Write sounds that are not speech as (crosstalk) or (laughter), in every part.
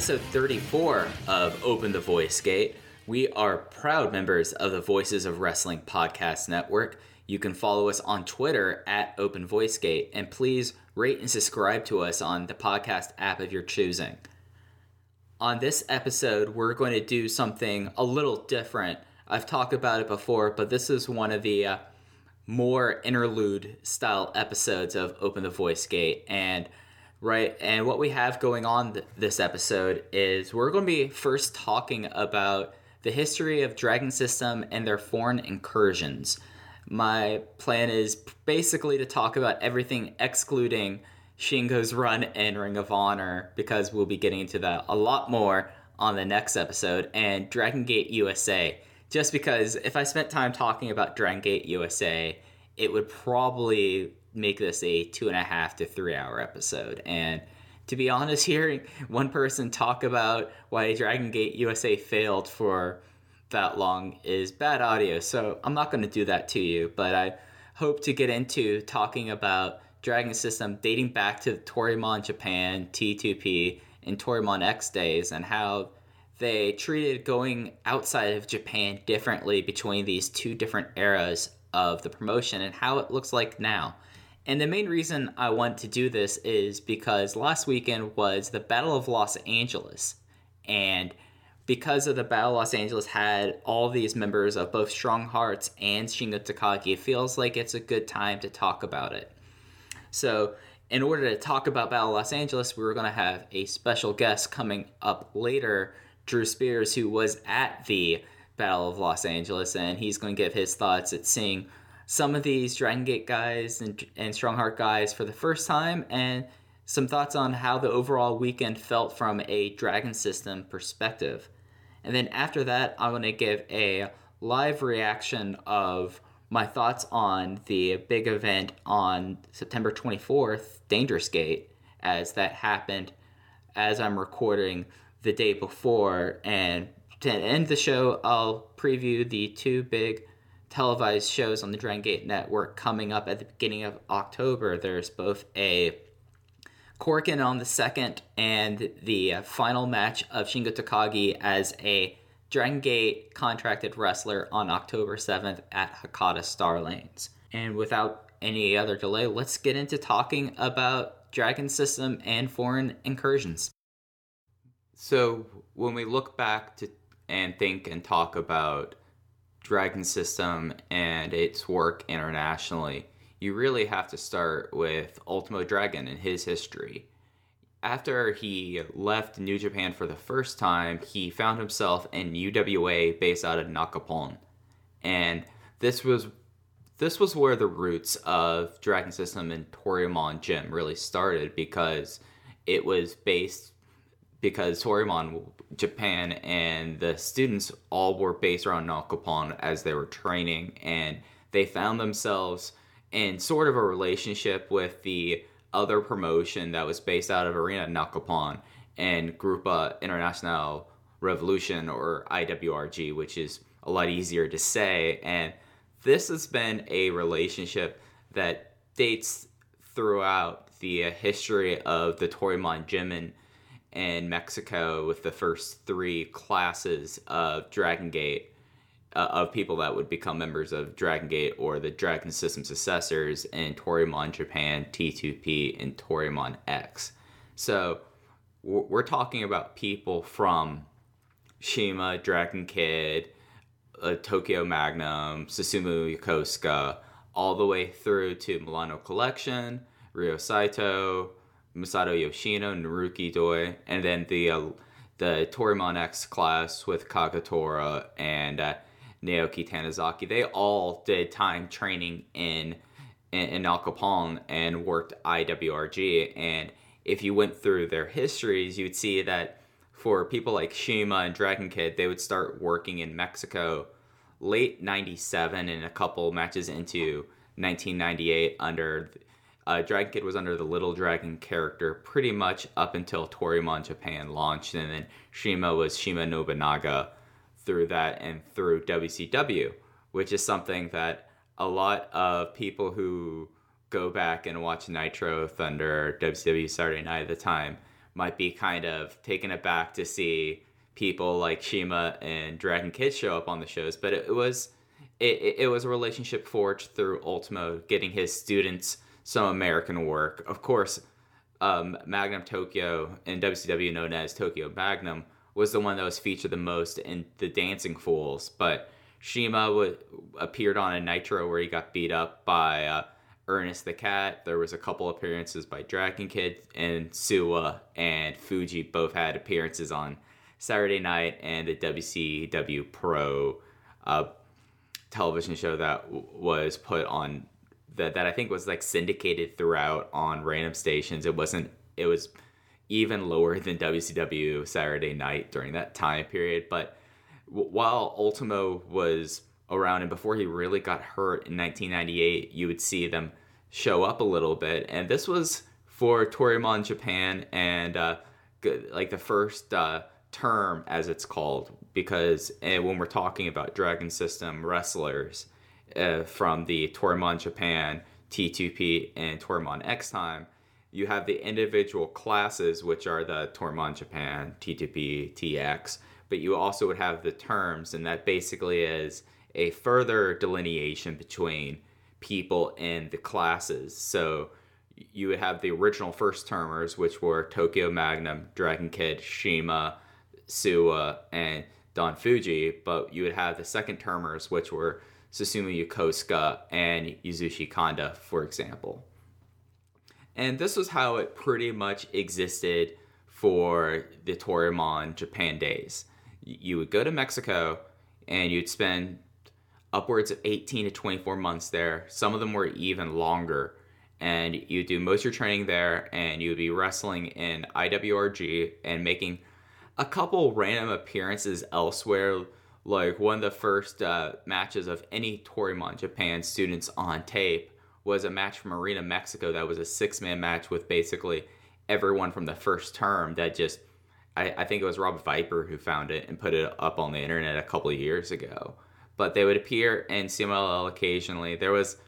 Episode 34 of Open the Voice Gate. We are proud members of the Voices of Wrestling Podcast Network. You can follow us on Twitter at Open Voice Gate, and please rate and subscribe to us on the podcast app of your choosing. On this episode, we're going to do something a little different. I've talked about it before, but this is one of the uh, more interlude style episodes of Open the Voice Gate, and Right. And what we have going on th- this episode is we're going to be first talking about the history of Dragon System and their foreign incursions. My plan is basically to talk about everything excluding Shingo's run in Ring of Honor because we'll be getting into that a lot more on the next episode and Dragon Gate USA. Just because if I spent time talking about Dragon Gate USA, it would probably make this a two and a half to three hour episode. And to be honest, hearing one person talk about why Dragon Gate USA failed for that long is bad audio. So I'm not going to do that to you, but I hope to get into talking about Dragon System dating back to Toryumon Japan, T2P, and Toryumon X days and how they treated going outside of Japan differently between these two different eras of the promotion and how it looks like now. And the main reason I want to do this is because last weekend was the Battle of Los Angeles. And because of the Battle of Los Angeles had all these members of both Strong Hearts and Shingo Takagi, it feels like it's a good time to talk about it. So, in order to talk about Battle of Los Angeles, we were going to have a special guest coming up later, Drew Spears, who was at the Battle of Los Angeles, and he's going to give his thoughts at seeing some of these Dragon Gate guys and, and Strongheart guys for the first time, and some thoughts on how the overall weekend felt from a Dragon System perspective. And then after that, I'm going to give a live reaction of my thoughts on the big event on September 24th, Dangerous Gate, as that happened as I'm recording the day before. And to end the show, I'll preview the two big televised shows on the Dragon Gate network coming up at the beginning of October. There's both a Korakuen on the second and the uh, final match of Shingo Takagi as a Dragon Gate contracted wrestler on October 7th at Hakata Star Lanes. And without any other delay, let's get into talking about Dragon System and foreign incursions. So, when we look back to and think and talk about Dragon System and its work internationally, you really have to start with Ultimo Dragon and his history after he left New Japan for the first time, he found himself in UWA based out of Naucalpan. And this was this was where the roots of Dragon System and Toryumon Gym really started because it was based because Toryumon Japan and the students all were based around Naucalpan as they were training and they found themselves in sort of a relationship with the other promotion that was based out of Arena Naucalpan and Grupa International Revolution or IWRG, which is a lot easier to say. And this has been a relationship that dates throughout the history of the Toryumon Jimin in Mexico with the first three classes of Dragon Gate uh, of people that would become members of Dragon Gate or the Dragon System successors in Toryumon Japan, T2P, and Toryumon X. So we're talking about people from CIMA, Dragon Kid, uh, Tokyo Magnum, Susumu Yokosuka, all the way through to Milano Collection, Ryo Saito, Masato Yoshino, Naruki Doi, and then the uh, the Toryumon X class with Kagetora and uh, Naoki Tanizaki, they all did time training in in, in and worked IWRG. And if you went through their histories, you would see that for people like CIMA and Dragon Kid, they would start working in Mexico late 97 and a couple matches into 1998 under uh, Dragon Kid was under the Little Dragon character pretty much up until Toryumon Japan launched, and then CIMA was Shima Nobunaga through that and through WCW, which is something that a lot of people who go back and watch Nitro, Thunder, WCW Saturday Night at the time might be kind of taken aback to see people like CIMA and Dragon Kid show up on the shows, but it, was it, it was a relationship forged through Ultimo getting his students some American work. Of course, um, Magnum Tokyo and WCW known as Tokyo Magnum was the one that was featured the most in the Dancing Fools, but CIMA w- appeared on a Nitro where he got beat up by uh, Ernest the Cat. There was a couple appearances by Dragon Kid and Suwa and Fuji both had appearances on Saturday Night and the WCW Pro uh, television show that w- was put on that that I think was like syndicated throughout on random stations. It wasn't. It was even lower than WCW Saturday Night during that time period. But w- while Ultimo was around and before he really got hurt in 1998, you would see them show up a little bit. And this was for Toryumon Japan and uh, like the first uh, term, as it's called, because when we're talking about Dragon System wrestlers uh, from the Toryumon Japan, T2P, and Toryumon X time, you have the individual classes, which are the Toryumon Japan, T2P, TX, but you also would have the terms, and that basically is a further delineation between people in the classes. So you would have the original first termers, which were Tokyo Magnum, Dragon Kid, CIMA, Suwa, and Don Fuji, but you would have the second termers, which were Susumu Yokosuka and Yasushi Kanda, for example. And this was how it pretty much existed for the Toryumon Japan days. You would go to Mexico and you'd spend upwards of 18 to 24 months there. Some of them were even longer. And you do most of your training there and you'd be wrestling in IWRG and making a couple random appearances elsewhere. Like one of the first uh, matches of any Toryumon Japan students on tape was a match from Arena Mexico that was a six man match with basically everyone from the first term that just I, I, think it was Rob Viper who found it and put it up on the internet a couple of years ago. but they would appear in CMLL occasionally. There was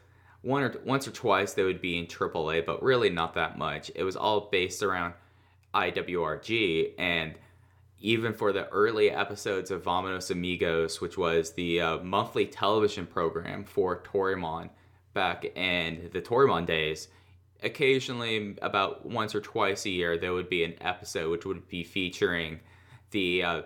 one or once or twice they would be in AAA, but really not that much. It was all based around IWRG, and even for the early episodes of Vamanos Amigos, which was the uh, monthly television program for Toryumon back in the Toryumon days, occasionally, about once or twice a year, there would be an episode which would be featuring the uh,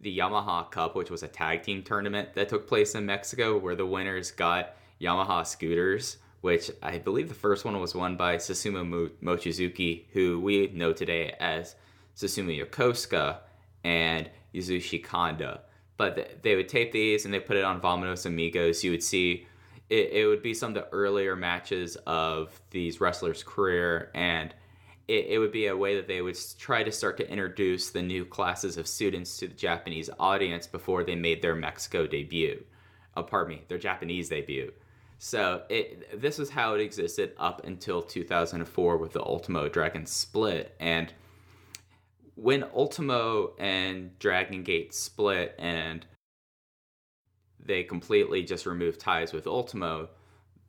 the Yamaha Cup, which was a tag team tournament that took place in Mexico, where the winners got Yamaha scooters. Which I believe the first one was won by Susumu Mochizuki, who we know today as Susumu Yokosuka and Yasushi Kanda. But they would tape these and they put it on Vamanos Amigos. You would see it, it would be some of the earlier matches of these wrestlers' career, and it, it would be a way that they would try to start to introduce the new classes of students to the Japanese audience before they made their Mexico debut. Oh, pardon me, their Japanese debut. So it, this is how it existed up until 2004 with the Ultimo Dragon split. And when Ultimo and Dragon Gate split and they completely just removed ties with Ultimo,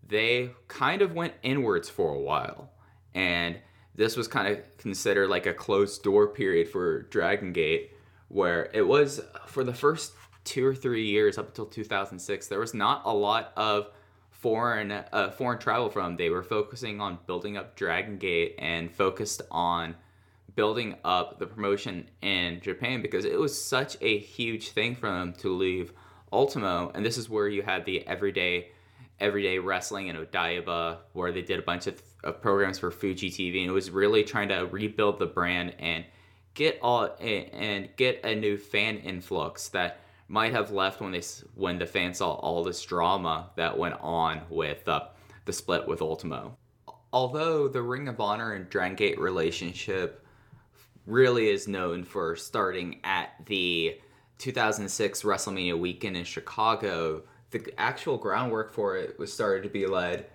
they kind of went inwards for a while. And this was kind of considered like a closed door period for Dragon Gate, where it was for the first two or three years up until 2006, there was not a lot of foreign uh, foreign travel from. They were focusing on building up Dragon Gate and focused on building up the promotion in Japan because it was such a huge thing for them to leave Ultimo, and this is where you had the everyday everyday wrestling in Odaiba, where they did a bunch of, of programs for Fuji TV, and it was really trying to rebuild the brand and get all and get a new fan influx that might have left when they when the fans saw all this drama that went on with uh, the split with Ultimo. Although the Ring of Honor and Dragon Gate relationship really is known for starting at the 2006 WrestleMania weekend in Chicago, the actual groundwork for it was started to be led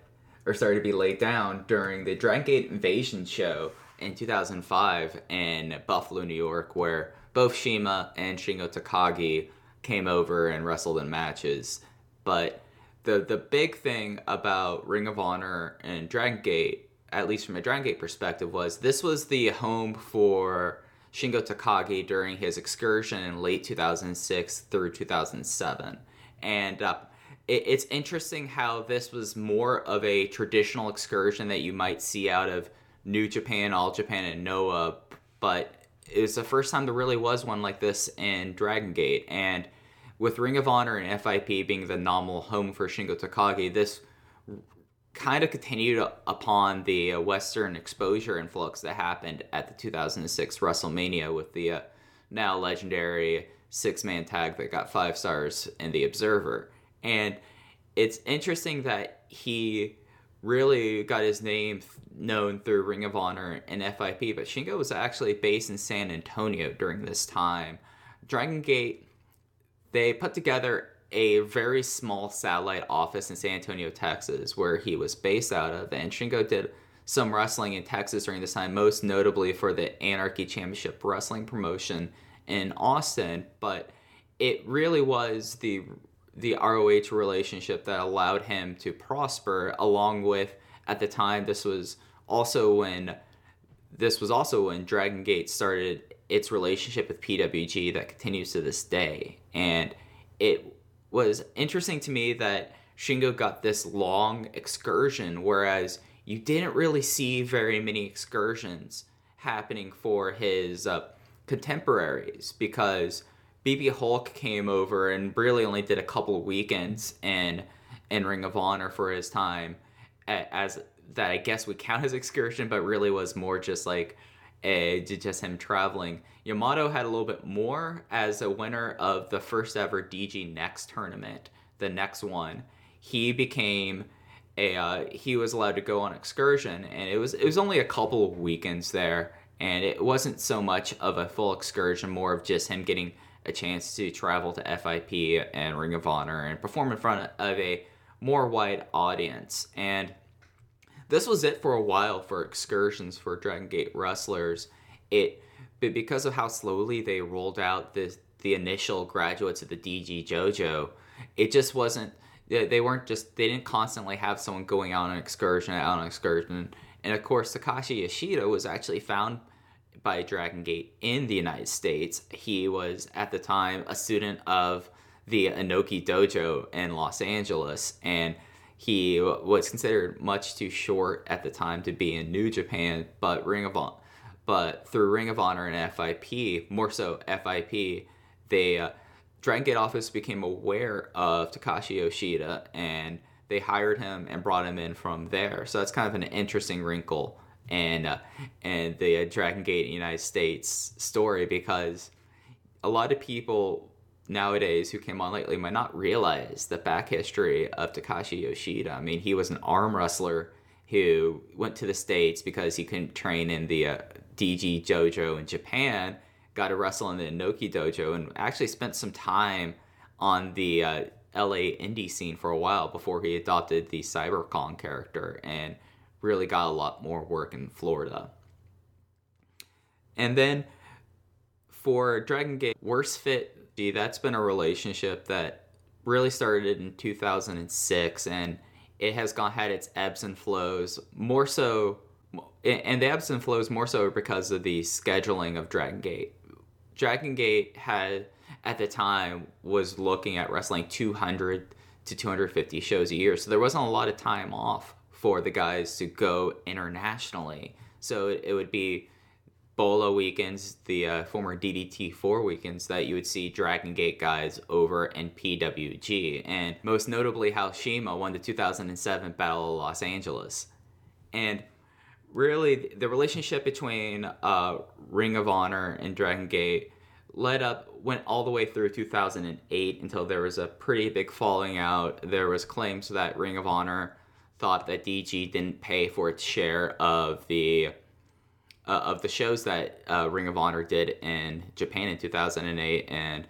or started to be laid down during the Dragon Gate Invasion show in 2005 in Buffalo, New York, where both CIMA and Shingo Takagi came over and wrestled in matches. But the the big thing about Ring of Honor and Dragon Gate, at least from a Dragon Gate perspective, was this was the home for Shingo Takagi during his excursion in late 2006 through 2007. And uh, it, it's interesting how this was more of a traditional excursion that you might see out of New Japan, All Japan, and Noah, but it was the first time there really was one like this in Dragon Gate. And with Ring of Honor and FIP being the nominal home for Shingo Takagi, this kind of continued upon the uh, Western exposure influx that happened at the 2006 WrestleMania with the uh, now legendary six man tag that got five stars in The Observer. And it's interesting that he really got his name known through Ring of Honor and FIP, but Shingo was actually based in San Antonio during this time. Dragon Gate, they put together a very small satellite office in San Antonio, Texas, where he was based out of. And Shingo did some wrestling in Texas during this time, most notably for the Anarchy Championship Wrestling promotion in Austin. But it really was the the ROH relationship that allowed him to prosper, along with at the time this was also when this was also when Dragon Gate started its relationship with PWG that continues to this day. And it was interesting to me that Shingo got this long excursion, whereas you didn't really see very many excursions happening for his uh, contemporaries because BB Hulk came over and really only did a couple of weekends in in Ring of Honor for his time as that I guess would count as excursion, but really was more just like a, just him traveling. Yamato had a little bit more as a winner of the first ever DG Next tournament, the next one. He became a uh, he was allowed to go on excursion, and it was it was only a couple of weekends there, and it wasn't so much of a full excursion, more of just him getting a chance to travel to FIP and Ring of Honor and perform in front of a more wide audience. And this was it for a while for excursions for Dragon Gate wrestlers. It but because of how slowly they rolled out the the initial graduates of the DG dojo, it just wasn't. They weren't just. They didn't constantly have someone going on an excursion, on an excursion. And of course, Takashi Yoshida was actually found by Dragon Gate in the United States. He was at the time a student of the Inoki Dojo in Los Angeles, and he was considered much too short at the time to be in New Japan. But Ring of Honor, but through Ring of Honor and FIP, more so FIP, they uh, Dragon Gate office became aware of Takashi Yoshida and they hired him and brought him in from there. So that's kind of an interesting wrinkle and uh, and the Dragon Gate United States story because a lot of people nowadays who came on lately might not realize the back history of Takashi Yoshida. I mean, he was an arm wrestler who went to the states because he couldn't train in the uh, DG dojo in Japan. Got to wrestle in the Inoki dojo and actually spent some time on the uh, LA indie scene for a while before he adopted the Cyber Kong character and really got a lot more work in Florida. And then for Dragon Gate Worst Fit, that's been a relationship that really started in 2006 and it has gone had its ebbs and flows more so and the ebbs and flows more so because of the scheduling of Dragon Gate. Dragon Gate had at the time was looking at wrestling 200 to 250 shows a year. So there wasn't a lot of time off for the guys to go internationally. So it would be Bola weekends, the uh, former DDT4 weekends that you would see Dragon Gate guys over in PWG. And most notably, how CIMA won the 2007 Battle of Los Angeles. And really, the relationship between uh, Ring of Honor and Dragon Gate led up went all the way through 2008 until there was a pretty big falling out. There was claims that Ring of Honor thought that DG didn't pay for its share of the uh, of the shows that uh, Ring of Honor did in Japan in 2008, and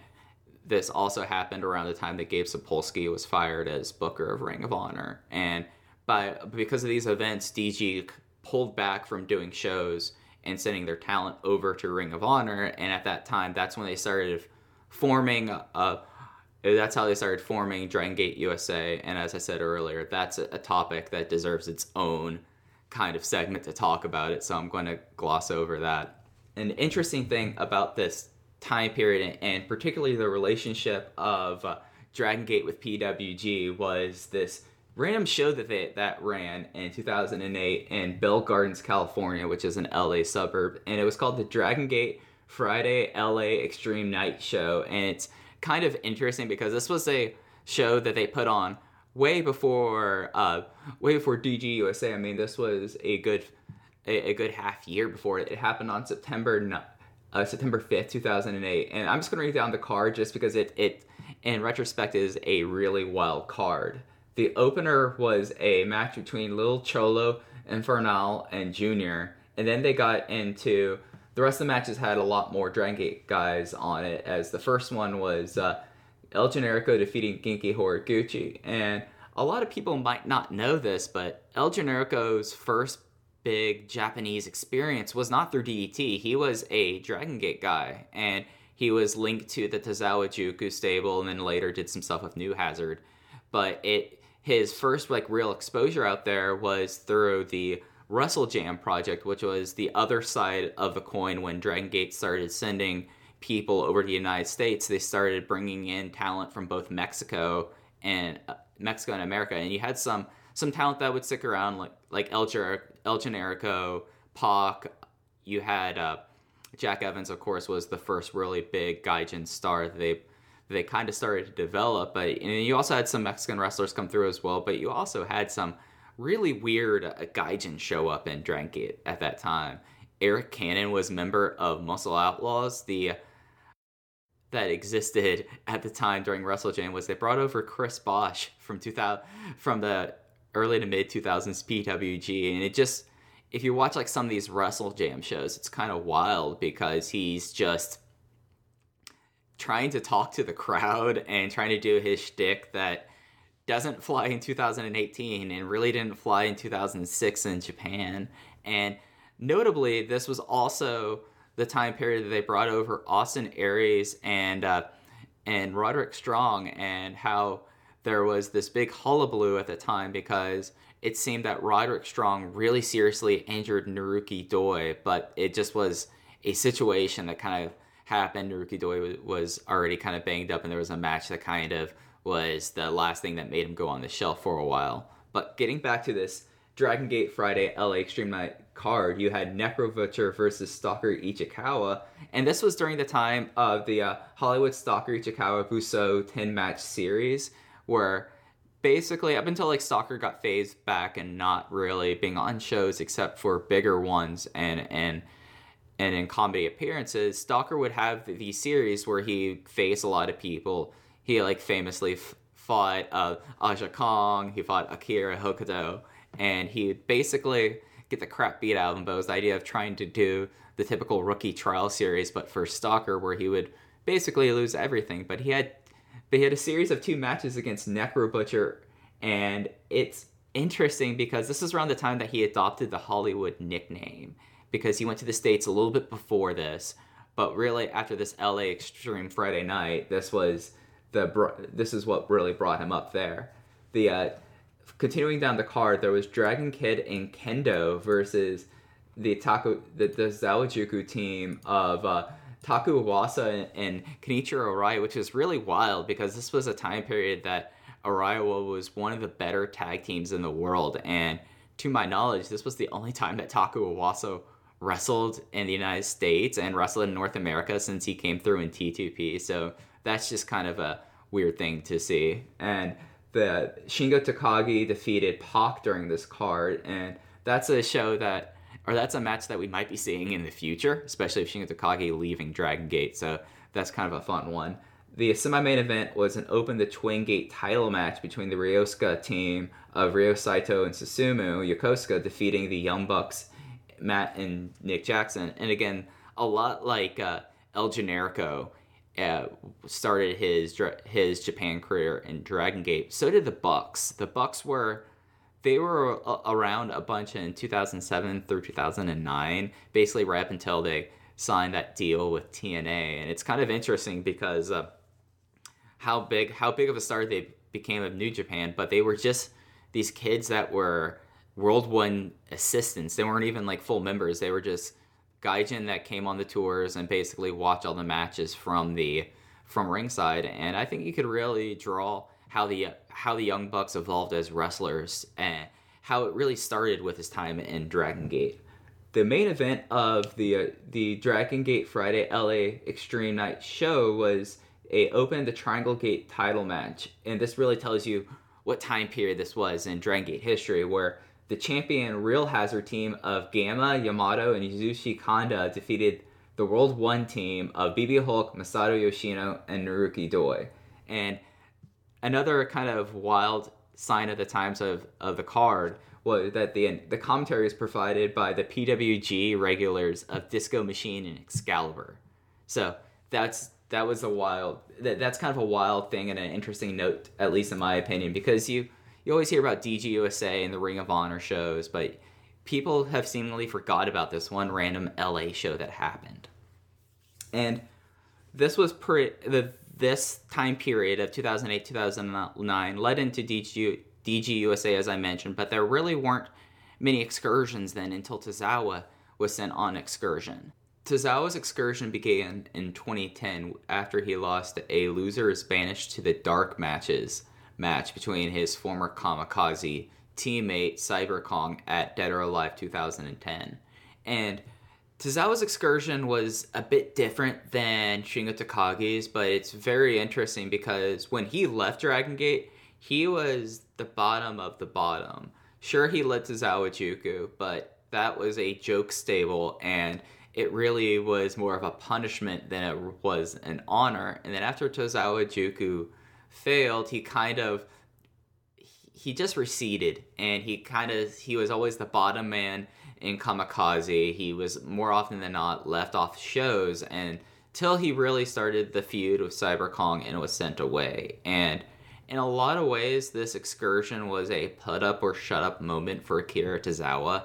this also happened around the time that Gabe Sapolsky was fired as Booker of Ring of Honor, and by because of these events, DG pulled back from doing shows and sending their talent over to Ring of Honor. And at that time, that's when they started forming. Uh, that's how they started forming Dragon Gate USA. And as I said earlier, that's a, a topic that deserves its own kind of segment to talk about it. So I'm going to gloss over that. An interesting thing about this time period, and particularly the relationship of uh, Dragon Gate with PWG, was this random show that they that ran in 2008 in Bell Gardens, California, which is an LA suburb, and it was called the Dragon Gate Friday LA Extreme Night Show, and it's kind of interesting because this was a show that they put on way before uh, way before DG USA. I mean, this was a good a, a good half year before it. Happened on September uh, September 5th, 2008. And I'm just to read down the card just because it, it, in retrospect, is a really wild card. The opener was a match between Lil Cholo Infernal and Junior, and then they got into the rest of the matches had a lot more Dragon Gate guys on it. As the first one was uh, El Generico defeating Genki Horiguchi, and a lot of people might not know this, but El Generico's first big Japanese experience was not through DDT. He was a Dragon Gate guy, and he was linked to the Tozawa Juku stable, and then later did some stuff with New Hazard. But it his first like real exposure out there was through the Wrestle Jam project, which was the other side of the coin when Dragon Gate started sending people over to the United States. They started bringing in talent from both Mexico and uh, Mexico and America, and you had some some talent that would stick around, like like El, Ger- El Generico, Pac. You had uh, Jack Evans, of course, was the first really big Gaijin star that they they kind of started to develop. But and you also had some Mexican wrestlers come through as well. But you also had some really weird uh, Gaijin show up in Dragon Gate at that time. Eric Cannon was member of Muscle Outlaws. The that existed at the time during Wrestle Jam was they brought over Chris Bosh from 2000 from the early to mid 2000s PWG, and it just if you watch like some of these Wrestle Jam shows, it's kind of wild because he's just trying to talk to the crowd and trying to do his shtick that doesn't fly in 2018 and really didn't fly in 2006 in Japan. And notably, this was also the time period that they brought over Austin Aries and uh, and Roderick Strong, and how there was this big hullabaloo at the time because it seemed that Roderick Strong really seriously injured Naruki Doi, but it just was a situation that kind of happened. Naruki Doi was already kind of banged up, and there was a match that kind of was the last thing that made him go on the shelf for a while. But getting back to this Dragon Gate Friday LA Extreme Night card, you had Necro Butcher versus Stalker Ichikawa, and this was during the time of the uh, Hollywood Stalker Ichikawa Buso 10 match series, where basically up until like Stalker got phased back and not really being on shows except for bigger ones and and and in comedy appearances, Stalker would have these series where he faced a lot of people. He like famously f- fought uh, Aja Kong, he fought Akira Hokuto, and he basically get the crap beat out of him. But it was the idea of trying to do the typical rookie trial series, but for Stalker, where he would basically lose everything. But he had, but he had a series of two matches against Necro Butcher, and it's interesting because this is around the time that he adopted the Hollywood nickname because he went to the states a little bit before this. But really, after this LA Extreme Friday night, this was the this is what really brought him up there. The uh, continuing down the card, there was Dragon Kid and Kendo versus the Taku the, the Zawajuku team of uh, Taku Iwasa and, and Kenichiro Arai, which is really wild because this was a time period that Araiwa was one of the better tag teams in the world, and to my knowledge, this was the only time that Taku Iwasa wrestled in the United States and wrestled in North America since he came through in T2P. So that's just kind of a weird thing to see. And the Shingo Takagi defeated Pac during this card, and that's a show that, or that's a match that we might be seeing in the future, especially if Shingo Takagi leaving Dragon Gate. So that's kind of a fun one. The semi-main event was an Open the Twin Gate title match between the Ryosuka team of Ryo Saito and Susumu Yokosuka defeating the Young Bucks Matt and Nick Jackson. And again, a lot like uh, El Generico uh, started his his Japan career in Dragon Gate. So did the Bucks. The Bucks were they were around a bunch in 2007 through 2009, basically right up until they signed that deal with TNA. And it's kind of interesting because uh, how big how big of a star they became of New Japan, but they were just these kids that were World One assistants. They weren't even like full members. They were just gaijin that came on the tours and basically watch all the matches from the from ringside. And I think you could really draw how the how the Young Bucks evolved as wrestlers and how it really started with his time in Dragon Gate. The main event of the uh, the Dragon Gate Friday LA Extreme Night show was a Open the Triangle Gate title match, and this really tells you what time period this was in Dragon Gate history, where the champion Real Hazard team of Gamma, Yamato, and Yasushi Kanda defeated the World 1 team of BB Hulk, Masato Yoshino, and Naruki Doi. And another kind of wild sign of the times of, of the card was that the the commentary is provided by the PWG regulars of Disco Machine and Excalibur. So that's that was a wild that, that's kind of a wild thing and an interesting note, at least in my opinion, because you you always hear about DGUSA and the Ring of Honor shows, but people have seemingly forgot about this one random LA show that happened. And this was pretty the this time period of 2008 2009 led into DG, DGUSA as I mentioned, but there really weren't many excursions then until Tozawa was sent on excursion. Tozawa's excursion began in 2010 after he lost a loser is banished to the dark matches match between his former kamikaze teammate Cyber Kong at Dead or Alive 2010. And Tozawa's excursion was a bit different than Shingo Takagi's, but it's very interesting because when he left Dragon Gate, he was the bottom of the bottom. Sure, he led Tozawa Juku, but that was a joke stable, and it really was more of a punishment than it was an honor. And then after Tozawa Juku failed, he kind of he just receded and he kind of he was always the bottom man in kamikaze. He was more often than not left off shows and till he really started the feud with cyber kong and was sent away. And in a lot of ways this excursion was a put up or shut up moment for akira tozawa.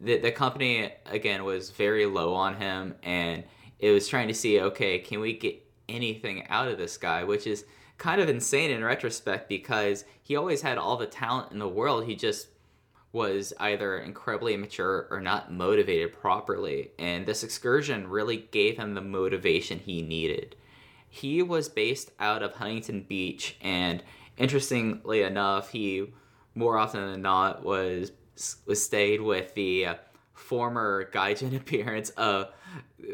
The, the company again was very low on him and it was trying to see okay can we get anything out of this guy? Which is kind of insane in retrospect because he always had all the talent in the world. He just was either incredibly immature or not motivated properly. And this excursion really gave him the motivation he needed. He was based out of Huntington Beach, and interestingly enough, he more often than not was was stayed with the uh, former Gaijin (laughs) appearance of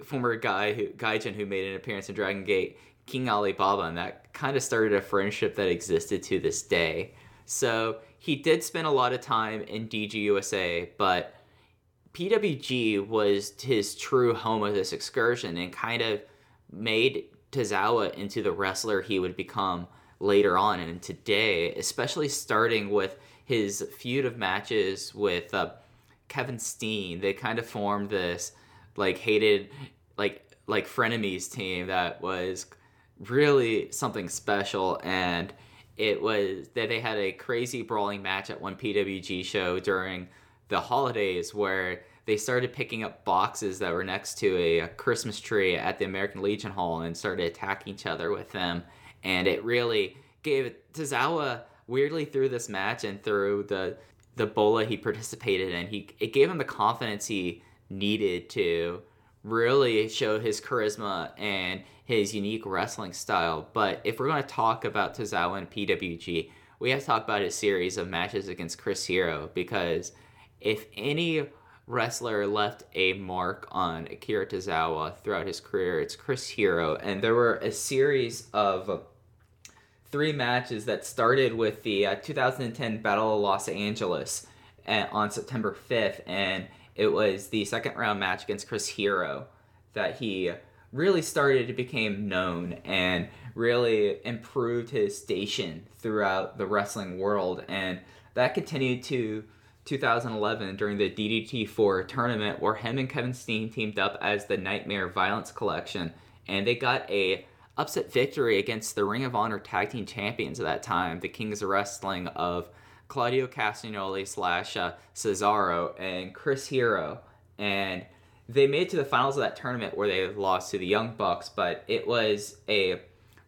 former guy who Gaijin who made an appearance in Dragon Gate, King Alibaba, and that kind of started a friendship that existed to this day. So he did spend a lot of time in DGUSA, but PWG was his true home of this excursion and kind of made Tozawa into the wrestler he would become later on and today, especially starting with his feud of matches with uh, Kevin Steen. They kind of formed this like hated like like frenemies team that was really something special and it was that they had a crazy brawling match at one PWG show during the holidays where they started picking up boxes that were next to a, a, Christmas tree at the American Legion Hall and started attacking each other with them. And it really gave Tozawa weirdly through this match and through the the bola he participated in, he it gave him the confidence he needed to really show his charisma and his unique wrestling style. But if we're going to talk about Tozawa and PWG, we have to talk about his series of matches against Chris Hero because if any wrestler left a mark on Akira Tozawa throughout his career, it's Chris Hero. And there were a series of three matches that started with the uh, 2010 Battle of Los Angeles at, on September 5th, and it was the second round match against Chris Hero that he really started to become known and really improved his station throughout the wrestling world, and that continued to 2011 during the DDT4 tournament where him and Kevin Steen teamed up as the Nightmare Violence Collection, and they got a upset victory against the Ring of Honor Tag Team Champions at that time, the Kings of Wrestling of Claudio Castagnoli slash uh, Cesaro and Chris Hero. And they made it to the finals of that tournament where they lost to the Young Bucks, but it was a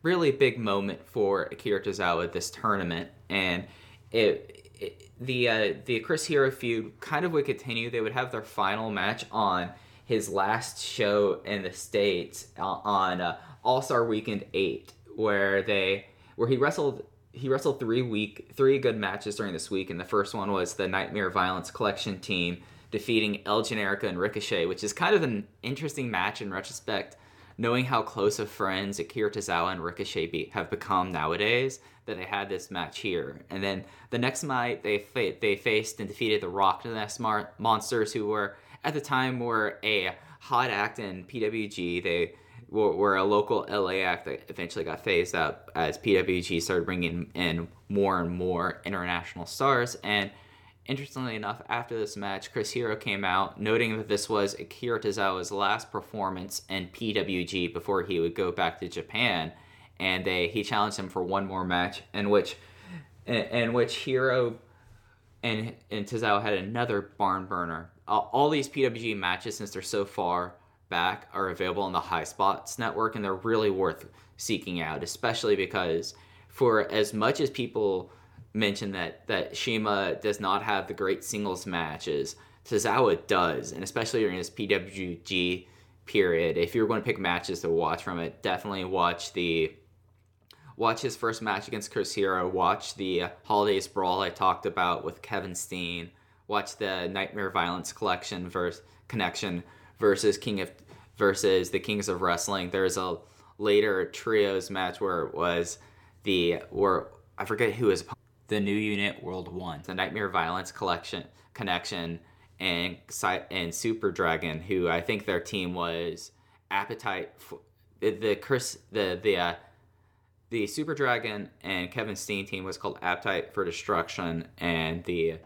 really big moment for Akira Tozawa this tournament. And it, it the uh, the Chris Hero feud kind of would continue. They would have their final match on his last show in the states uh, on uh, all Star Weekend eight, where they where he wrestled he wrestled three week three good matches during this week, and the first one was the Nightmare Violence Collection team defeating El Generico and Ricochet, which is kind of an interesting match in retrospect, knowing how close of friends Akira Tozawa and Ricochet be, have become nowadays. That they had this match here, and then the next night they fa- they faced and defeated the RockNES Mar- Monsters, who were at the time were a hot act in PWG. They were, a local LA act that eventually got phased out as PWG started bringing in more and more international stars. And interestingly enough, after this match, Chris Hero came out noting that this was Akira Tozawa's last performance in PWG before he would go back to Japan. And they he challenged him for one more match in which in, in which Hero and and Tozawa had another barn burner. All these PWG matches, since they're so far back are available on the High Spots network, and they're really worth seeking out, especially because for as much as people mention that that CIMA does not have the great singles matches, Tozawa does, and especially during his PWG period. If you're going to pick matches to watch from it, definitely watch the watch his first match against Chris Hero. Watch the Holidays Brawl I talked about with Kevin Steen. Watch the Nightmare Violence collection versus connection versus King of versus the Kings of Wrestling. There's a later trios match where it was the where I forget who is the new unit World One, the Nightmare Violence collection connection, and and Super Dragon, who I think their team was Appetite for the, the Chris the the uh, the Super Dragon and Kevin Steen team was called Appetite for Destruction, and the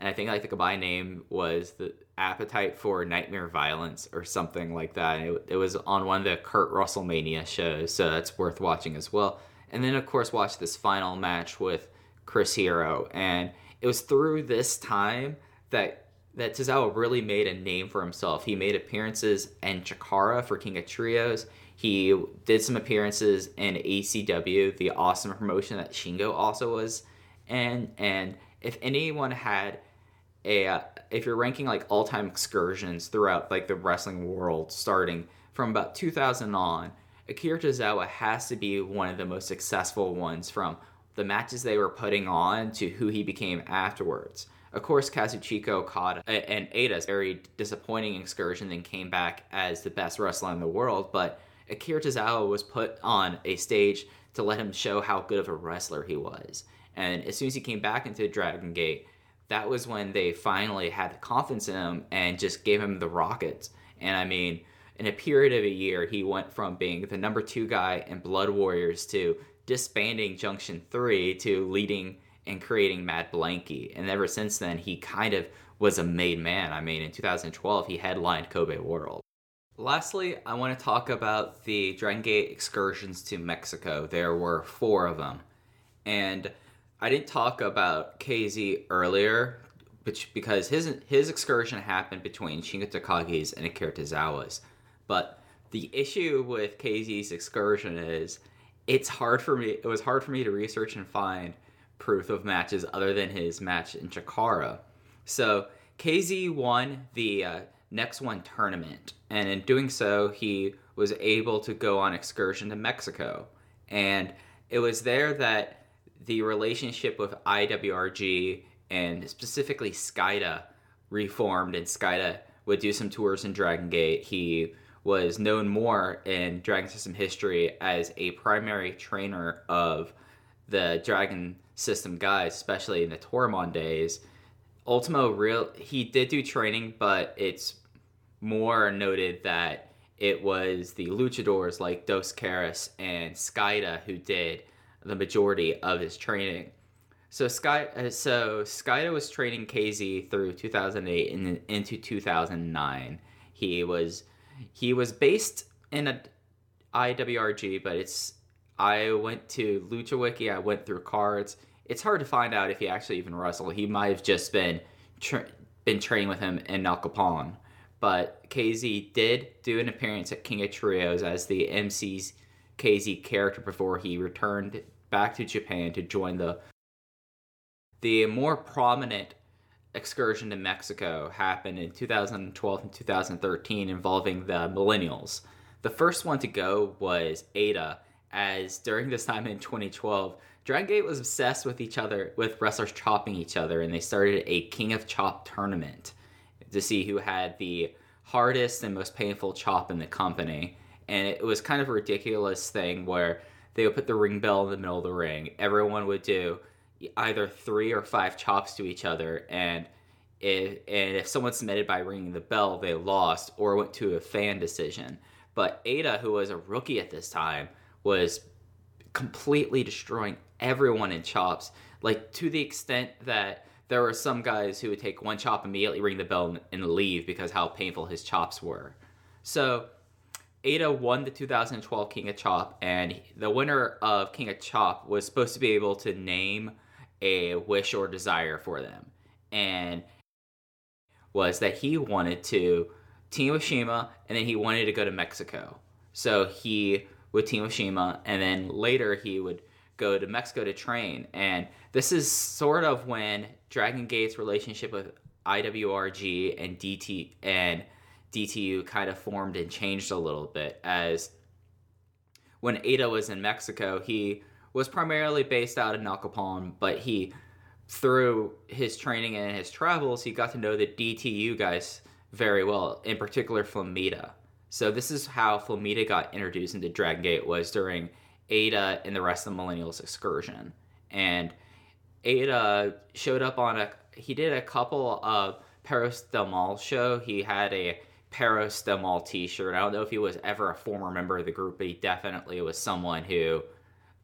and I think like the combined name was the Appetite for Nightmare Violence or something like that. It, it was on one of the Kurt Russell Mania shows, so that's worth watching as well. And then of course watch this final match with Chris Hero, and it was through this time that that Tozawa really made a name for himself. He made appearances in Chikara for King of Trios. He did some appearances in ACW, the awesome promotion that Shingo also was in. And if anyone had a, if you're ranking like all time excursions throughout like the wrestling world, starting from about 2000 on, Akira Tozawa has to be one of the most successful ones from the matches they were putting on to who he became afterwards. Of course, Kazuchika Okada and Eida's very disappointing excursion and came back as the best wrestler in the world, but Akira Tozawa was put on a stage to let him show how good of a wrestler he was. And as soon as he came back into Dragon Gate, that was when they finally had the confidence in him and just gave him the rockets. And I mean, in a period of a year, he went from being the number two guy in Blood Warriors to disbanding Junction 3 to leading and creating Mad Blankey. And ever since then, he kind of was a made man. I mean, in 2012, he headlined Kobe World. Lastly, I want to talk about the Dragon Gate excursions to Mexico. There were four of them. And I didn't talk about KZ earlier because his his excursion happened between Shingo Takagi's and Akira Tozawa's. But the issue with KZ's excursion is it's hard for me it was hard for me to research and find proof of matches other than his match in Chikara. So KZ won the uh, next one tournament, and in doing so, he was able to go on excursion to Mexico. And it was there that the relationship with IWRG and specifically Skayde reformed, and Skayde would do some tours in Dragon Gate. He was known more in Dragon System history as a primary trainer of the Dragon System guys, especially in the Toryumon days. Ultimo real he did do training, but it's more noted that it was the luchadors like Dos Caras and Skayde who did the majority of his training. So Sky, uh, so Skayde was training KZ through 2008 and into 2009. He was he was based in a IWRG, but it's I went to Lucha Wiki. I went through cards. It's hard to find out if he actually even wrestled. He might have just been tra- been training with him in Naucalpan. But KZ did do an appearance at King of Trios as the MC's KZ character before he returned back to Japan to join the the more prominent excursion to Mexico happened in 2012 and 2013 involving the millennials. The first one to go was Eita, as during this time in 2012, Dragon Gate was obsessed with each other, with wrestlers chopping each other, and they started a King of Chop tournament to see who had the hardest and most painful chop in the company. And it was kind of a ridiculous thing where they would put the ring bell in the middle of the ring. Everyone would do either three or five chops to each other, and if and if someone submitted by ringing the bell, they lost or went to a fan decision. But Eita, who was a rookie at this time, was completely destroying everyone in chops, like to the extent that there were some guys who would take one chop immediately, ring the bell, and leave because how painful his chops were. So Eita won the 2012 King of Chop, and the winner of King of Chop was supposed to be able to name a wish or desire for them. And was that he wanted to team with CIMA and then he wanted to go to Mexico. So he would team with CIMA and then later he would go to Mexico to train. And this is sort of when Dragon Gate's relationship with IWRG and DT and DTU kind of formed and changed a little bit as when Eita was in Mexico, he was primarily based out of Naucalpan, but he, through his training and his travels, he got to know the DTU guys very well, in particular Flamita. So this is how Flamita got introduced into Dragon Gate was during Eita and the rest of the Millennials excursion. And Eita showed up on a he did a couple of Perros del Mal show. He had a Del t-shirt. I don't know if he was ever a former member of the group, but he definitely was someone who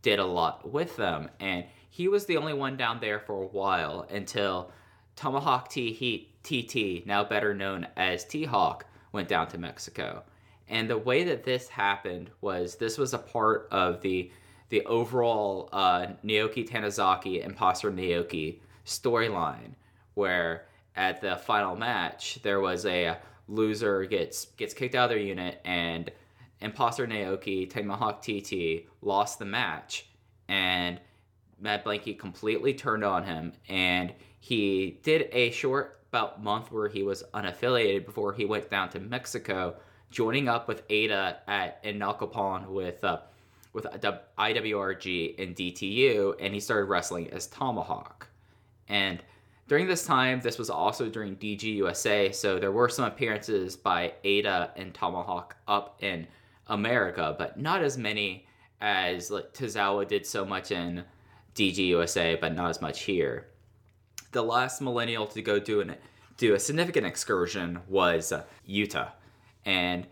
did a lot with them. And he was the only one down there for a while until Tomahawk T Heat TT, now better known as T Hawk, went down to Mexico. And the way that this happened was this was a part of the the overall uh, Naoki Tanizaki Imposter Naoki storyline, where at the final match, there was a loser gets gets kicked out of their unit, and Imposter Naoki Tomahawk TT lost the match, and Mad Blankey completely turned on him, and he did a short about month where he was unaffiliated before he went down to Mexico, joining up with Eita at in Naucalpan with uh, with IWRG and DTU, and he started wrestling as Tomahawk. And during this time, this was also during DG USA, so there were some appearances by Eita and Tomahawk up in America, but not as many as like, Tozawa did so much in DG USA, but not as much here. The last millennial to go do an do a significant excursion was uh, Yuta, and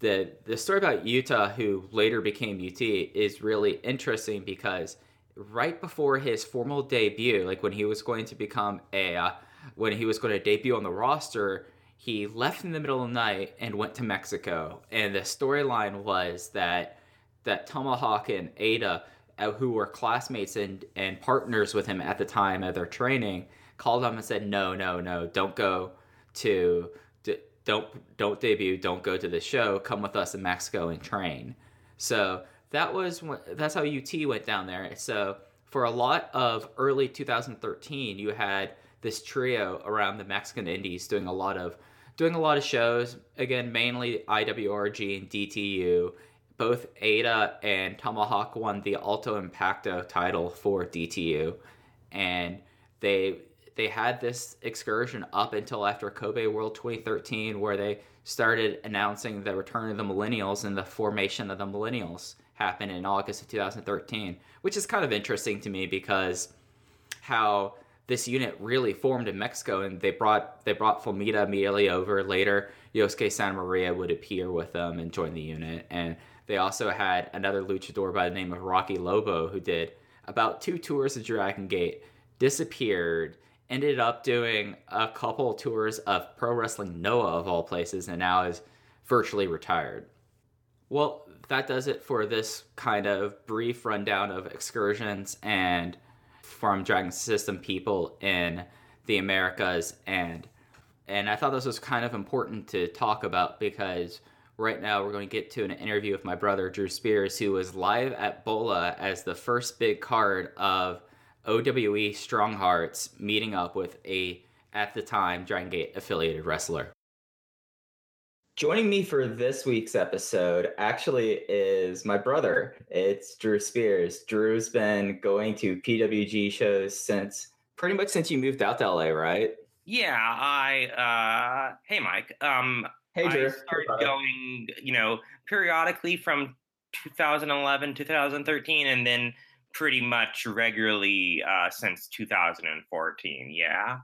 the the story about Yuta, who later became UT, is really interesting because right before his formal debut, like when he was going to become a, uh, when he was going to debut on the roster, he left in the middle of the night and went to Mexico. And the storyline was that that Tomahawk and Eita, uh, who were classmates and and partners with him at the time of their training, called him and said, "No, no, no, don't go to." don't don't debut, don't go to the show. Come with us in Mexico and train. So that was that's how UT went down there. So for a lot of early 2013, you had this trio around the Mexican Indies doing a lot of doing a lot of shows. Again, mainly IWRG and DTU. Both Eita and Tomahawk won the Alto Impacto title for DTU, and they they had this excursion up until after Kobe World 2013, where they started announcing the return of the Millennials and the formation of the Millennials happened in August of 2013, which is kind of interesting to me because how this unit really formed in Mexico, and they brought they brought Flamita immediately over. Later, Yosuke Santa Maria would appear with them and join the unit, and they also had another luchador by the name of Rocky Lobo who did about two tours of Dragon Gate, disappeared, ended up doing a couple tours of Pro Wrestling Noah of all places, and now is virtually retired. Well, that does it for this kind of brief rundown of excursions and from Dragon System people in the Americas and and I thought this was kind of important to talk about because right now we're going to get to an interview with my brother Drew Spears who was live at Bola as the first big card of OWE Strong Hearts meeting up with a at the time Dragon Gate affiliated wrestler. Joining me for this week's episode actually is my brother. It's Drew Spears. Drew's been going to PWG shows since pretty much since you moved out to LA, right? Yeah, I uh hey Mike. Um hey Drew. I started hey, going, you know, periodically from 2011, 2013 and then pretty much regularly uh since 2014. Yeah.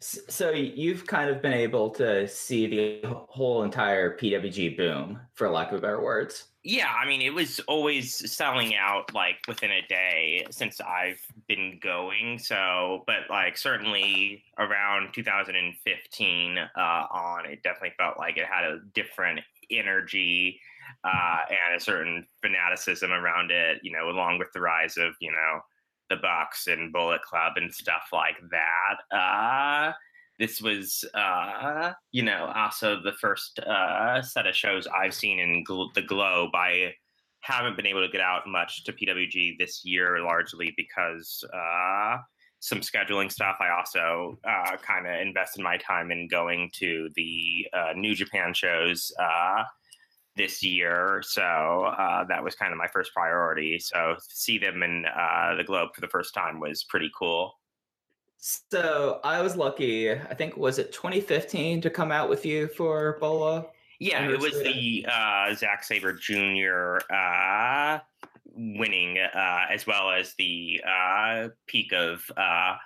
So you've kind of been able to see the whole entire PWG boom, for lack of better words. Yeah, I mean, it was always selling out like within a day since I've been going. So, but like certainly around 2015 uh, on, it definitely felt like it had a different energy uh, and a certain fanaticism around it. You know, along with the rise of you know the box and Bullet Club and stuff like that. Uh, this was, uh, you know, also the first uh, set of shows I've seen in gl- the Globe. I haven't been able to get out much to PWG this year, largely because uh, some scheduling stuff. I also uh, kind of invested my time in going to the uh, New Japan shows uh, this year. So uh, that was kind of my first priority. So see them in uh, the Globe for the first time was pretty cool. So I was lucky. I think was it 2015 to come out with you for Bola. Yeah, it was the uh, Zack Sabre Jr. Uh, winning, uh, as well as the uh, peak of uh,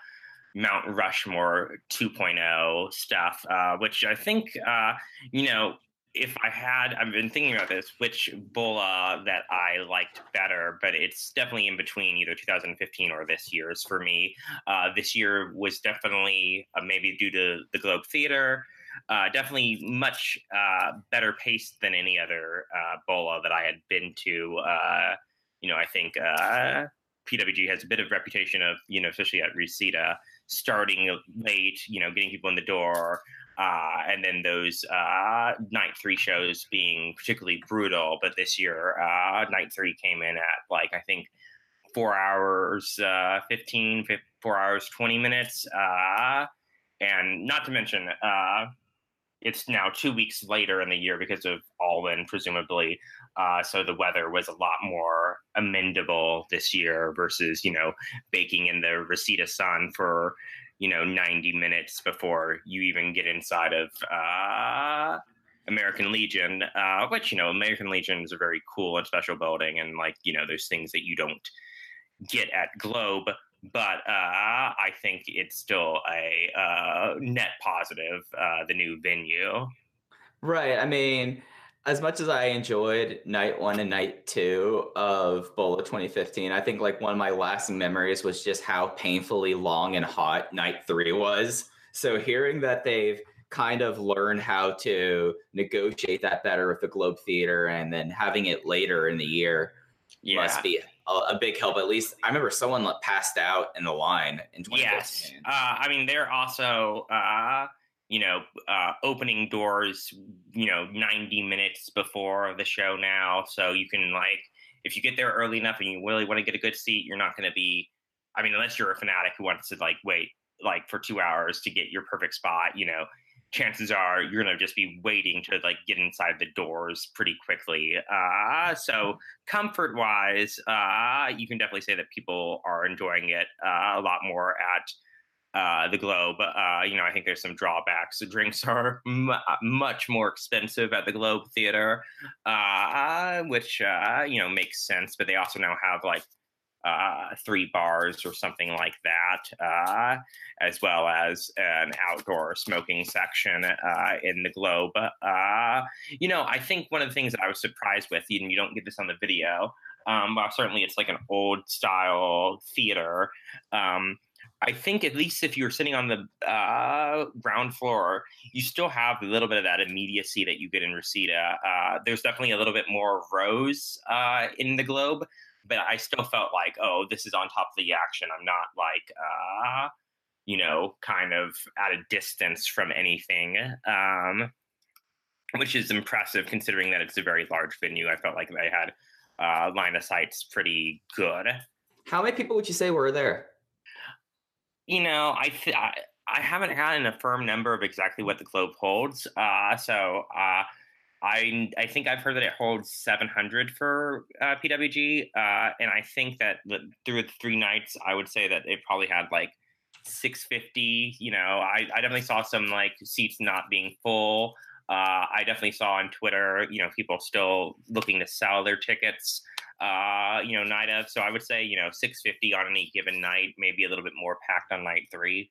Mount Rushmore 2.0 stuff, uh, which I think, uh, you know, if I had, I've been thinking about this, which Bola that I liked better, but it's definitely in between either 2015 or this year's for me. Uh, this year was definitely uh, maybe due to the Globe Theater, uh, definitely much uh, better paced than any other uh, Bola that I had been to. Uh, you know, I think PWG has a bit of reputation of, you know, especially at Reseda, starting late, you know, getting people in the door, uh, and then those uh, night three shows being particularly brutal. But this year, uh, night three came in at like I think four hours, uh, 15, four hours, 20 minutes. Uh, and not to mention, uh, it's now two weeks later in the year because of All-In, presumably. Uh, so the weather was a lot more amendable this year versus, you know, baking in the Reseda sun for, you know, 90 minutes before you even get inside of uh, American Legion, uh, which, you know, American Legion is a very cool and special building. And, like, you know, there's things that you don't get at Globe but uh, I think it's still a uh, net positive, uh, the new venue. Right. I mean, as much as I enjoyed night one and night two of BOLA 2015, I think like one of my lasting memories was just how painfully long and hot night three was. So hearing that they've kind of learned how to negotiate that better with the Globe Theater and then having it later in the year yeah. must be a, a, big help. At least I remember someone passed out in the line in 2015. Yes, uh, I mean they're also uh, you know uh, opening doors you know 90 minutes before the show now, so you can like if you get there early enough and you really want to get a good seat, you're not going to be. I mean, unless you're a fanatic who wants to like wait like for two hours to get your perfect spot, you know, chances are you're going to just be waiting to like get inside the doors pretty quickly. Uh, so comfort wise, uh, you can definitely say that people are enjoying it uh, a lot more at uh, the Globe. Uh, you know, I think there's some drawbacks. The drinks (laughs) are m- much more expensive at the Globe Theater, uh, which you know makes sense. But they also now have like uh, three bars or something like that, uh, as well as an outdoor smoking section uh, in the Globe. Uh, you know, I think one of the things that I was surprised with, and you don't get this on the video, um, well, certainly it's like an old style theater. Um, I think at least if you're sitting on the uh, ground floor, you still have a little bit of that immediacy that you get in Reseda. Uh, there's definitely a little bit more rows uh, in the globe, but I still felt like, oh, this is on top of the action. I'm not like, uh, you know, kind of at a distance from anything, um, which is impressive considering that it's a very large venue. I felt like they had uh, line of sights pretty good. How many people would you say were there? You know, I th- I, I haven't had a firm number of exactly what the globe holds. Uh, so uh, I I think I've heard that it holds 700 for uh, PWG, uh, and I think that through the three nights, I would say that it probably had like 650. You know, I, I definitely saw some like seats not being full. Uh, I definitely saw on Twitter, you know, people still looking to sell their tickets. Uh, you know, night of. So I would say, you know, 650 on any given night, maybe a little bit more packed on night three.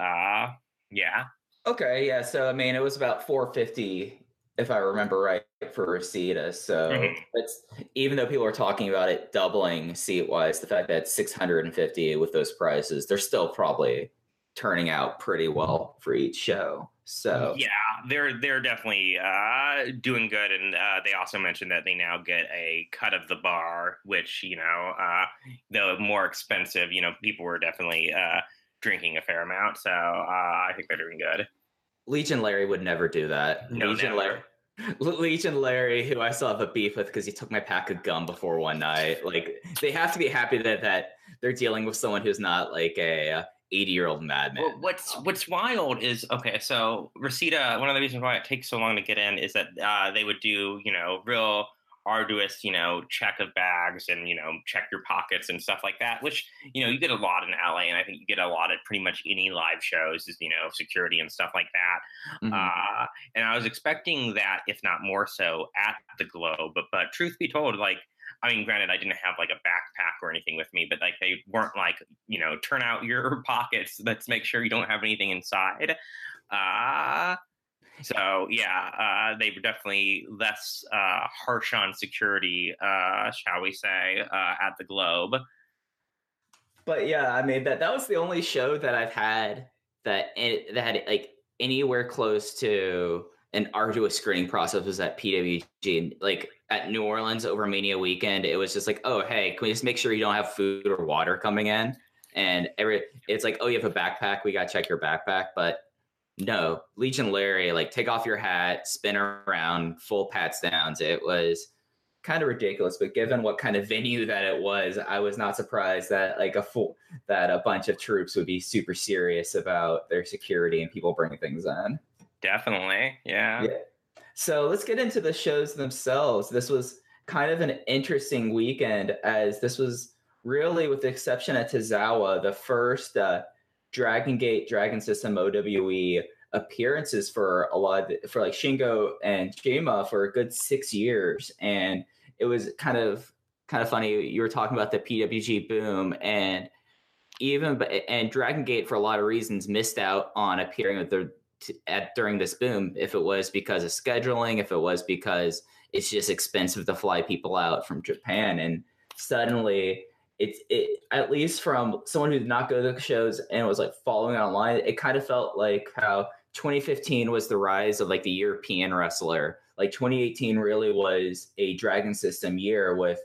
Uh, yeah. Okay, yeah. So I mean, it was about 450 if I remember right, for Reseda. So mm-hmm. it's even though people are talking about it doubling seat wise, the fact that it's 650 with those prices, they're still probably turning out pretty well for each show. So yeah, they're they're definitely uh, doing good, and uh, they also mentioned that they now get a cut of the bar, which you know, uh, though more expensive, you know, people were definitely uh, drinking a fair amount. So uh, I think they're doing good. Legion Larry would never do that. No, Legion. Larry. (laughs) Legion Larry, who I still have a beef with because he took my pack of gum before one night. Like they have to be happy that that they're dealing with someone who's not like a 80 year old madman. Well, what's what's wild is okay. So Reseda, one of the reasons why it takes so long to get in is that uh, they would do you know real arduous, you know, check of bags and, you know, check your pockets and stuff like that, which, you know, you get a lot in LA. And I think you get a lot at pretty much any live shows is, you know, security and stuff like that. Mm-hmm. Uh, and I was expecting that, if not more so, at the Globe. But, but truth be told, like, I mean, granted, I didn't have like a backpack or anything with me, but like they weren't like, you know, turn out (laughs) your pockets. Let's make sure you don't have anything inside. Uh, so yeah, uh, they were definitely less uh, harsh on security, uh, shall we say, uh, at the Globe. But yeah, I mean that that was the only show that I've had that that had like anywhere close to an arduous screening process was at PWG. Like at New Orleans over Mania weekend, it was just like, oh hey, can we just make sure you don't have food or water coming in? And every it's like, oh, you have a backpack, we gotta check your backpack. But no, Legion Larry, like take off your hat, spin around, full pats downs. It was kind of ridiculous, but given what kind of venue that it was, I was not surprised that like a full that a bunch of troops would be super serious about their security and people bringing things in. Definitely, yeah. yeah. So let's get into the shows themselves. This was kind of an interesting weekend, as this was really, with the exception of Tozawa, the first uh, Dragon Gate Dragon System OWE appearances for a lot of, for like Shingo and CIMA for a good six years, and it was kind of kind of funny. You were talking about the PWG boom, and even and Dragon Gate for a lot of reasons missed out on appearing with the at during this boom. If it was because of scheduling, if it was because it's just expensive to fly people out from Japan, and suddenly it's it at least from someone who did not go to the shows and was like following online, it kind of felt like how 2015 was the rise of like the European wrestler. Like 2018 really was a Dragon System year with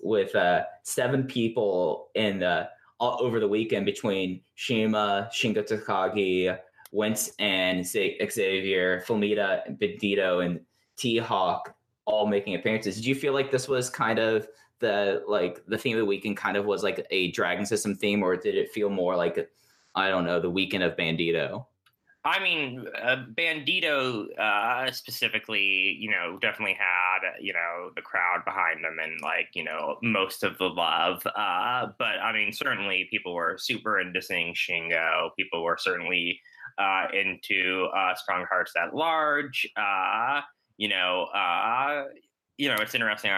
with uh, seven people in the all over the weekend between CIMA Shingo Takagi, Wentz, and Xavier, Flamita, Bandito, and T Hawk all making appearances. Did you feel like this was kind of the like the theme of the weekend kind of was like a Dragon System theme, or did it feel more like I don't know the weekend of Bandito? I mean, uh, Bandito uh, specifically, you know, definitely had you know the crowd behind them and like you know most of the love. Uh, but I mean, certainly people were super into seeing Shingo. People were certainly uh, into uh, Strong Hearts at Large. Uh, you know, you know, it's interesting.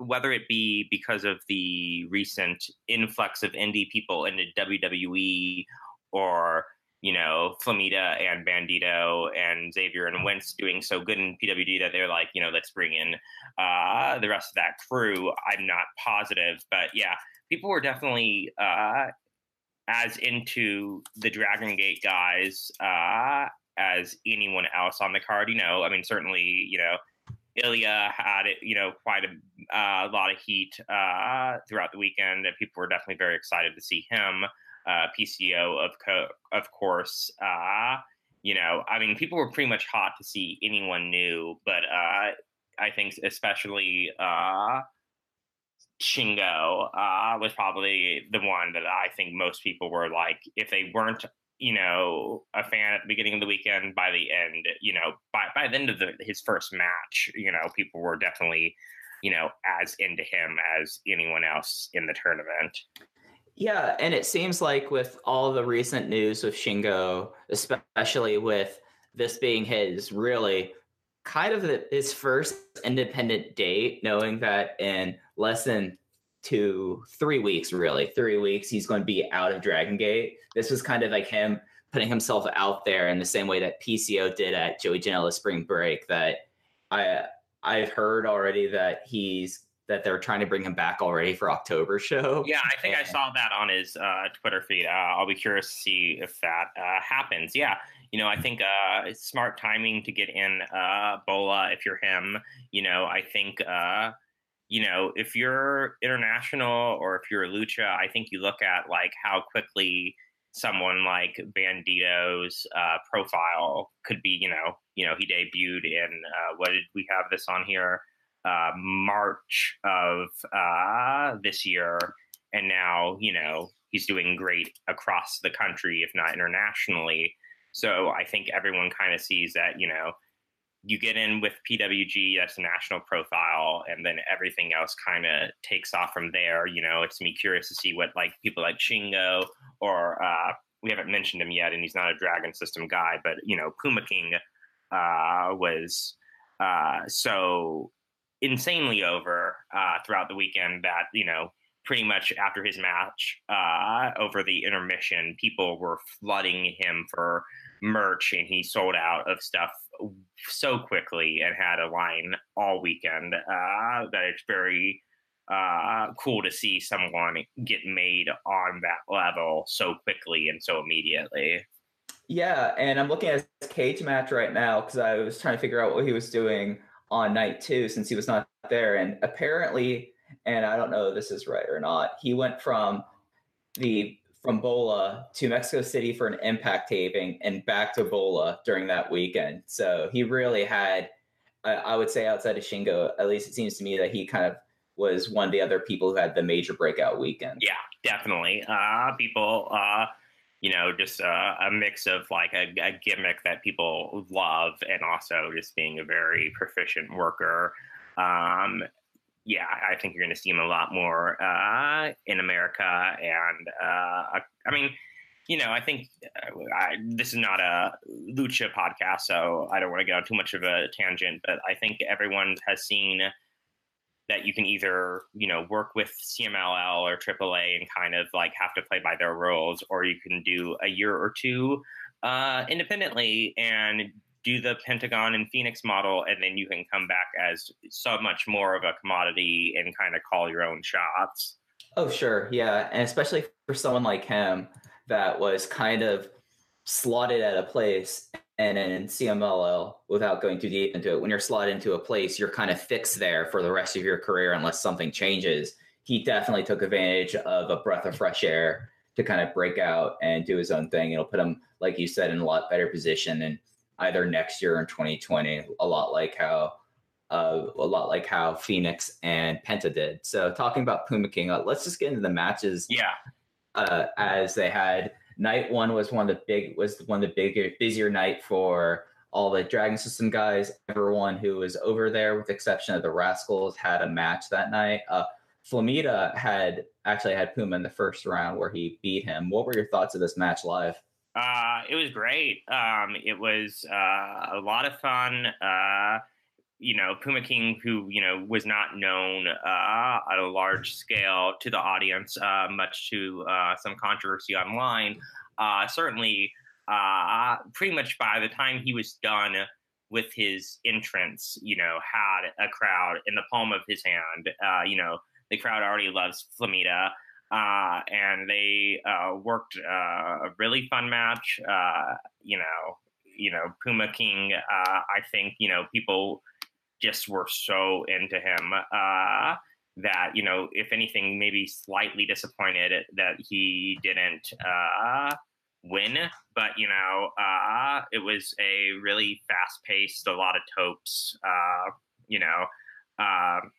whether it be because of the recent influx of indie people into WWE or you know, Flamita and Bandito and Xavier and Wentz doing so good in PWG that they're like, you know, let's bring in uh, the rest of that crew. I'm not positive, but yeah, people were definitely uh, as into the Dragon Gate guys uh, as anyone else on the card. You know, I mean, certainly, you know, Ilja had you know, quite a uh, lot of heat uh, throughout the weekend. And people were definitely very excited to see him uh, PCO, of co- of course. Uh, you know, I mean, people were pretty much hot to see anyone new, but uh, I think especially Shingo uh, was probably the one that I think most people were like, if they weren't, you know, a fan at the beginning of the weekend, by the end, you know, by by the end of the, his first match, you know, people were definitely, you know, as into him as anyone else in the tournament. Yeah, and it seems like with all the recent news with Shingo, especially with this being his really kind of his first independent date, knowing that in less than two, three weeks, really, three weeks, he's going to be out of Dragon Gate. This was kind of like him putting himself out there in the same way that PCO did at Joey Janela Spring Break. That I I've heard already that he's that they're trying to bring him back already for October show. (laughs) Yeah, I think and, I saw that on his uh, Twitter feed. Uh, I'll be curious to see if that uh, happens. Yeah, you know, I think uh, it's smart timing to get in uh, Bola if you're him. You know, I think. Uh, you know, if you're international or if you're a lucha, I think you look at like how quickly someone like Bandito's profile could be. You know, you know, he debuted in what did we have this on here? uh, March of uh, this year, and now you know he's doing great across the country, if not internationally. So I think everyone kind of sees that you know you get in with PWG, that's a national profile, and then everything else kind of takes off from there. You know, it's me curious to see what like people like Shingo or uh, we haven't mentioned him yet, and he's not a Dragon System guy, but you know, Puma King uh, was uh, so insanely over uh, throughout the weekend that you know pretty much after his match uh, over the intermission people were flooding him for merch and he sold out of stuff so quickly and had a line all weekend uh, that it's very uh, cool to see someone get made on that level so quickly and so immediately Yeah, and I'm looking at his Cagematch right now because I was trying to figure out what he was doing on night two since he was not there. And apparently, and I don't know if this is right or not, he went from the from Bola to Mexico City for an impact taping and back to Bola during that weekend. So he really had, I, would say, outside of Shingo, at least it seems to me that he kind of was one of the other people who had the major breakout weekend. Yeah, definitely. Uh, people, uh, you know, just uh, a mix of like a, a, gimmick that people love and also just being a very proficient worker. Um, yeah, I think you're going to see him a lot more uh, in America. And uh, I mean, you know, I think uh, I, this is not a lucha podcast, so I don't want to get on too much of a tangent. But I think everyone has seen that you can either you know work with CMLL or AAA and kind of like have to play by their rules, or you can do a year or two uh, independently and do the Pentagon and Fénix model, and then you can come back as so much more of a commodity and kind of call your own shots. Oh, sure. Yeah. And especially for someone like him that was kind of slotted at a place and in CMLL without going too deep into it. When you're slotted into a place, you're kind of fixed there for the rest of your career unless something changes. He definitely took advantage of a breath of fresh air to kind of break out and do his own thing. It'll put him, like you said, in a lot better position. And either next year in 2020, a lot like how uh, a lot like how Fénix and Penta did. So talking about Puma King, uh, let's just get into the matches. Yeah. Uh, as they had night one was one of the big was one of the bigger busier night for all the Dragon System guys. Everyone who was over there, with the exception of the Rascals, had a match that night. Uh, Flamita had actually had Puma in the first round where he beat him. What were your thoughts of this match live? Uh, it was great. Um, it was uh, a lot of fun. Uh, you know, Puma King, who you know was not known uh, at a large scale to the audience, uh, much to uh, some controversy online. certainly, pretty much by the time he was done with his entrance, you know, had a crowd in the palm of his hand. you know, the crowd already loves Flamita uh, and they uh, worked uh, a really fun match. Uh, you know, you know, Puma King. Uh, I think you know people just were so into him uh, that you know, if anything, maybe slightly disappointed that he didn't win. But you know, it was a really fast paced, a lot of topes. you know, um,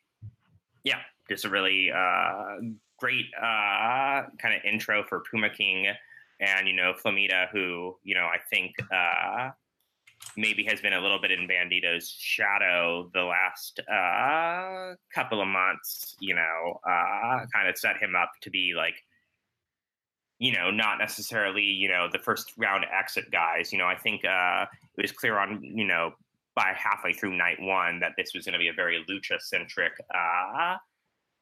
yeah, just a really great uh, kind of intro for Puma King and you know Flamita, who you know I think uh, maybe has been a little bit in Bandito's shadow the last uh, couple of months. You know, uh, kind of set him up to be like, you know, not necessarily you know the first round exit guys. You know, I think uh, it was clear on you know by halfway through night one that this was going to be a very lucha centric uh,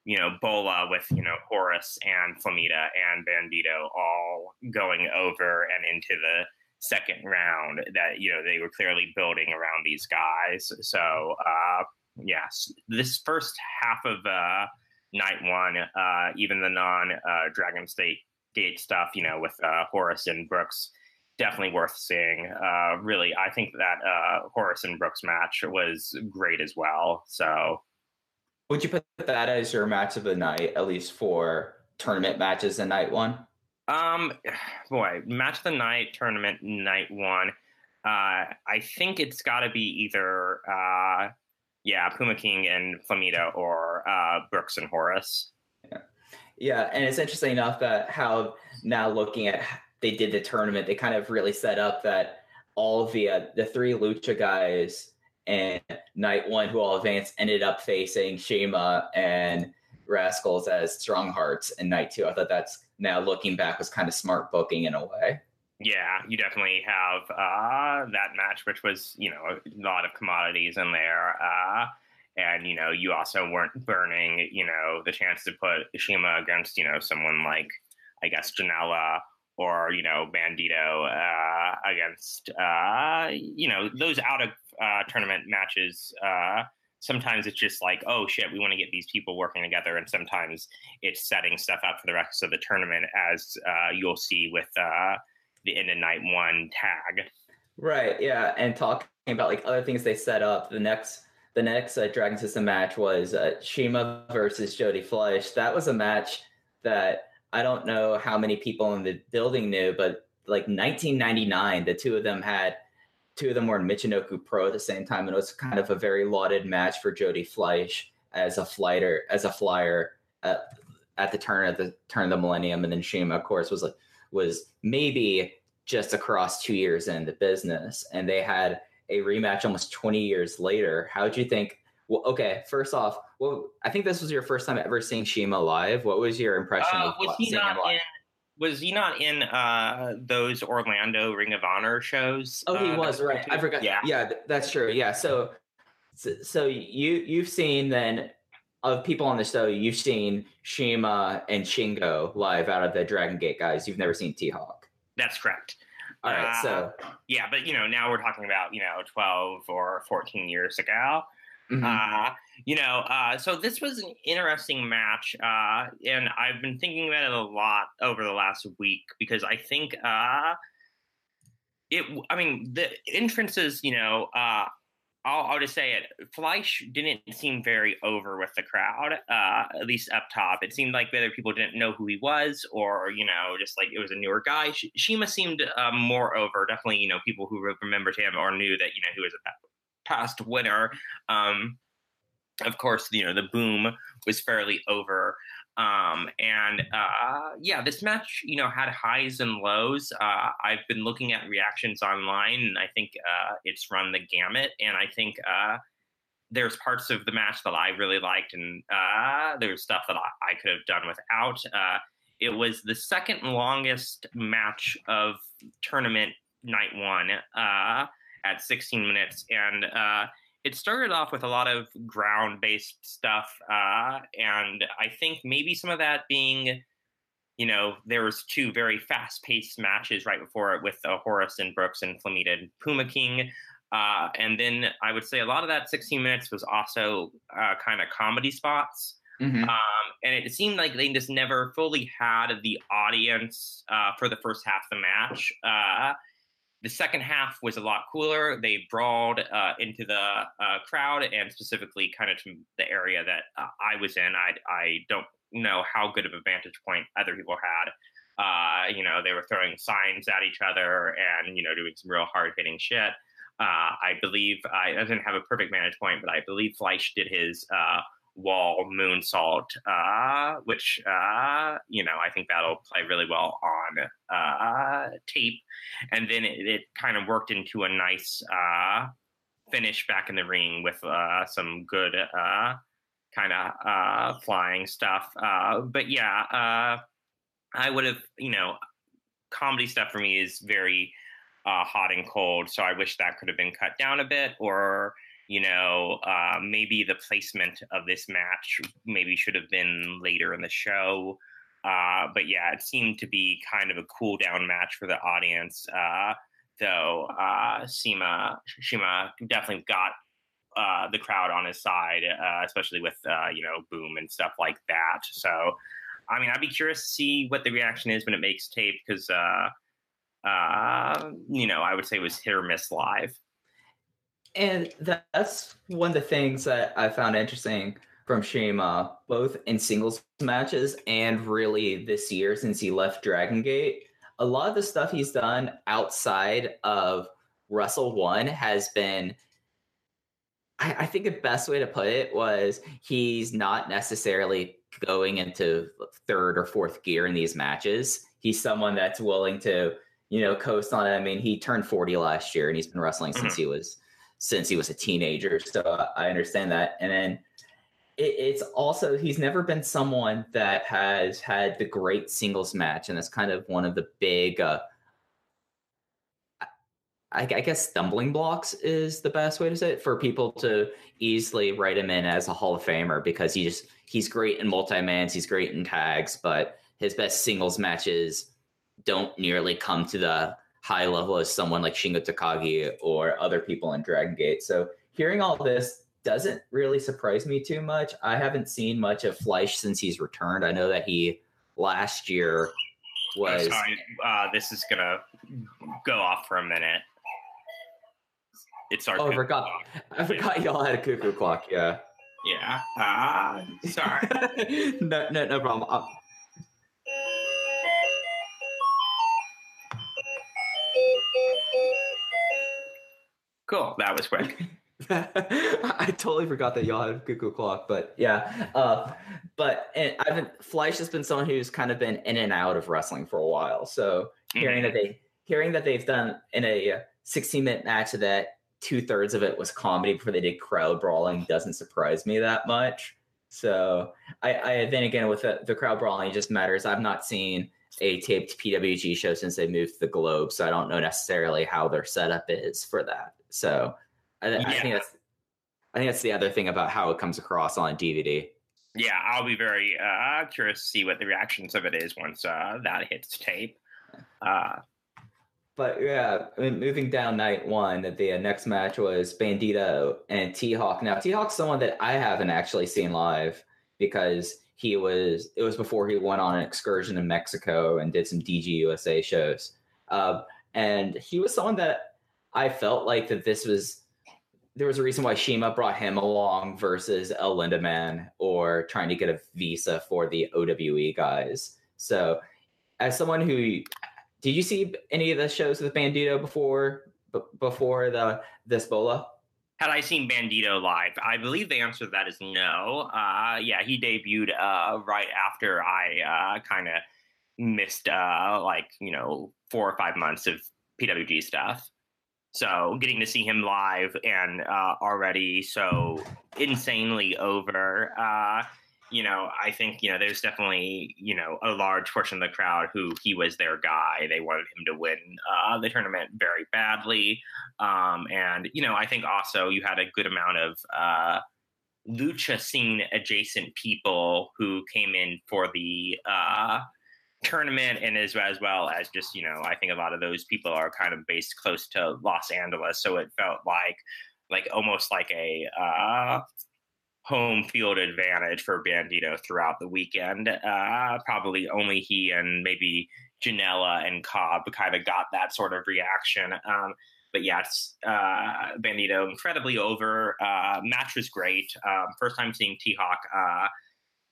you know, Bola with, you know, Horus and Flamita and Bandito all going over and into the second round that, you know, they were clearly building around these guys. So, uh, yes, this first half of uh, night one, uh, even the non uh, Dragon State Gate stuff, you know, with uh, Horus and Brooks, definitely worth seeing. Uh, really, I think that uh, Horus and Brooks match was great as well. So, would you put that as your match of the night, at least for tournament matches in night one? Um, boy, match of the night, tournament night one. Uh, I think it's got to be either, uh, yeah, Puma King and Flamita or uh, Brooks and Horus. Yeah. yeah, and it's interesting enough that how now looking at they did the tournament, they kind of really set up that all the uh, the three lucha guys and night one who all advanced ended up facing CIMA and Rascals as strong hearts in night two. I thought that's now looking back was kind of smart booking in a way. Yeah, you definitely have uh, that match, which was you know a lot of commodities in there, uh, and you know you also weren't burning you know the chance to put CIMA against you know someone like I guess Janela or you know Bandito uh, against uh, you know those out of uh, tournament matches. Uh, sometimes it's just like, oh shit, we want to get these people working together, and sometimes it's setting stuff up for the rest of the tournament, as uh, you'll see with uh, the end of night one tag. Right. Yeah, and talking about like other things they set up. The next the next Dragon System match was CIMA versus Jody Fleisch. That was a match that I don't know how many people in the building knew, but like 1999, the two of them had two of them were in Michinoku Pro at the same time, and it was kind of a very lauded match for Jody Fleisch as a flighter as a flyer at, at the turn of the turn of the millennium, and then CIMA, of course, was like was maybe just across two years in the business, and they had a rematch almost 20 years later. How would you think? Well, okay, first off, well, I think this was your first time ever seeing CIMA live. What was your impression Uh, of was he not in? Was he not in uh, those Orlando Ring of Honor shows? Oh, he uh, was right. I forgot. Yeah, yeah, that's true. Yeah, so, so so you you've seen then of people on the show, you've seen CIMA and Shingo live out of the Dragon Gate guys. You've never seen T Hawk. that's correct. All right, so Yeah, but you know, now we're talking about you know twelve or fourteen years ago. Mhm. Uh, you know, uh, so this was an interesting match, uh, and I've been thinking about it a lot over the last week because I think uh, it. I mean, the entrances. You know, uh, I'll, I'll just say it. Fleisch didn't seem very over with the crowd, uh, at least up top. It seemed like whether people didn't know who he was, or you know, just like it was a newer guy. Sh- CIMA seemed uh, more over. Definitely, you know, people who remembered him or knew that you know he was a past winner. Um, of course, you know the boom was fairly over, um, and uh, yeah, this match you know had highs and lows. Uh, I've been looking at reactions online, and I think uh, it's run the gamut. And I think uh, there's parts of the match that I really liked, and uh, there's stuff that I, I could have done without. Uh, it was the second longest match of tournament night one at 16 minutes, and uh, it started off with a lot of ground based stuff. Uh, and I think maybe some of that being, you know, there was two very fast paced matches right before it with uh, Horus and Brooks and Flamita and Puma King. Uh, and then I would say a lot of that 16 minutes was also uh, kind of comedy spots. Mhm. Um, and it seemed like they just never fully had the audience uh, for the first half of the match. The second half was a lot cooler. They brawled uh, into the uh, crowd and specifically kind of to the area that uh, I was in. I, I don't know how good of a vantage point other people had. Uh, you know, they were throwing signs at each other and, you know, doing some real hard hitting shit. Uh, I believe I, I didn't have a perfect vantage point, but I believe Fleisch did his uh, wall moonsault, uh, which uh, you know I think that'll play really well on uh, tape. And then it, it kind of worked into a nice uh, finish back in the ring with uh, some good uh, kind of flying stuff. But yeah, I would have you know comedy stuff for me is very hot and cold. So I wish that could have been cut down a bit or you know, uh, maybe the placement of this match maybe should have been later in the show. Uh, but yeah, it seemed to be kind of a cool down match for the audience. Uh, though uh, CIMA CIMA definitely got uh, the crowd on his side, uh, especially with you know boom and stuff like that. So, I mean, I'd be curious to see what the reaction is when it makes tape because you know I would say it was hit or miss live. And that's one of the things that I found interesting from CIMA, both in singles matches and really this year since he left Dragon Gate. A lot of the stuff he's done outside of Wrestle One has been. I, I think the best way to put it was he's not necessarily going into third or fourth gear in these matches. He's someone that's willing to, you know, coast on it. I mean, he turned 40 last year and he's been wrestling mm-hmm. since he was since he was a teenager. So I understand that. And then it, it's also, he's never been someone that has had the great singles match. And that's kind of one of the big, uh, I, I guess, stumbling blocks is the best way to say it for people to easily write him in as a Hall of Famer because he just, he's great in multi mans, he's great in tags, but his best singles matches don't nearly come to the high level as someone like Shingo Takagi or other people in Dragon Gate. So hearing all this doesn't really surprise me too much. I haven't seen much of Fleisch since he's returned. I know that he last year was. Sorry, uh, this is gonna go off for a minute. It's our. Oh, I forgot. I forgot y'all had a cuckoo clock. Yeah. Yeah. Ah, sorry. (laughs) no, no, no problem. Uh, cool. That was quick. (laughs) I totally forgot that y'all had a cuckoo clock, but yeah. Uh, but and I've been Fleisch has been someone who's kind of been in and out of wrestling for a while. So hearing that they hearing that they've done in a 16 minute match that two thirds of it was comedy before they did crowd brawling doesn't surprise me that much. So I, I then again with the, the crowd brawling, it just matters. I've not seen a taped PWG show since they moved to the Globe, so I don't know necessarily how their setup is for that. So I, Yeah. I think that's I think that's the other thing about how it comes across on DVD. Yeah, I'll be very uh, curious to see what the reactions of it is once uh, that hits tape. Uh, But yeah, I mean, moving down night one, that the uh, next match was Bandito and T Hawk. Now, T Hawk's someone that I haven't actually seen live because he was, it was before he went on an excursion in Mexico and did some DG USA shows. Uh, and he was someone that I felt like that this was, there was a reason why CIMA brought him along versus El Lindaman or trying to get a visa for the OWE guys. So, as someone who did you see any of the shows with Bandito before b- before the this Bola? had I seen Bandito live? I believe the answer to that is no. Uh, yeah, he debuted uh, right after I uh, kind of missed uh, like you know four or five months of PWG stuff. So getting to see him live and uh, already so insanely over, uh, you know, I think you know there's definitely you know a large portion of the crowd who he was their guy. They wanted him to win uh, the tournament very badly, um, and you know I think also you had a good amount of uh, lucha scene adjacent people who came in for the uh, tournament and as, as well as just you know i think a lot of those people are kind of based close to los angeles so it felt like like almost like a uh, home field advantage for bandito throughout the weekend uh, probably only he and maybe janela and cobb kind of got that sort of reaction um, but yeah, it's uh, Bandito incredibly over. Uh, match was great. Um, first time seeing T Hawk. Uh,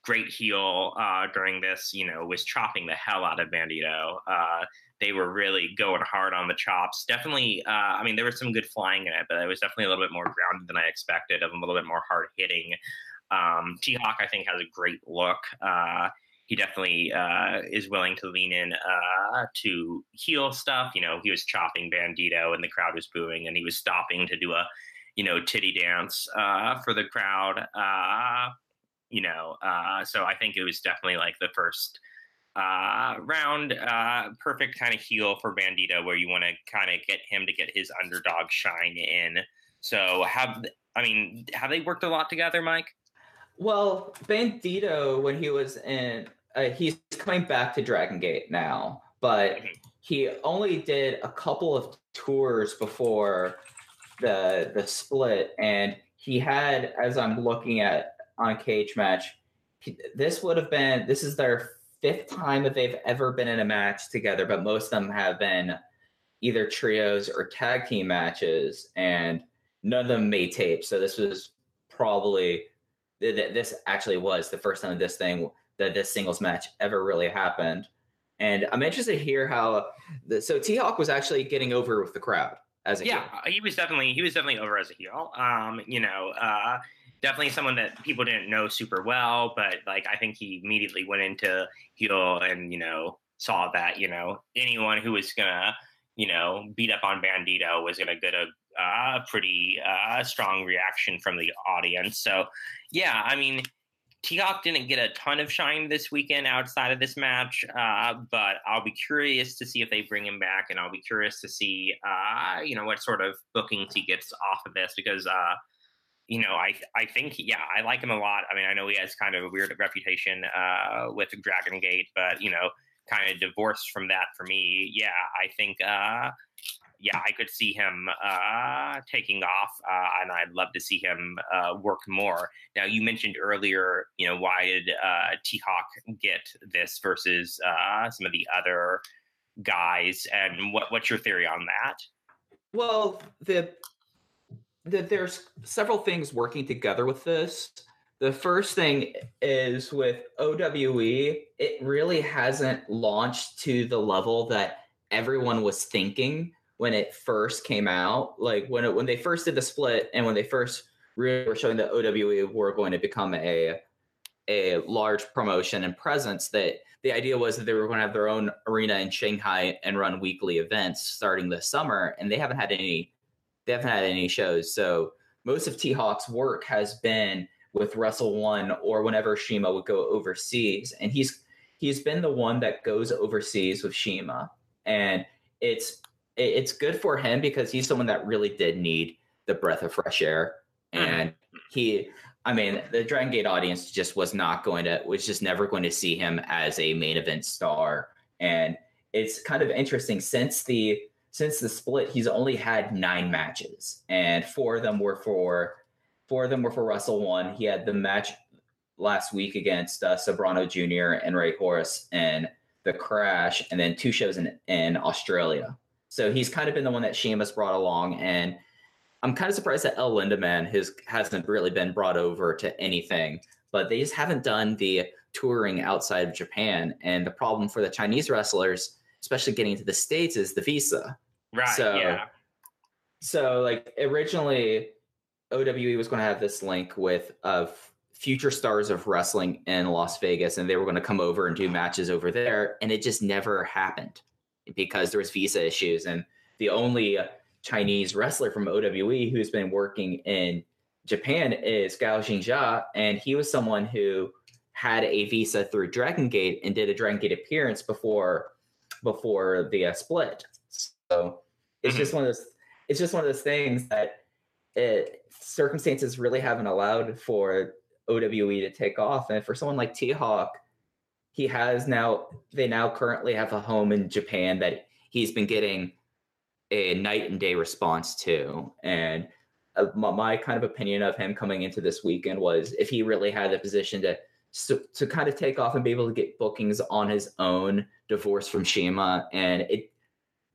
great heel uh, during this. You know, was chopping the hell out of Bandito. Uh, they were really going hard on the chops. Definitely. Uh, I mean, there was some good flying in it, but it was definitely a little bit more grounded than I expected. Of a little bit more hard hitting. Um, T Hawk, I think, has a great look. Uh, he definitely uh, is willing to lean in uh, to heel stuff. You know, he was chopping Bandito and the crowd was booing, and he was stopping to do a, you know, titty dance uh, for the crowd. Uh, you know, uh, so I think it was definitely like the first uh, round, uh, perfect kind of heel for Bandito, where you want to kind of get him to get his underdog shine in. So have I mean, have they worked a lot together, Mike? Well, Bandito when he was in, uh, he's coming back to Dragon Gate now, but he only did a couple of tours before the the split, and he had, as I'm looking at on Cagematch, this would have been this is their fifth time that they've ever been in a match together, but most of them have been either trios or tag team matches, and none of them made tape. So this was probably th- th- this actually was the first time that this thing that this singles match ever really happened. And I'm interested to hear how the, so T Hawk was actually getting over with the crowd as a yeah, heel. he was definitely he was definitely over as a heel. Um, you know, uh, definitely someone that people didn't know super well, but like I think he immediately went into heel and you know saw that you know anyone who was gonna you know beat up on Bandito was gonna get a uh, pretty uh, strong reaction from the audience. So yeah, I mean. T Hawk didn't get a ton of shine this weekend outside of this match, uh, but I'll be curious to see if they bring him back, and I'll be curious to see, uh, you know, what sort of bookings he gets off of this because, uh, you know, I I think yeah, I like him a lot. I mean, I know he has kind of a weird reputation uh, with Dragon Gate, but you know, kind of divorced from that for me. Yeah, I think uh, yeah, I could see him uh, taking off, uh, and I'd love to see him uh, work more. Now, you mentioned earlier, you know, why did uh, T Hawk get this versus uh, some of the other guys, and what, what's your theory on that? Well, the, the there's several things working together with this. The first thing is with OWE, it really hasn't launched to the level that everyone was thinking when it first came out. Like when it, when they first did the split and when they first really were showing that OWE were going to become a a large promotion and presence that the idea was that they were going to have their own arena in Shanghai and run weekly events starting this summer and they haven't had any they haven't had any shows. So most of T Hawk's work has been with Wrestle One or whenever CIMA would go overseas. And he's he's been the one that goes overseas with CIMA. And it's it's good for him because he's someone that really did need the breath of fresh air. Mm-hmm. And he I mean, the Dragon Gate audience just was not going to was just never going to see him as a main event star. And it's kind of interesting since the since the split, he's only had nine matches, and four of them were for four of them were for Wrestle One. He had the match last week against uh, Soberano Jr. and Rey Horus, and the Crash, and then two shows in in Australia. So he's kind of been the one that CIMA's brought along, and I'm kind of surprised that El Lindaman has hasn't really been brought over to anything. But they just haven't done the touring outside of Japan, and the problem for the Chinese wrestlers, especially getting into the states, is the visa. Right. So, yeah. So like originally OWE was going to have this link with of future stars of wrestling in Las Vegas, and they were going to come over and do matches over there, and it just never happened because there was visa issues, and the only Chinese wrestler from OWE who's been working in Japan is Gao Jingjia, and he was someone who had a visa through Dragon Gate and did a Dragon Gate appearance before before the uh, split. So it's mm-hmm. just one of those. It's just one of those things that it, circumstances really haven't allowed for OWE to take off. And for someone like T Hawk, he has now, they now currently have a home in Japan that he's been getting a night and day response to. And uh, my, my, kind of opinion of him coming into this weekend was if he really had the position to, to, to kind of take off and be able to get bookings on his own, divorce from CIMA, and it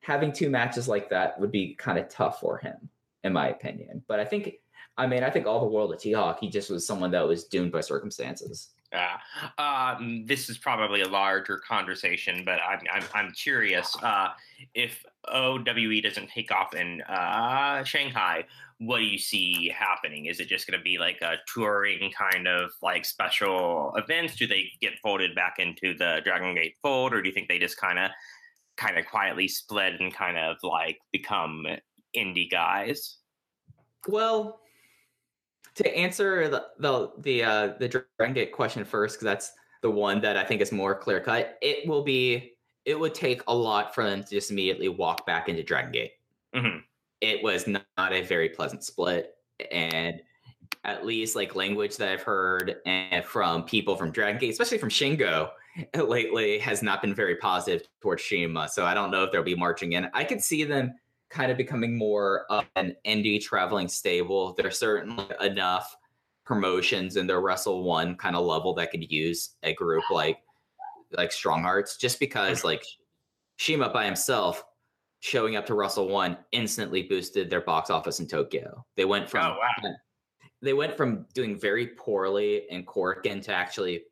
having two matches like that would be kind of tough for him in my opinion. But I think, I mean, I think all the world of T Hawk, he just was someone that was doomed by circumstances. Yeah, um, this is probably a larger conversation, but I'm I'm, I'm curious uh, if OWE doesn't take off in uh, Shanghai. What do you see happening? Is it just going to be like a touring kind of like special events? Do they get folded back into the Dragon Gate fold, or do you think they just kind of kind of quietly split and kind of like become indie guys? Well, to answer the the the uh, the Dragon Gate question first, because that's the one that I think is more clear cut. It will be. It would take a lot for them to just immediately walk back into Dragon Gate. Mm-hmm. It was not, not a very pleasant split, and at least like language that I've heard and from people from Dragon Gate, especially from Shingo, (laughs) lately has not been very positive towards CIMA. So I don't know if they'll be marching in. I could see them kind of becoming more of an indie traveling stable. There's certainly enough promotions in their Wrestle One kind of level that could use a group like like Strong Hearts, just because like CIMA by himself showing up to Wrestle One instantly boosted their box office in Tokyo. They went from oh, wow. they went from doing very poorly in Korakuen to actually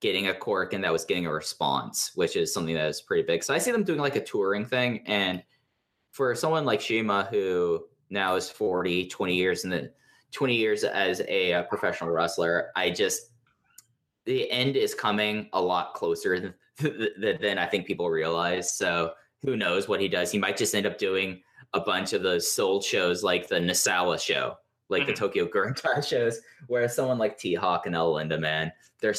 getting a cork and that was getting a response, which is something that is pretty big. So I see them doing like a touring thing and for someone like CIMA, who now is 40, 20 years in the 20 years as a, a, professional wrestler, I just the end is coming a lot closer (laughs) than, than I think people realize. So who knows what he does? He might just end up doing a bunch of those sold shows like the Nasawa show, like mm-hmm. the Tokyo Gurentai (laughs) shows, where someone like T Hawk and El Lindaman, they're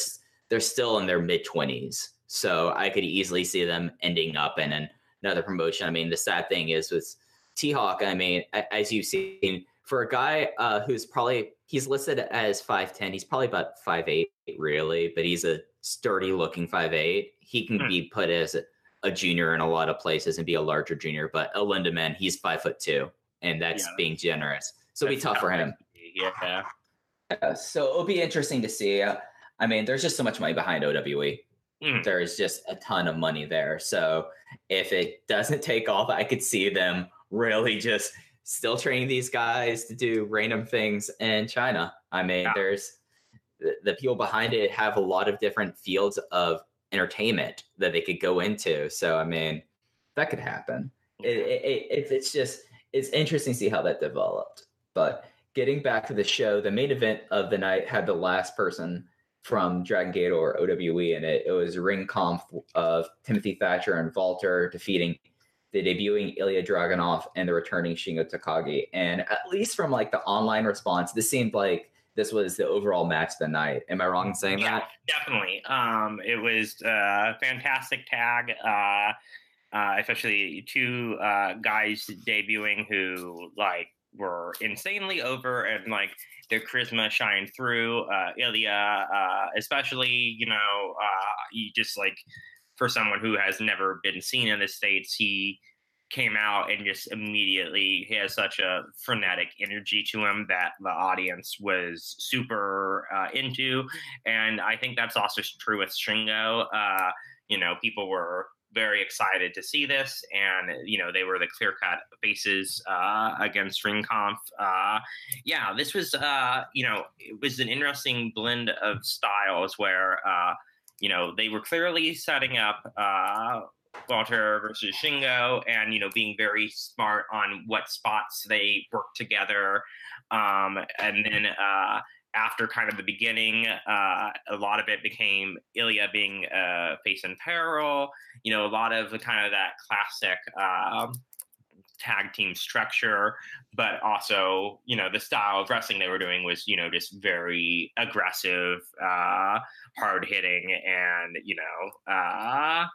they're still in their mid twenties. So I could easily see them ending up in an another promotion. I mean, the sad thing is with T Hawk, I mean, as you've seen, for a guy uh, who's probably he's listed as 5'10, he's probably about 5'8 really, but he's a sturdy looking 5'8. He can mm. be put as a, a junior in a lot of places and be a larger junior. But a Lindaman, he's five foot two, and that's yeah, being generous. So it'll be tough for him. Yeah. yeah. So it'll be interesting to see. Uh, I mean, there's just so much money behind OWE. Mm. There's just a ton of money there. So if it doesn't (laughs) take off, I could see them really just still training these guys to do random things in China. I mean, yeah. there's the, the people behind it have a lot of different fields of entertainment that they could go into. So I mean, that could happen. It, it, it, it's just it's interesting to see how that developed. But getting back to the show, the main event of the night had the last person from Dragon Gate or OWE in it. It was RingKampf of Timothy Thatcher and Walter defeating the debuting Ilja Dragunov and the returning Shingo Takagi. And at least from like the online response, this seemed like this was the overall match of the night. Am I wrong in saying yeah, that? Definitely. Um, it was a fantastic tag, uh, uh, especially two uh, guys debuting who like were insanely over and like their charisma shined through. Uh, Ilja, uh, especially, you know, uh, he just like for someone who has never been seen in the states, he came out and just immediately he has such a frenetic energy to him that the audience was super uh, into and i think that's also true with shingo uh, you know people were very excited to see this and you know they were the clear cut faces uh, against RingKampf uh, yeah this was uh, you know it was an interesting blend of styles where uh, you know they were clearly setting up uh, Walter versus Shingo, and you know being very smart on what spots they work together. Um, and then uh, after kind of the beginning, uh, a lot of it became Ilja being uh, face in peril. You know, a lot of the kind of that classic. Uh, tag team structure, but also, you know, the style of wrestling they were doing was, you know, just very aggressive, uh, hard hitting, and you know, uh,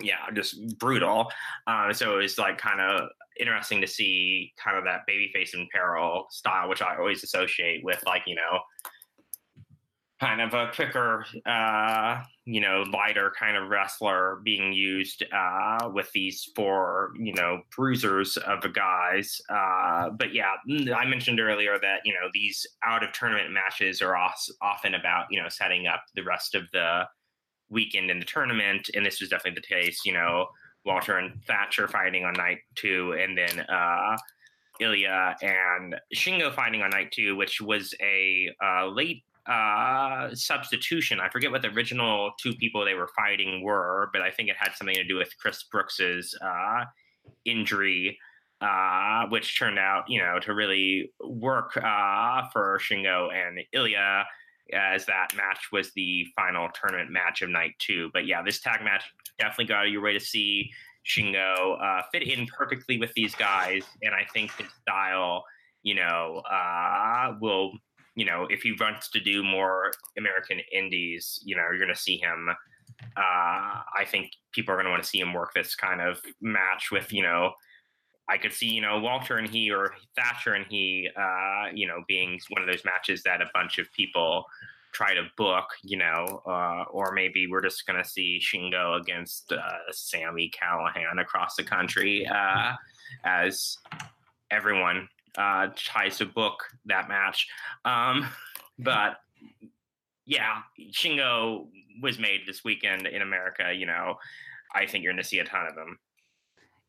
yeah, just brutal. Uh, so it was like kind of interesting to see kind of that babyface in peril style, which I always associate with like you know, kind of a quicker, uh, you know, lighter kind of wrestler being used uh, with these four you know bruisers of the guys. Uh, but yeah, mm, I mentioned earlier that you know these out of tournament matches are often about you know setting up the rest of the weekend in the tournament, and this was definitely the case. You know, Walter and Thatcher fighting on night two, and then uh, Ilja and Shingo fighting on night two, which was a uh, late uh, substitution. I forget what the original two people they were fighting were, but I think it had something to do with Chris Brooks's uh, injury. Uh, which turned out, you know, to really work uh, for Shingo and Ilja as that match was the final tournament match of night two. But yeah, this tag match definitely got your way to see Shingo uh, fit in perfectly with these guys, and I think his style, you know, uh, will, you know, if he wants to do more American indies, you know, you're going to see him. Uh, I think people are going to want to see him work this kind of match with, you know, I could see, you know, Walter and he or Thatcher and he, uh, you know, being one of those matches that a bunch of people try to book, you know, uh, or maybe we're just going to see Shingo against uh, Sami Callihan across the country uh, as everyone uh, tries to book that match. Um, but yeah, Shingo was made this weekend in America. You know, I think you're going to see a ton of them.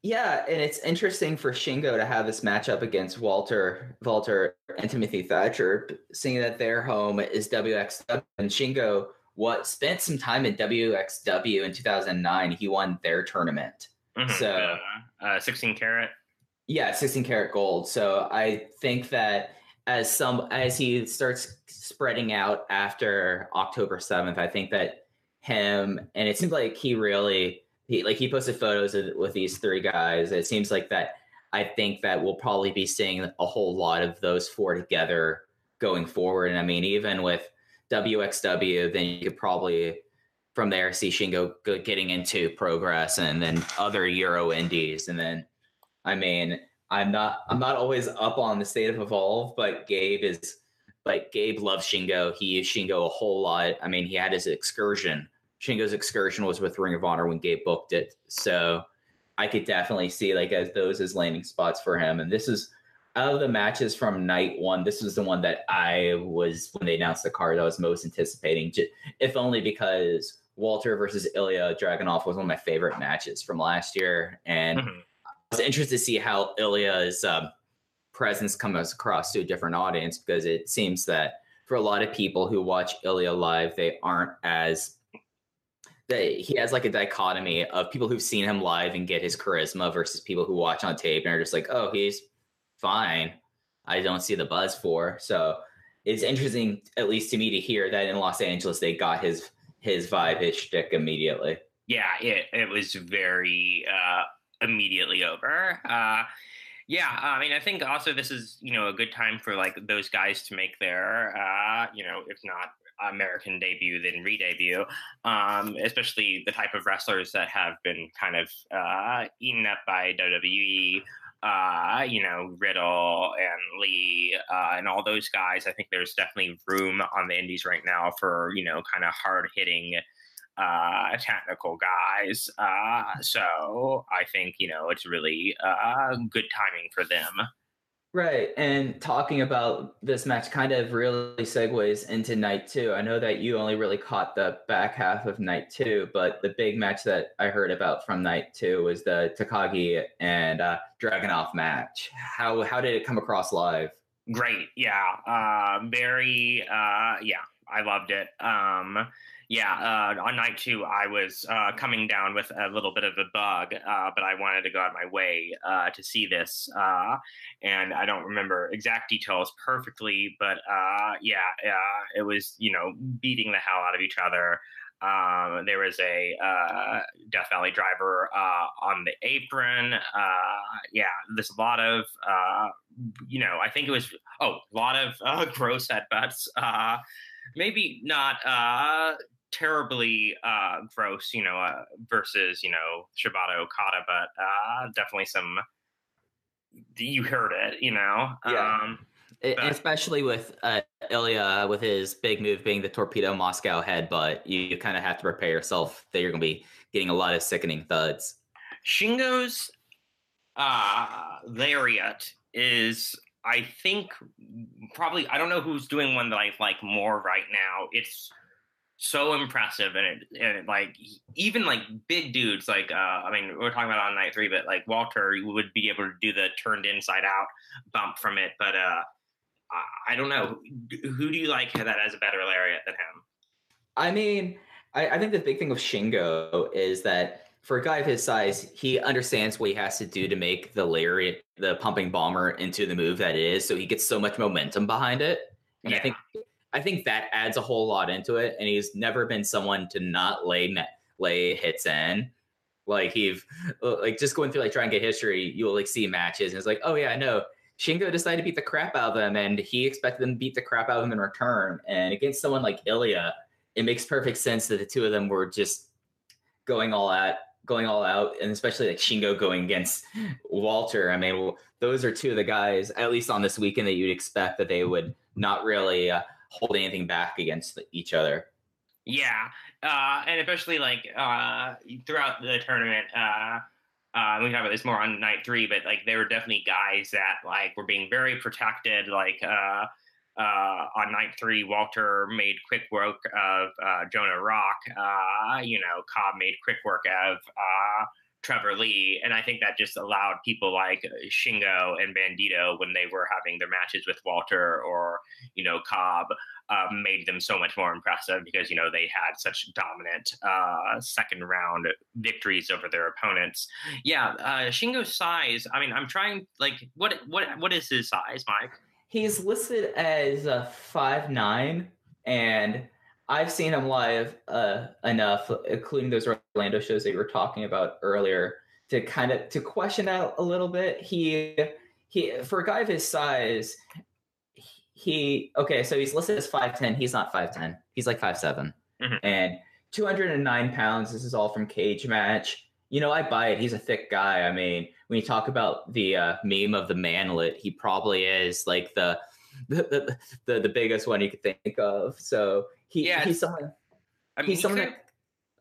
Yeah, and it's interesting for Shingo to have this matchup against Walter, Walter, and Timothy Thatcher, seeing that their home is WXW. And Shingo, what spent some time in WXW in 2009. He won their tournament. Mm-hmm. So, uh, uh, 16 Carat. Yeah, 16 Carat Gold. So I think that as some as he starts spreading out after October 7th, I think that him and it seems like he really he like he posted photos of, with these three guys. It seems like that. I think that we'll probably be seeing a whole lot of those four together going forward. And I mean, even with WXW, then you could probably from there see Shingo getting into Progress and then other Euro Indies, and then I mean, I'm not I'm not always up on the state of Evolve, but Gabe is like Gabe loves Shingo. He used Shingo a whole lot. I mean, he had his excursion Shingo's excursion was with Ring of Honor when Gabe booked it. So I could definitely see like as those as landing spots for him. And this is out of the matches from night one, this was the one that I was when they announced the card I was most anticipating, if only because Walter versus Ilja Dragunov was one of my favorite matches from last year, and mm-hmm. I was interested to see how Ilja's um, presence comes across to a different audience because it seems that for a lot of people who watch Ilja live, they aren't as that he has like a dichotomy of people who've seen him live and get his charisma versus people who watch on tape and are just like, oh, he's fine. I don't see the buzz for. So it's interesting, at least to me, to hear that in Los Angeles they got his his vibe, his shtick immediately. Yeah, it it was very uh, immediately over. Uh, yeah, I mean, I think also this is you know a good time for like those guys to make their uh, you know if not American debut then re-debut, um, especially the type of wrestlers that have been kind of uh, eaten up by WWE. Uh, you know, Riddle and Lee uh, and all those guys. I think there's definitely room on the indies right now for you know kind of hard hitting uh, technical guys. Uh, so I think you know it's really uh, good timing for them. Right. And talking about this match kind of really segues into night two. I know that you only really caught the back half of night two, but the big match that I heard about from night two was the Takagi and uh, Dragunov match. How how did it come across live? Great. Yeah. Uh, very uh, yeah, I loved it. Um, yeah, uh, on night two, I was uh, coming down with a little bit of a bug, uh, but I wanted to go out of my way uh, to see this. Uh, and I don't remember exact details perfectly, but uh, yeah, it was, you know, beating the hell out of each other. Um, there was a Death Valley driver on the apron. yeah, there's a lot of, you know, I think it was, oh, a lot of (laughs) gross headbutts maybe not uh, terribly uh, gross, you know, uh, versus you know Shibata Okada, but uh, definitely some. You heard it, you know. Yeah. Um, it, especially with uh, Ilja with his big move being the torpedo Moscow head, but you, you kind of have to prepare yourself that you're going to be getting a lot of sickening thuds. Shingo's uh, lariat is, I think, probably I don't know who's doing one that I like more right now. It's so impressive and it, and it, like even like big dudes like uh i mean we are talking about on night three but like walter would be able to do the turned inside out bump from it but uh i don't know who do you like that has a better lariat than him i mean I, I think the big thing with shingo is that for a guy of his size he understands what he has to do to make the lariat the pumping bomber into the move that it is so he gets so much momentum behind it and yeah. i think I think that adds a whole lot into it. And he's never been someone to not lay lay hits in. Like he've like just going through like trying to get history, you'll like see matches and it's like, oh yeah, I know. Shingo decided to beat the crap out of them, and he expected them to beat the crap out of him in return. And against someone like Ilya, it makes perfect sense that the two of them were just going all out, going all out, and especially like Shingo going against Walter. I mean, those are two of the guys, at least on this weekend, that you'd expect that they would not really uh, hold anything back against each other. Yeah, uh, and especially like uh, throughout the tournament, uh, uh, we talk about this more on night three, but like there were definitely guys that like were being very protected. Like uh, uh, on night three, Walter made quick work of uh, Jonah Rock. Uh, you know, Cobb made quick work of uh, Trevor Lee, and I think that just allowed people like Shingo and Bandito when they were having their matches with Walter or you know Cobb um, made them so much more impressive because you know they had such dominant uh, second round victories over their opponents. Yeah, uh, Shingo's size. I mean, I'm trying like what what what is his size, Mike? He's listed as a five nine and I've seen him live uh, enough, including those Orlando shows that you were talking about earlier, to kind of to question that a little bit. He he for a guy of his size, he okay, so he's listed as five ten. He's not five ten. He's like five seven, mm-hmm. and two hundred and nine pounds. This is all from Cagematch. You know, I buy it. He's a thick guy. I mean, when you talk about the uh, meme of the manlet, he probably is like the the, the the biggest one you could think of. So he yeah, he's someone. I mean, he's someone. Could, that,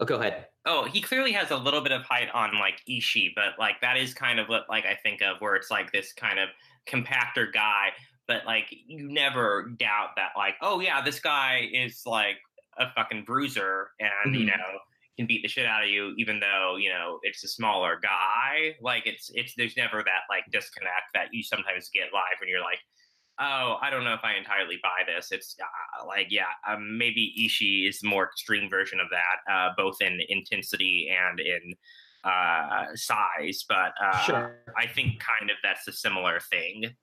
Oh, go ahead. Oh, he clearly has a little bit of height on like Ishii, but like that is kind of what like I think of where it's like this kind of compactor guy, but like you never doubt that like, oh yeah, this guy is like a fucking bruiser and mm-hmm. you know can beat the shit out of you even though you know it's a smaller guy like it's it's there's never that like disconnect that you sometimes get live when you're like oh, I don't know if I entirely buy this. It's uh, like, yeah, um, maybe Ishii is the more extreme version of that, uh, both in intensity and in uh, size. But uh, sure. I think kind of that's a similar thing.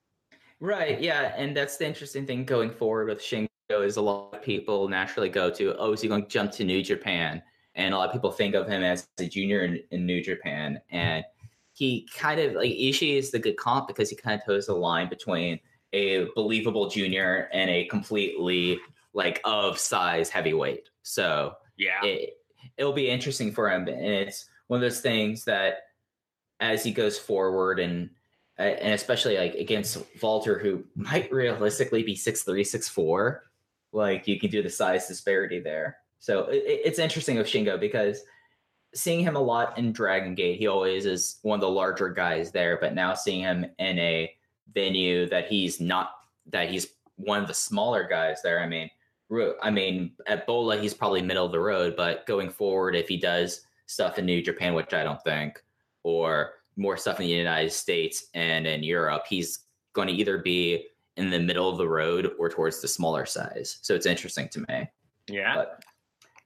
Right. Yeah. And that's the interesting thing going forward with Shingo is a lot of people naturally go to, oh, is he going to jump to New Japan? And a lot of people think of him as a junior in, in New Japan. And he kind of like Ishii is the good comp because he kind of toes the line between a believable junior and a completely like of size heavyweight. So yeah, it, it'll be interesting for him, and it's one of those things that as he goes forward and and especially like against Walter, who might realistically be six three, six four, like you can do the size disparity there. So it, it's interesting with Shingo because seeing him a lot in Dragon Gate, he always is one of the larger guys there. But now seeing him in a venue that he's not that he's one of the smaller guys there. I mean, I mean at Bola he's probably middle of the road, but going forward, if he does stuff in New Japan, which I don't think, or more stuff in the United States and in Europe, he's going to either be in the middle of the road or towards the smaller size. So it's interesting to me. Yeah. But,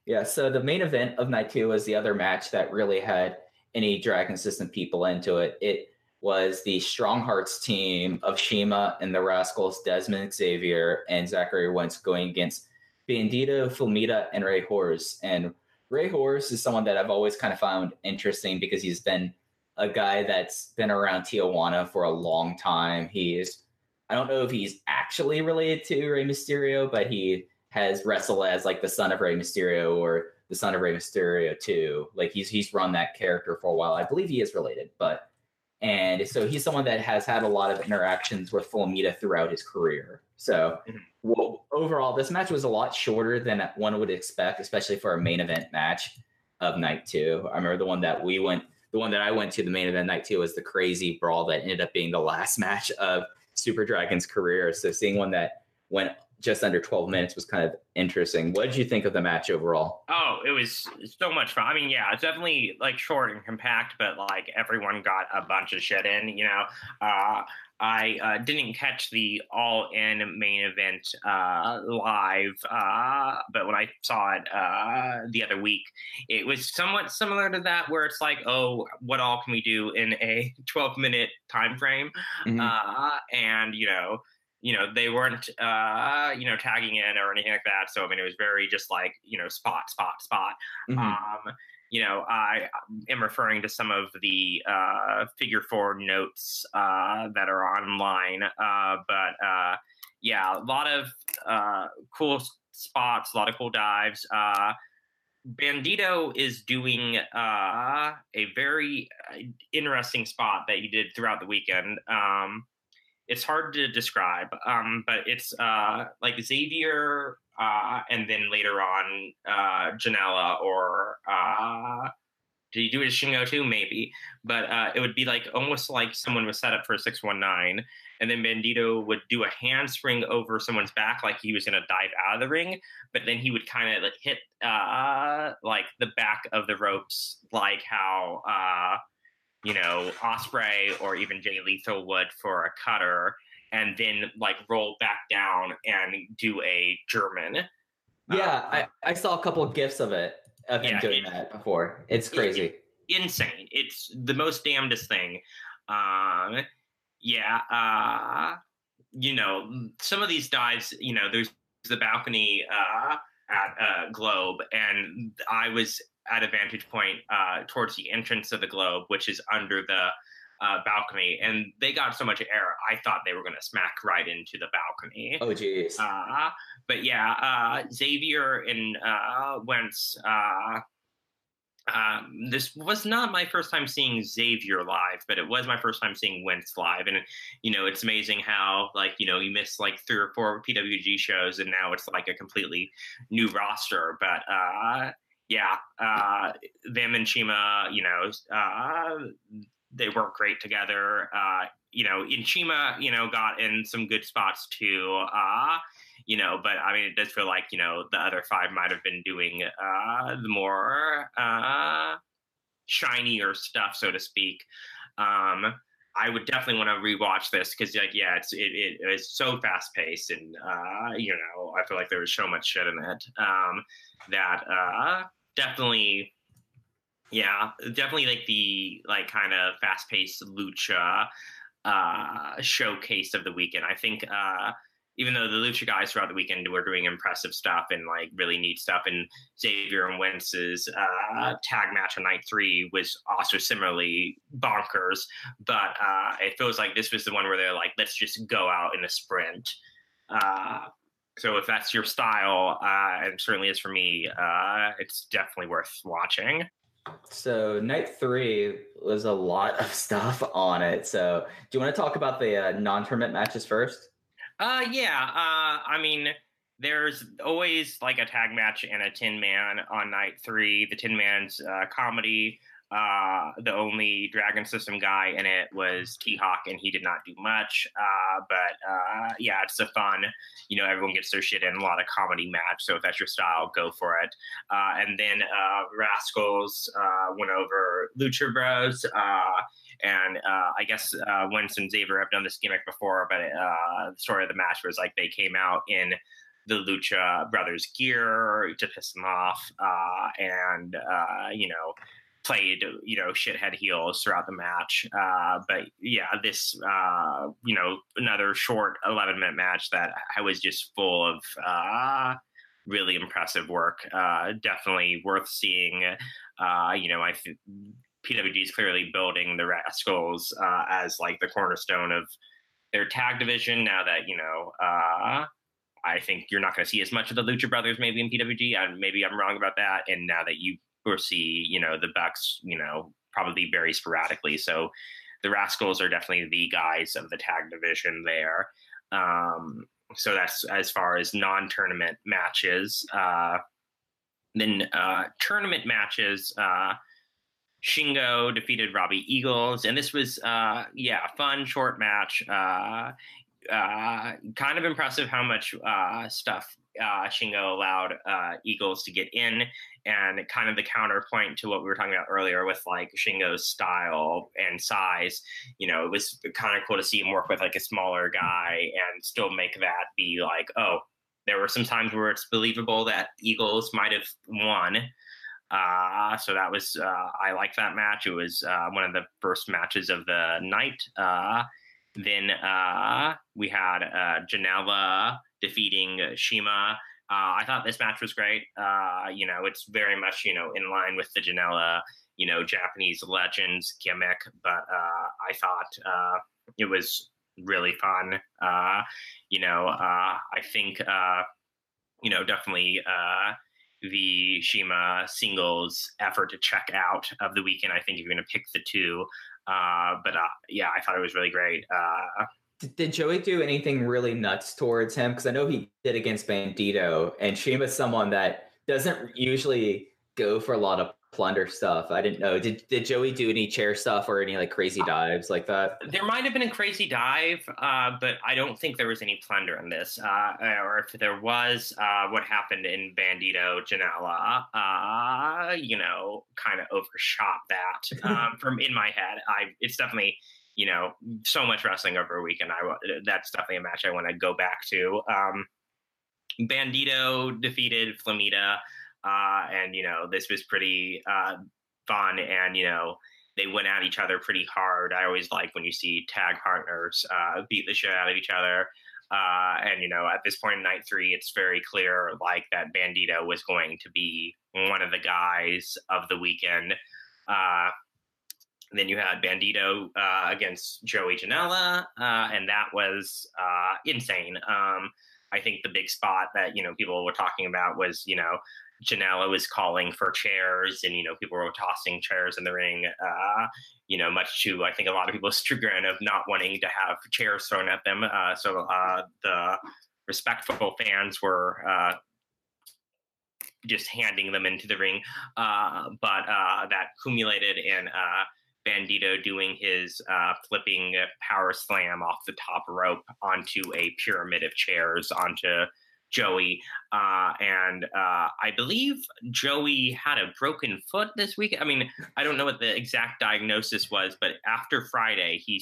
yeah. So the main event of night two was the other match that really had any Dragon System people into it. It was the Strong Hearts team of CIMA and the Rascals, Desmond Xavier and Zachary Wentz going against Bandito, Flamita, and Rey Horus. And Rey Horus is someone that I've always kind of found interesting because he's been a guy that's been around Tijuana for a long time. He's, I don't know if he's actually related to Rey Mysterio, but he has wrestled as like the son of Rey Mysterio or the son of Rey Mysterio too. Like he's he's run that character for a while. I believe he is related, but and so he's someone that has had a lot of interactions with Flamita throughout his career. So mm-hmm. well, overall, this match was a lot shorter than one would expect, especially for a main event match of night two. I remember the one that we went, the one that I went to, the main event night two was the crazy brawl that ended up being the last (laughs) match of Super Dragon's career. So seeing one that went just under 12 minutes was kind of interesting. What did you think of the match overall? Oh, it was so much fun. I mean, yeah, it's definitely like short and compact, but like everyone got a bunch of shit in, you know. Uh, I uh, didn't catch the all in main event uh, live, uh, but when I saw it uh, the other week, it was somewhat similar to that, where it's like, oh, what all can we do in a (laughs) 12 minute time frame? Mm-hmm. Uh, and, you know, you know they weren't uh you know tagging in or anything like that so i mean it was very just like you know spot spot spot mm-hmm. um you know i am referring to some of the uh figure four notes uh that are online uh but uh yeah a lot of uh cool spots a lot of cool dives uh Bandito is doing uh, a very uh, interesting spot that he did throughout the weekend. Um, it's hard to describe, um, but it's uh, like Xavier, uh, and then later on uh, Janela or uh, did he do it as Shingo too? Maybe, but uh, it would be like almost like someone was set up for a six one nine, and then Bandito would do a handspring over someone's back like he was going to dive out of the ring, but then he would kind of like hit uh, like the back of the ropes, like how. Uh, you know, Osprey or even Jay Lethal would for a cutter, and then like roll back down and do a German. Yeah, uh, I, I saw a couple of gifs of it of him yeah, doing it, that before. It's crazy. It, it, insane. It's the most damnedest thing. Um, yeah, uh, you know, some of these dives, you know, there's the balcony uh, at uh, Globe, and I was at a vantage point uh, towards the entrance of the globe, which is under the uh, balcony, and they got so much air. I thought they were going to smack right into the balcony. Oh, jeez. Uh, but yeah, uh, Xavier and uh, Wentz. Uh, um, this was not my first time seeing Xavier live, but it was my first time seeing Wentz live, and you know it's amazing how like you know you miss like three or four PWG shows, and now it's like a completely new roster. But yeah, uh, them and CIMA, you know, uh, they work great together. Uh, you know, in CIMA, you know, got in some good spots too. Uh, you know, but I mean, it does feel like you know the other five might have been doing uh, the more uh, shinier stuff, so to speak. Um, I would definitely want to rewatch this because, like, yeah, it's it, it is so fast paced, and uh, you know, I feel like there was so much shit in it um, that uh, definitely, yeah, definitely like the like kind of fast paced lucha uh, showcase of the weekend. I think uh, even though the Lucha guys throughout the weekend were doing impressive stuff and like really neat stuff, and Xavier and Wentz's uh, tag match on night three was also similarly bonkers. But uh, it feels like this was the one where they're like, let's just go out in a sprint. Uh, so if that's your style, uh, and certainly is for me, uh, it's definitely worth watching. So night three was a lot of (laughs) stuff on it. So do you want to talk about the uh, non-tournament matches first? Uh, yeah. Uh, I mean, there's always like a tag match and a Tin Man on night three. The Tin Man's uh, comedy. Uh, the only Dragon System guy in it was T Hawk, and he did not do much. Uh, but uh, yeah, it's a fun, you know, everyone gets their shit in, a lot of comedy match. So if that's your style, go for it. Uh, and then uh, Rascals uh, went over Lucha Bros. And I guess uh, and Xavier have done this gimmick before, but the story of the match was like they came out in the Lucha Brothers gear to piss them off, and you know played you know shithead heels throughout the match. Uh, but yeah, this uh, you know another short 11 minute match that I was just full of uh, really impressive work. Uh, definitely worth seeing. Uh, you know, I PWG is clearly building the Rascals uh, as like the cornerstone of their tag division. Now that you know. I think you're not going to see as much of the Lucha Brothers maybe in PWG. And maybe I'm wrong about that. And now that you or see, you know, the Bucks, you know, probably very sporadically. So the Rascals are definitely the guys of the tag division there. Um, so that's as far as non-tournament matches. Uh, then uh, tournament matches. Uh, Shingo defeated Robbie Eagles, and this was uh, yeah, a fun short match. Uh, uh, kind of impressive how much uh, stuff uh, Shingo allowed uh, Eagles to get in, and kind of the counterpoint to what we were talking about earlier with like Shingo's style and size. You know, it was kind of cool to see him work with like a smaller guy and still make that be like, oh, there were some times where it's believable that Eagles might have won. Uh, so that was uh, I liked that match. It was uh, one of the first matches of the night. Uh, then uh, we had uh, Janela defeating CIMA. Uh, I thought this match was great. Uh, you know, it's very much you know in line with the Janela, you know, Japanese legends gimmick. But uh, I thought uh, it was really fun. Uh, you know, uh, I think you know definitely the CIMA singles effort to check out of the weekend. I think if you're going to pick the two, uh, but uh, yeah, I thought it was really great Uh, did Joey do anything really nuts towards him? Because I know he did against Bandito, and CIMA's someone that doesn't usually go for a lot of plunder stuff. I didn't know. Did did Joey do any chair stuff or any like crazy dives like that? There might have been a crazy dive, uh, but I don't think there was any plunder in this. Uh, or if there was, uh, what happened in Bandito Janela, uh, you know, kind of overshot that (laughs) um, from in my head. I it's definitely you know, so much wrestling over a weekend. I that's definitely a match I want to go back to. Um, Bandito defeated Flamita, uh, and you know this was pretty uh, fun, and you know they went at each other pretty hard. I always like when you see tag partners uh, beat the shit out of each other. Uh, and you know, at this point in night three, it's very clear like that Bandito was going to be one of the guys of the weekend. Uh, then you had Bandito uh, against Joey Janela, uh, and that was uh, insane. Um, I think the big spot that you know people were talking about was you know Janela was calling for chairs, and you know people were tossing chairs in the ring. Uh, you know, much to I think a lot of people's (laughs) chagrin of not wanting to have chairs thrown at them. Uh, so uh, the respectful fans were just handing them into the ring, uh, but uh, that accumulated in uh, Bandito doing his uh, flipping power slam off the top rope onto a pyramid of chairs onto Joey. Uh, and uh, I believe Joey had a broken foot this week. I mean, I don't know what the exact diagnosis was, but after Friday, he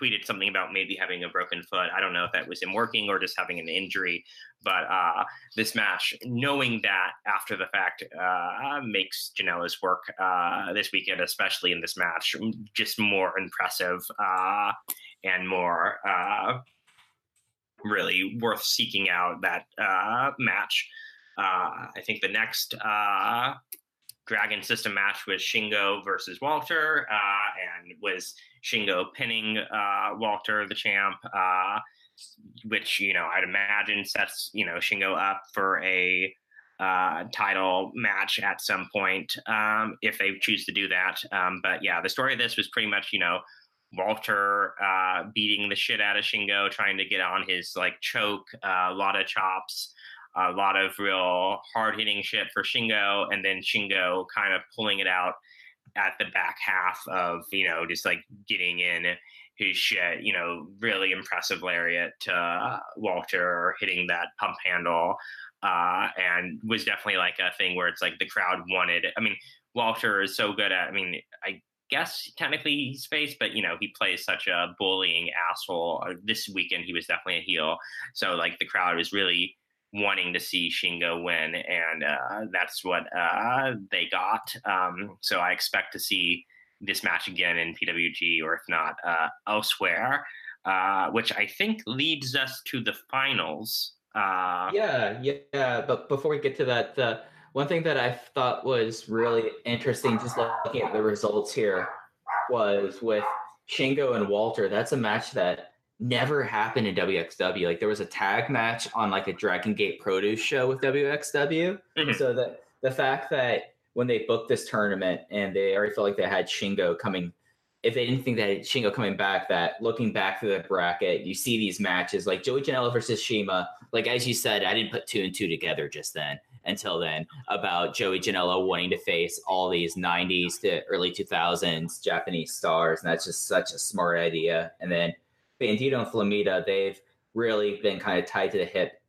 tweeted something about maybe having a broken foot. I don't know if that was him working or just having an injury. But uh, this match, knowing that after the fact, uh, makes Janela's work uh, this weekend, especially in this match, just more impressive uh, and more uh, really worth seeking out that uh, match. I think the next Dragon System match was Shingo versus Walter, and was Shingo pinning Walter, the champ which you know I'd imagine sets you know Shingo up for a uh, title match at some point um, if they choose to do that. Um, but yeah, the story of this was pretty much you know Walter uh, beating the shit out of Shingo, trying to get on his like choke, uh, a lot of chops. A lot of real hard hitting shit for Shingo, and then Shingo kind of pulling it out at the back half of you know just like getting in his shit, you know, really impressive lariat to uh, Walter hitting that pump handle. Uh, and was definitely like a thing where it's like the crowd wanted. I mean, Walter is so good at, I mean, I guess technically he's face, but you know, he plays such a bullying asshole. Uh, this weekend, he was definitely a heel. So, like, the crowd was really wanting to see Shingo win, and uh, that's what uh, they got. Um, so, I expect to see this match again in PWG or if not uh, elsewhere, uh, which I think leads us to the finals. Uh, yeah, yeah. But before we get to that, one thing that I thought was really interesting, just looking at the results here, was with Shingo and Walter. That's a match that never happened in WXW. Like there was a tag match on like a Dragon Gate Produce show with WXW. Mm-hmm. So that the fact that when they booked this tournament and they already felt like they had Shingo coming. If they didn't think that Shingo coming back, that looking back through the bracket, you see these matches like Joey Janela versus CIMA. Like as you said, I didn't put two and two together just then until then about Joey Janela wanting to face all these 90s to early 2000s Japanese stars. And that's just such a smart idea. And then Bandito and Flamita, they've really been kind of tied to the hip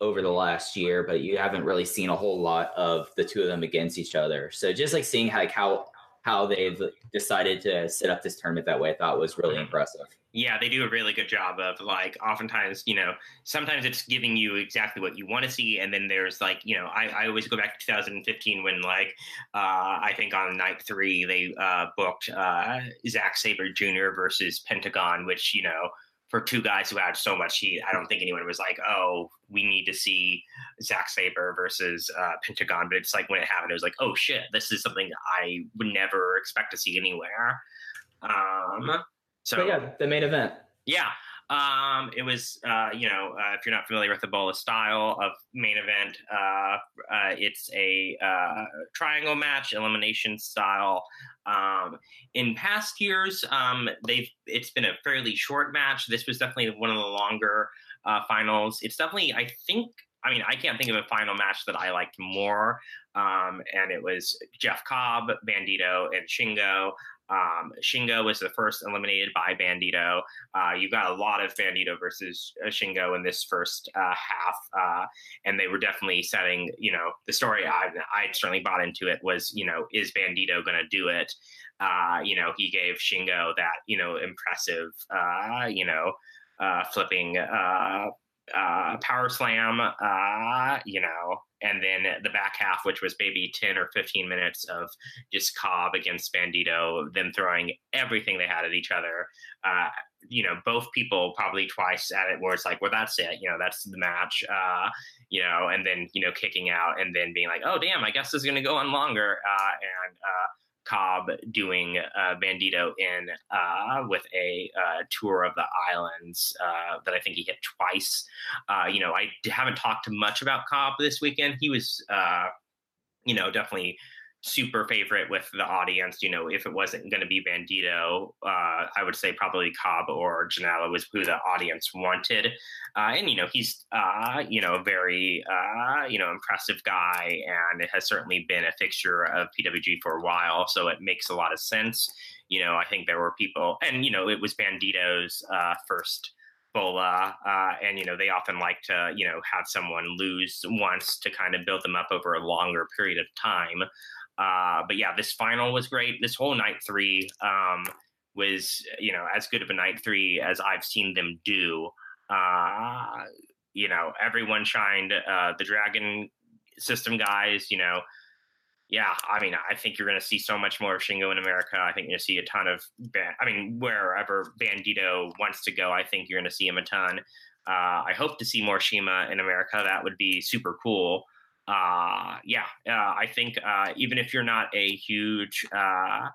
over the last year, but you haven't really seen a whole lot of the two of them against each other. So just like seeing how, like how how they've decided to set up this tournament that way, I thought was really impressive. Yeah, they do a really good job of like oftentimes, you know, sometimes it's giving you exactly what you want to see. And then there's like, you know, I, I always go back to 2015 when like uh, I think on night three they uh, booked uh, Zack Sabre Jr. versus Pentagon, which, you know, for two guys who had so much heat, I don't think anyone was like, "Oh, we need to see Zack Sabre versus uh, Pentagon." But it's like when it happened, it was like, "Oh shit, this is something I would never expect to see anywhere." Um, so but yeah, the main event. Yeah, um, it was, uh, you know, uh, if you're not familiar with the style of main event, uh, uh it's a uh, triangle match, elimination style. Um, in past years, um, they've it's been a fairly short match. This was definitely one of the longer uh, finals. It's definitely, I think, I mean, I can't think of a final match that I liked more. Um, and it was Jeff Cobb, Bandito, and Shingo. Um, Shingo was the first eliminated by Bandito. Uh, you got a lot of Bandito versus uh, Shingo in this first uh, half, uh, and they were definitely setting. You know, the story I I certainly bought into it was, you know, is Bandito going to do it? Uh, you know, he gave Shingo that you know impressive, uh, you know, flipping power slam, you know, and then the back half, which was maybe 10 or 15 minutes of just Cobb against Bandito, them throwing everything they had at each other. Uh, you know, both people probably twice at it where it's like, well, that's it. You know, that's the match. Uh, you know, and then, you know, kicking out and then being like, oh, damn, I guess this is going to go on longer. Uh, and, uh, Cobb doing uh, Bandito in uh, with a uh, tour of the islands uh, that I think he hit twice. Uh, you know, I haven't talked much about Cobb this weekend. He was, uh, you know, definitely super favorite with the audience. You know, if it wasn't going to be Bandito, uh, I would say probably Cobb or Janela was who the audience wanted. Uh, and you know, he's uh, you know a very uh, you know impressive guy, and it has certainly been a fixture of PWG for a while. So it makes a lot of sense. You know, I think there were people, and you know, it was Bandito's uh, first Bola, uh, and you know they often like to you know have someone lose once to kind of build them up over a longer period of time. Uh, but yeah, this final was great. This whole night three um, was, you know, as good of a night three as I've seen them do. Uh, you know, everyone shined. Uh, the Dragon System guys, you know, yeah, I mean, I think you're going to see so much more of Shingo in America. I think you're going to see a ton of, I mean, wherever Bandito wants to go, I think you're going to see him a ton. Uh, I hope to see more CIMA in America. That would be super cool uh, yeah, uh, I think uh, even if you're not a huge uh,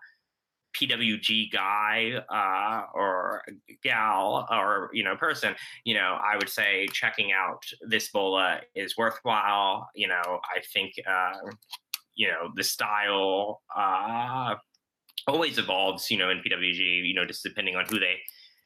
PWG guy uh, or gal or you know person, you know, I would say checking out this bola is worthwhile. You know, I think uh, you know the style always evolves. You know, in PWG, you know, just depending on who they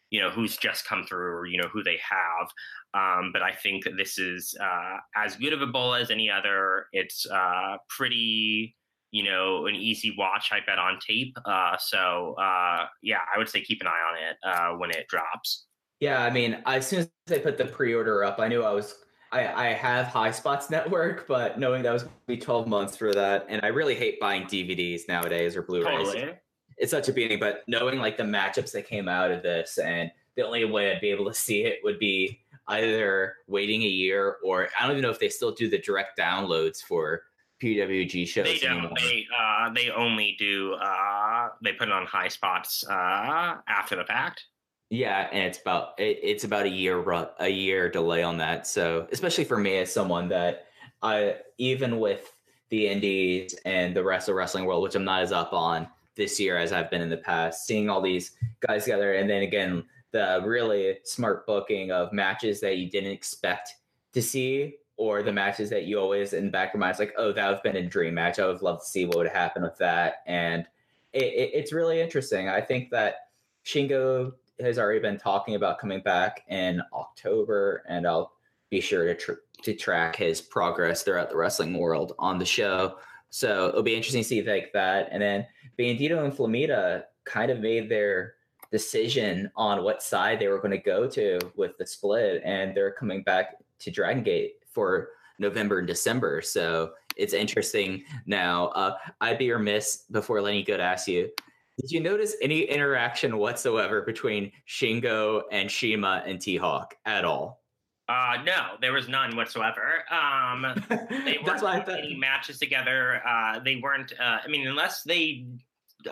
you know who's just come through or you know who they have um, but I think this is uh, as good of a bowl as any other. It's uh, pretty, you know, an easy watch. I bet on tape. Uh, so uh, yeah, I would say keep an eye on it uh, when it drops. Yeah, I mean, as soon as they put the pre-order up, I knew I was. I, I have High Spots (laughs) Network, but knowing that was going to be 12 months for that, and I really hate buying DVDs nowadays or Blu-rays. Totally. It's such a beating, but knowing like the matchups that came out of this, and the only way I'd be able to (laughs) see it would be either waiting a year or I don't even know if they still do the direct downloads for PWG shows. They don't. Anymore. They uh, they only do. Uh, they put it on high spots uh, after the fact. Yeah, and it's about it, it's about a year a year delay on that. So especially for me as someone that I even with the indies and the rest of the wrestling world, which I'm not as up on this year as I've been in the past, seeing all these guys together, and then again the really smart booking of matches that you didn't expect to see or the matches that you always in the back of your mind is like, oh, that would have been a dream match. I would love to see what would happen with that. And it, it, it's really interesting. I think that Shingo has already been talking about coming back in October, and I'll be sure to tr- to track his progress throughout the wrestling world on the show. So it'll be interesting to see like that. And then Bandito and Flamita kind of made their decision on what side they were going to go to with the split, and they're coming back to Dragon Gate for November and December. So it's interesting. Now, uh, I'd be remiss before letting good go to ask you. Did you notice any interaction whatsoever between Shingo and CIMA and T Hawk at all? Uh, no, there was none whatsoever. Um, (laughs) they weren't any matches together. Uh, they weren't. Uh, I mean, unless they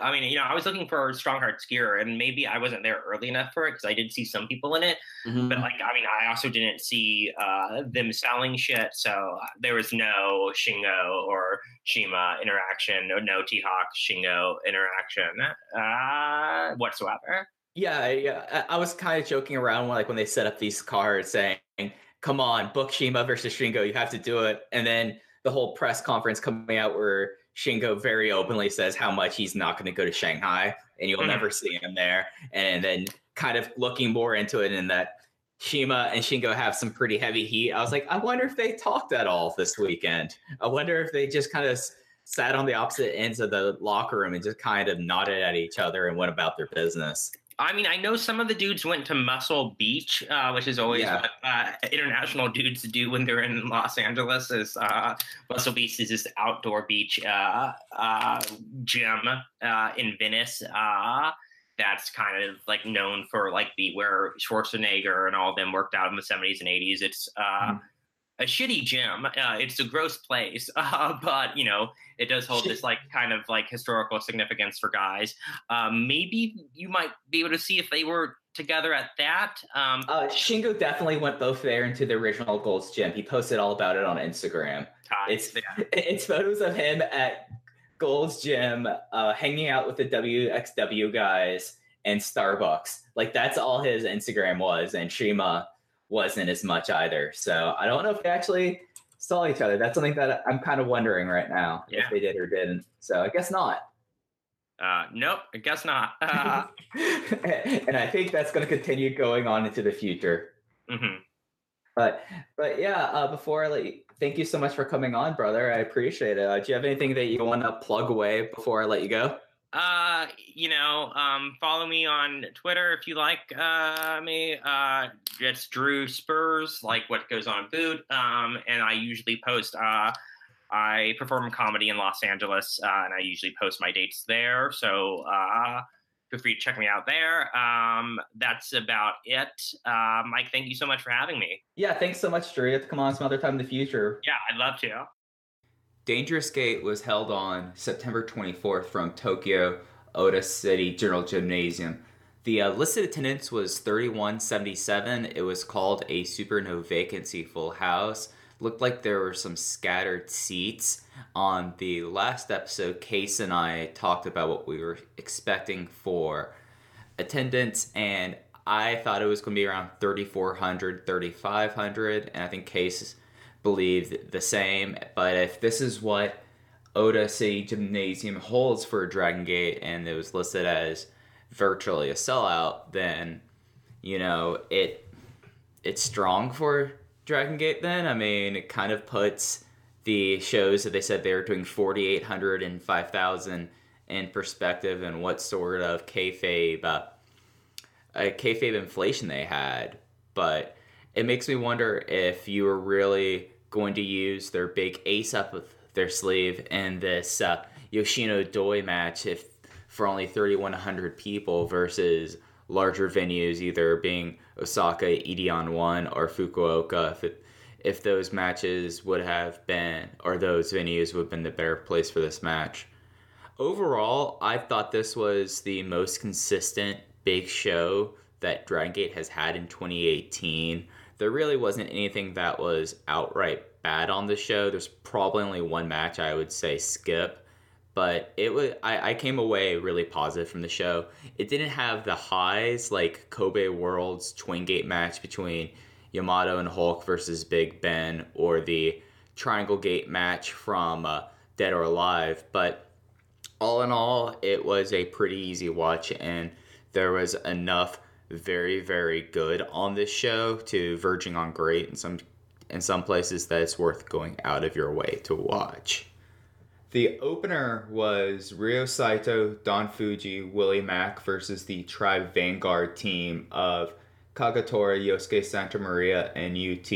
I mean, you know, I was looking for Strong Hearts gear, and maybe I wasn't there early enough for it because I did see some people in it. Mm-hmm. But like, I mean, I also didn't see uh, them selling shit, so uh, there was no Shingo or CIMA interaction, no, no T Hawk Shingo interaction uh, whatsoever. Yeah, yeah. I was kind of joking around when, like when they set up these cards, saying, "Come on, book CIMA versus Shingo, you have to do it," and then the whole press conference coming out where Shingo very openly says how much he's not going to go to Shanghai and you'll mm-hmm. never see him there. And then kind of looking more into it in that CIMA and Shingo have some pretty heavy heat. I was like, I wonder if they talked at all this weekend. I wonder if they just kind of sat on the opposite ends of the locker room and just kind of nodded at each other and went about their business. I mean, I know some of the dudes went to Muscle Beach, uh, which is always yeah. what uh, international (laughs) dudes do when they're in Los Angeles. Is uh, Muscle Beach is this outdoor beach uh, uh, gym uh, in Venice that's kind of like known for like the where Schwarzenegger and all of them worked out in the 70s and 80s. It's mm a shitty gym. Uh, it's a gross place, (laughs) uh, but you know it does hold this like kind of like historical significance for guys. Um, maybe you might be able to see if they were together at that. Um, uh, Shingo definitely went both there into the original Gold's Gym. He posted all about it on Instagram. It's yeah. (laughs) it's photos of him at Gold's Gym, uh, hanging out with the WXW guys and Starbucks. Like that's all his Instagram was, and CIMA wasn't as much either. So I don't know if they actually saw each other. That's something that I'm kind of wondering right now Yeah. if they did or didn't. So I guess not. Uh, nope, I guess not. Uh, (laughs) (laughs) and I think that's going to continue going on into the future. mhm. But but yeah, uh, before I let you, thank you so much for coming on, brother. I appreciate it. Uh, do you have anything that you want to plug away before I let you go? Uh, you know, um, follow me on Twitter if you like uh, me. Uh, it's Drew Spurs, like what goes on food. Um, and I usually post. Uh, I perform comedy in Los Angeles, uh, and I usually post my dates there. So uh, feel free to check me out there. Um, that's about it. Uh, Mike, thank you so much for having me. Yeah, thanks so much, Drew. You have to come on some other time in the future. Yeah, I'd love to. Dangerous Gate was held on September 24th from Tokyo Oda City General Gymnasium. The uh, listed attendance was 3177. It was called a super no vacancy full house. Looked like there were some scattered seats. On the last episode, Case and I talked about what we were expecting for attendance, and I thought it was going to be around 3,400, 3,500, and I think Case believed the same. But if this is what Oda City Gymnasium holds for Dragon Gate and it was listed as virtually a sellout, then you know it it's strong for Dragon Gate. Then I mean, it kind of puts the shows that they said they were doing 4,800 and 5,000 in perspective and what sort of kayfabe, uh, kayfabe inflation they had. But it makes me wonder if you were really going to use their big ace up of their sleeve in this uh, Yoshino Doi match if for only 3,100 people versus larger venues, either being Osaka, Ideon 1, or Fukuoka. If, it, if those matches would have been, or those venues would have been the better place for this match. Overall, I thought this was the most consistent big show that Dragon Gate has had in 2018. There really wasn't anything that was outright bad on the show. There's probably only one match I would say skip, but it was I, I came away really positive from the show. It didn't have the highs like Kobe World's Twin Gate match between Yamato and Hulk versus Big Ben or the Triangle Gate match from uh, Dead or Alive, but all in all, it was a pretty easy watch, and there was enough very, very good on this show to verging on great in some in some places that it's worth going out of your way to watch. The opener was Ryo Saito, Don Fujii, Willie Mack versus the Tribe Vanguard team of Kagatora, Yosuke Santa Maria, and UT.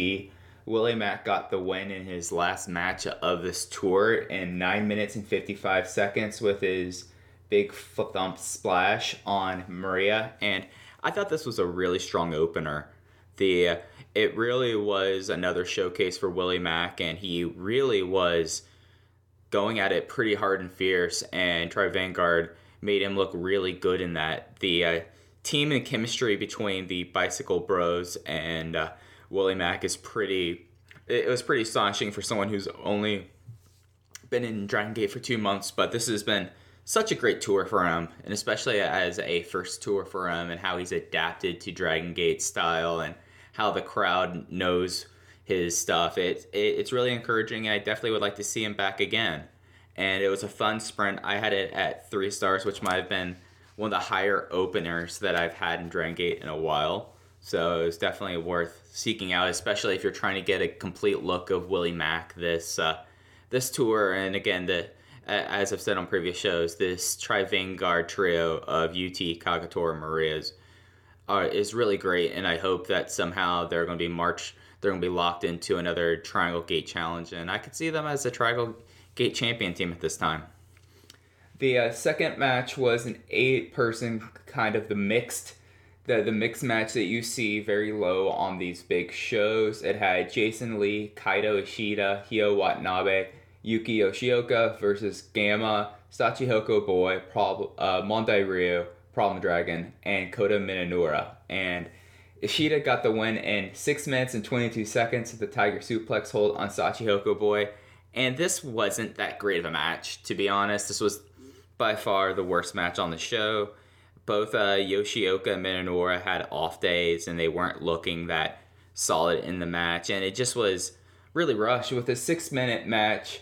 Willie Mack got the win in his last match of this tour in 9 minutes and 55 seconds with his big thump splash on Maria. And I thought this was a really strong opener. The it really was another showcase for Willie Mack, and he really was going at it pretty hard and fierce. And Tribe Vanguard made him look really good in that. The uh, team and chemistry between the Bicycle Bros and uh, Willie Mack is pretty. It was pretty astonishing for someone who's only been in Dragon Gate for two months, but this has been such a great tour for him, and especially as a first tour for him, and how he's adapted to Dragon Gate style and how the crowd knows his stuff. It, it it's really encouraging. I definitely would like to see him back again. And it was a fun sprint. I had it at three stars, which might have been one of the higher openers that I've had in Dragon Gate in a while. So it was definitely worth seeking out, especially if you're trying to get a complete look of Willie Mack this uh, this tour. And again, the as I've said on previous shows, this Tribe Vanguard trio of UT, Kagatora, Maria's are, is really great, and I hope that somehow they're going to be march. They're going to be locked into another Triangle Gate challenge, and I could see them as a Triangle Gate champion team at this time. The uh, second match was an eight-person kind of the mixed, the the mixed match that you see very low on these big shows. It had Jason Lee, Kaito Ishida, Hyo Watanabe, Yuki Yoshioka versus Gamma, Shachihoko Boy, Prob- uh, Mondai Ryu, Problem Dragon, and Kota Minoura. And Ishida got the win in 6 minutes and 22 seconds with the Tiger Suplex hold on Shachihoko Boy. And this wasn't that great of a match, to be honest. This was by far the worst match on the show. Both uh, Yoshioka and Minoura had off days, and they weren't looking that solid in the match. And it just was really rushed with a six minute match.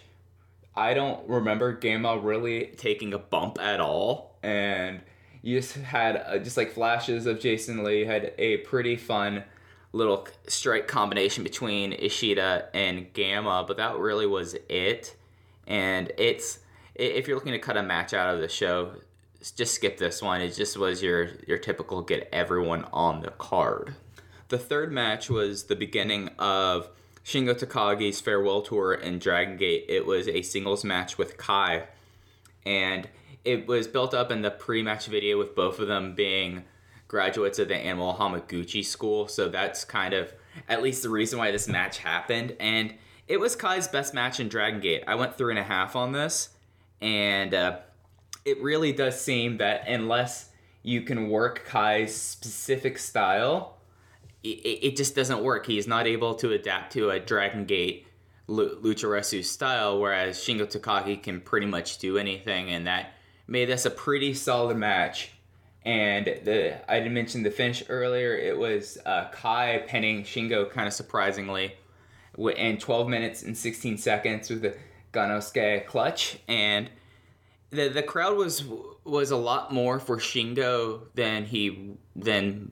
I don't remember Gamma really taking a bump at all, and you just had uh, just like flashes of Jason Lee had a pretty fun little strike combination between Ishida and Gamma, but that really was it. And it's if you're looking to cut a match out of the show, just skip this one. It just was your your typical get everyone on the card. The third match was the beginning of Shingo Takagi's farewell tour in Dragon Gate. It was a singles match with Kai, and it was built up in the pre-match video with both of them being graduates of the Animal Hamaguchi school. So that's kind of at least the reason why this match happened. And it was Kai's best match in Dragon Gate. I went three and a half on this, and uh, it really does seem that unless you can work Kai's specific style, it, it just doesn't work. He's not able to adapt to a Dragon Gate Lucharesu style, whereas Shingo Takagi can pretty much do anything, and that made this a pretty solid match. And the I didn't mention the finish earlier. It was uh, Kai pinning Shingo kind of surprisingly in 12 minutes and 16 seconds with the Gannosuke clutch, and the the crowd was was a lot more for Shingo than he than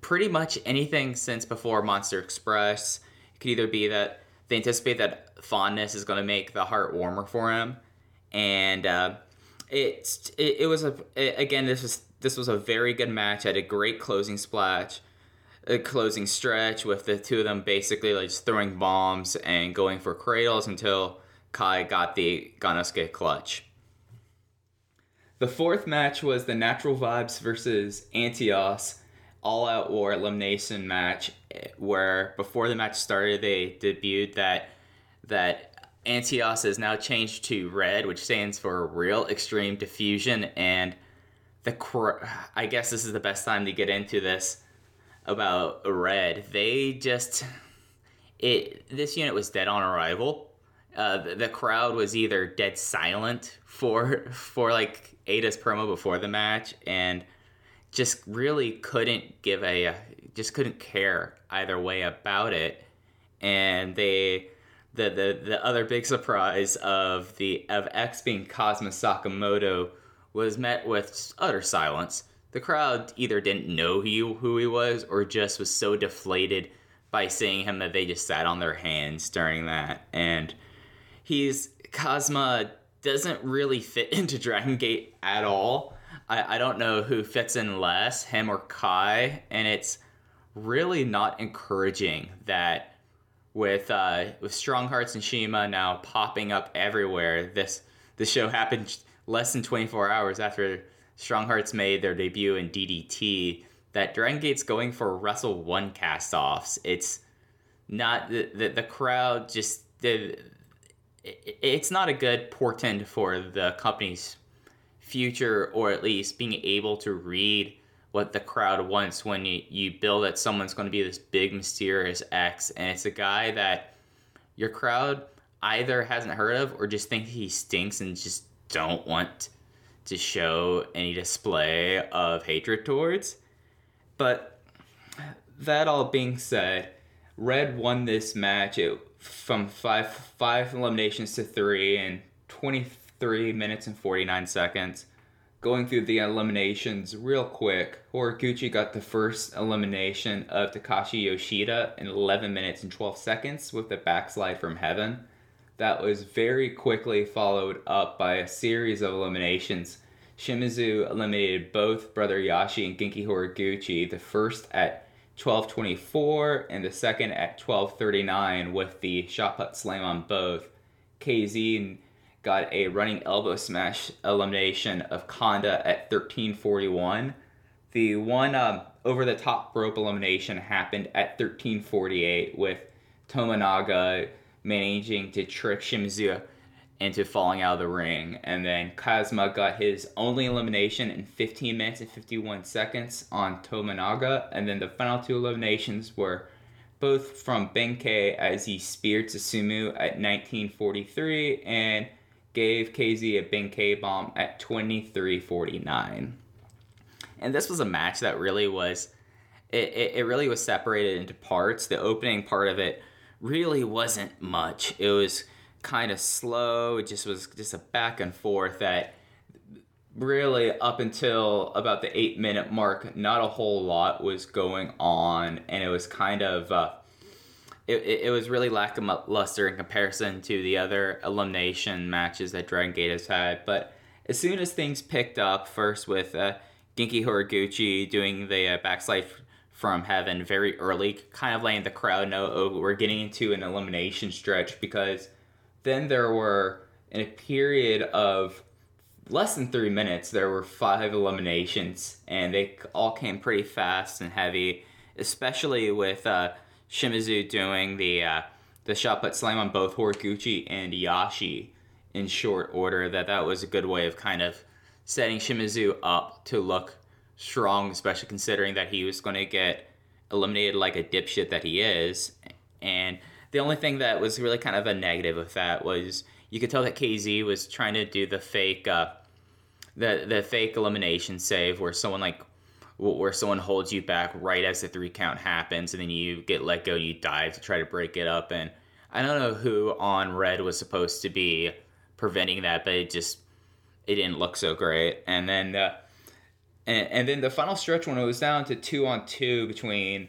pretty much anything since before Monster Express. It could either be that they anticipate that fondness is going to make the heart warmer for him, and uh, it, it it was a it, again this was this was a very good match. I Had a great closing splash, a closing stretch with the two of them basically like just throwing bombs and going for cradles until Kai got the Gannosuke clutch. The fourth match was the Natural Vibes versus Antias All Out War elimination match, where before the match started, they debuted that that Antias has now changed to red, which stands for Real Extreme Diffusion, and the I guess this is the best time to get into this about red. They just it this unit was dead on arrival. Uh, the, the crowd was either dead silent for (laughs) for like Eita's promo before the match and just really couldn't give a uh, just couldn't care either way about it and they the the, the other big surprise of the of X being Kazuma Sakamoto was met with utter silence. The crowd either didn't know he, who he was or just was so deflated by seeing him that they just sat on their hands during that. And he's Kazuma doesn't really fit (laughs) into Dragon Gate at all. I, I don't know who fits in less, him or Kai, and it's really not encouraging that with uh, with Strong Hearts and CIMA now popping up everywhere, this the show happened less than 24 hours after Strong Hearts made their debut in DDT. That Dragon Gate's going for Wrestle One cast offs. It's not the, the, the crowd just the it's not a good portend for the company's future or at least being able to read what the crowd wants when you, you build that someone's going to be this big mysterious X and it's a guy that your crowd either hasn't heard of or just think he stinks and just don't want to show any display of hatred towards. But that all being said, Red won this match. It from five five eliminations to three and 23 minutes and 49 seconds. Going through the eliminations real quick, Horiguchi got the first elimination of Takashi Yoshida in 11 minutes and 12 seconds with the backslide from heaven. That was very quickly followed up by a series of eliminations. Shimizu eliminated both Brother Yasshi and Genki Horiguchi, the first at 1224 and the second at 1239 with the shot put slam on both. KZ got a running elbow smash elimination of Kanda at 1341. The one um, over the top rope elimination happened at 1348 with Tominaga managing to trick Shimizu into falling out of the ring. And then Kazuma got his only elimination in 15 minutes and 51 seconds on Tominaga. And then the final two eliminations were both from Ben-K as he speared Susumu at 1943 and gave KZ a Ben-K bomb at 2349. And this was a match that really was, it, it, it really was separated into parts. The opening part of it really wasn't much. It was kind of slow. It just was just a back and forth that really up until about the eight minute mark, not a whole lot was going on, and it was kind of. Uh, it, it was really lackluster in comparison to the other elimination matches that Dragon Gate has had. But as soon as things picked up, first with uh, Genki Horiguchi doing the uh, backslide from heaven very early, kind of letting the crowd know oh, we're getting into an elimination stretch because then there were in a period of less than three minutes there were five eliminations and they all came pretty fast and heavy especially with uh, shimizu doing the uh, the shot put slam on both horiguchi and Yasshi in short order that that was a good way of kind of setting shimizu up to look strong especially considering that he was going to get eliminated like a dipshit that he is. And the only thing that was really kind of a negative with that was you could tell that KZ was trying to do the fake uh, the the fake elimination save where someone like where someone holds you back right as the three count happens and then you get let go and you dive to try to break it up and I don't know who on red was supposed to be preventing that but it just it didn't look so great and then uh, and, and then the final stretch when it was down to two on two between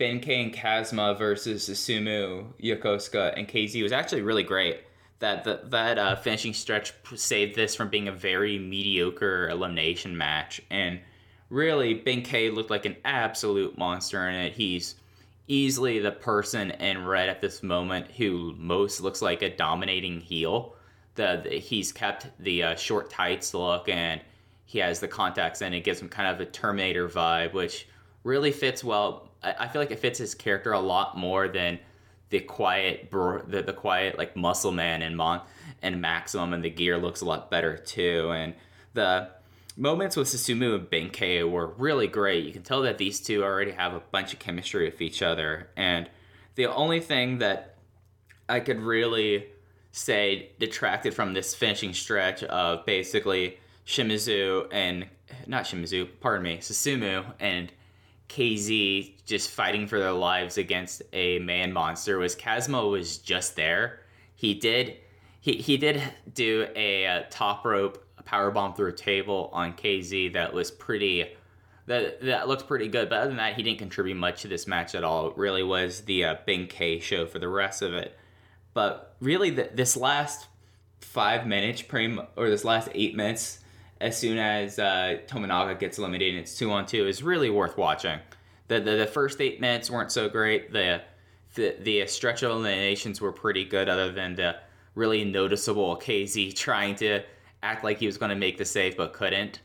Ben-K and Kazma versus Susumu, Yokosuka, and KZ was actually really great. That that, that uh, finishing stretch saved this from being a very mediocre elimination match. And really, Ben-K looked like an absolute monster in it. He's easily the person in red at this moment who most looks like a dominating heel. The, the he's kept the uh, short tights look and he has the contacts and it gives him kind of a Terminator vibe, which really fits well I, I feel like it fits his character a lot more than the quiet the, the quiet like muscle man and mon and maximum and the gear looks a lot better too and the moments with Susumu and Ben-K were really great you can tell that these two already have a bunch of chemistry with each other and the only thing that i could really say detracted from this finishing stretch of basically shimizu and not shimizu pardon me susumu and KZ just fighting for their lives against a man monster was Kazma was just there. He did he, he did do a, a top rope power bomb through a table on KZ that was pretty that that looked pretty good. But other than that, he didn't contribute much to this match at all. It really was the uh, Ben-K show for the rest of it. But really, the, this last five minutes, or this last eight minutes, as soon as uh, Tominaga gets eliminated, and it's two on two, is really worth watching. The, the, the first eight minutes weren't so great. The, the the stretch of eliminations were pretty good, other than the really noticeable KZ trying to act like he was going to make the save but couldn't.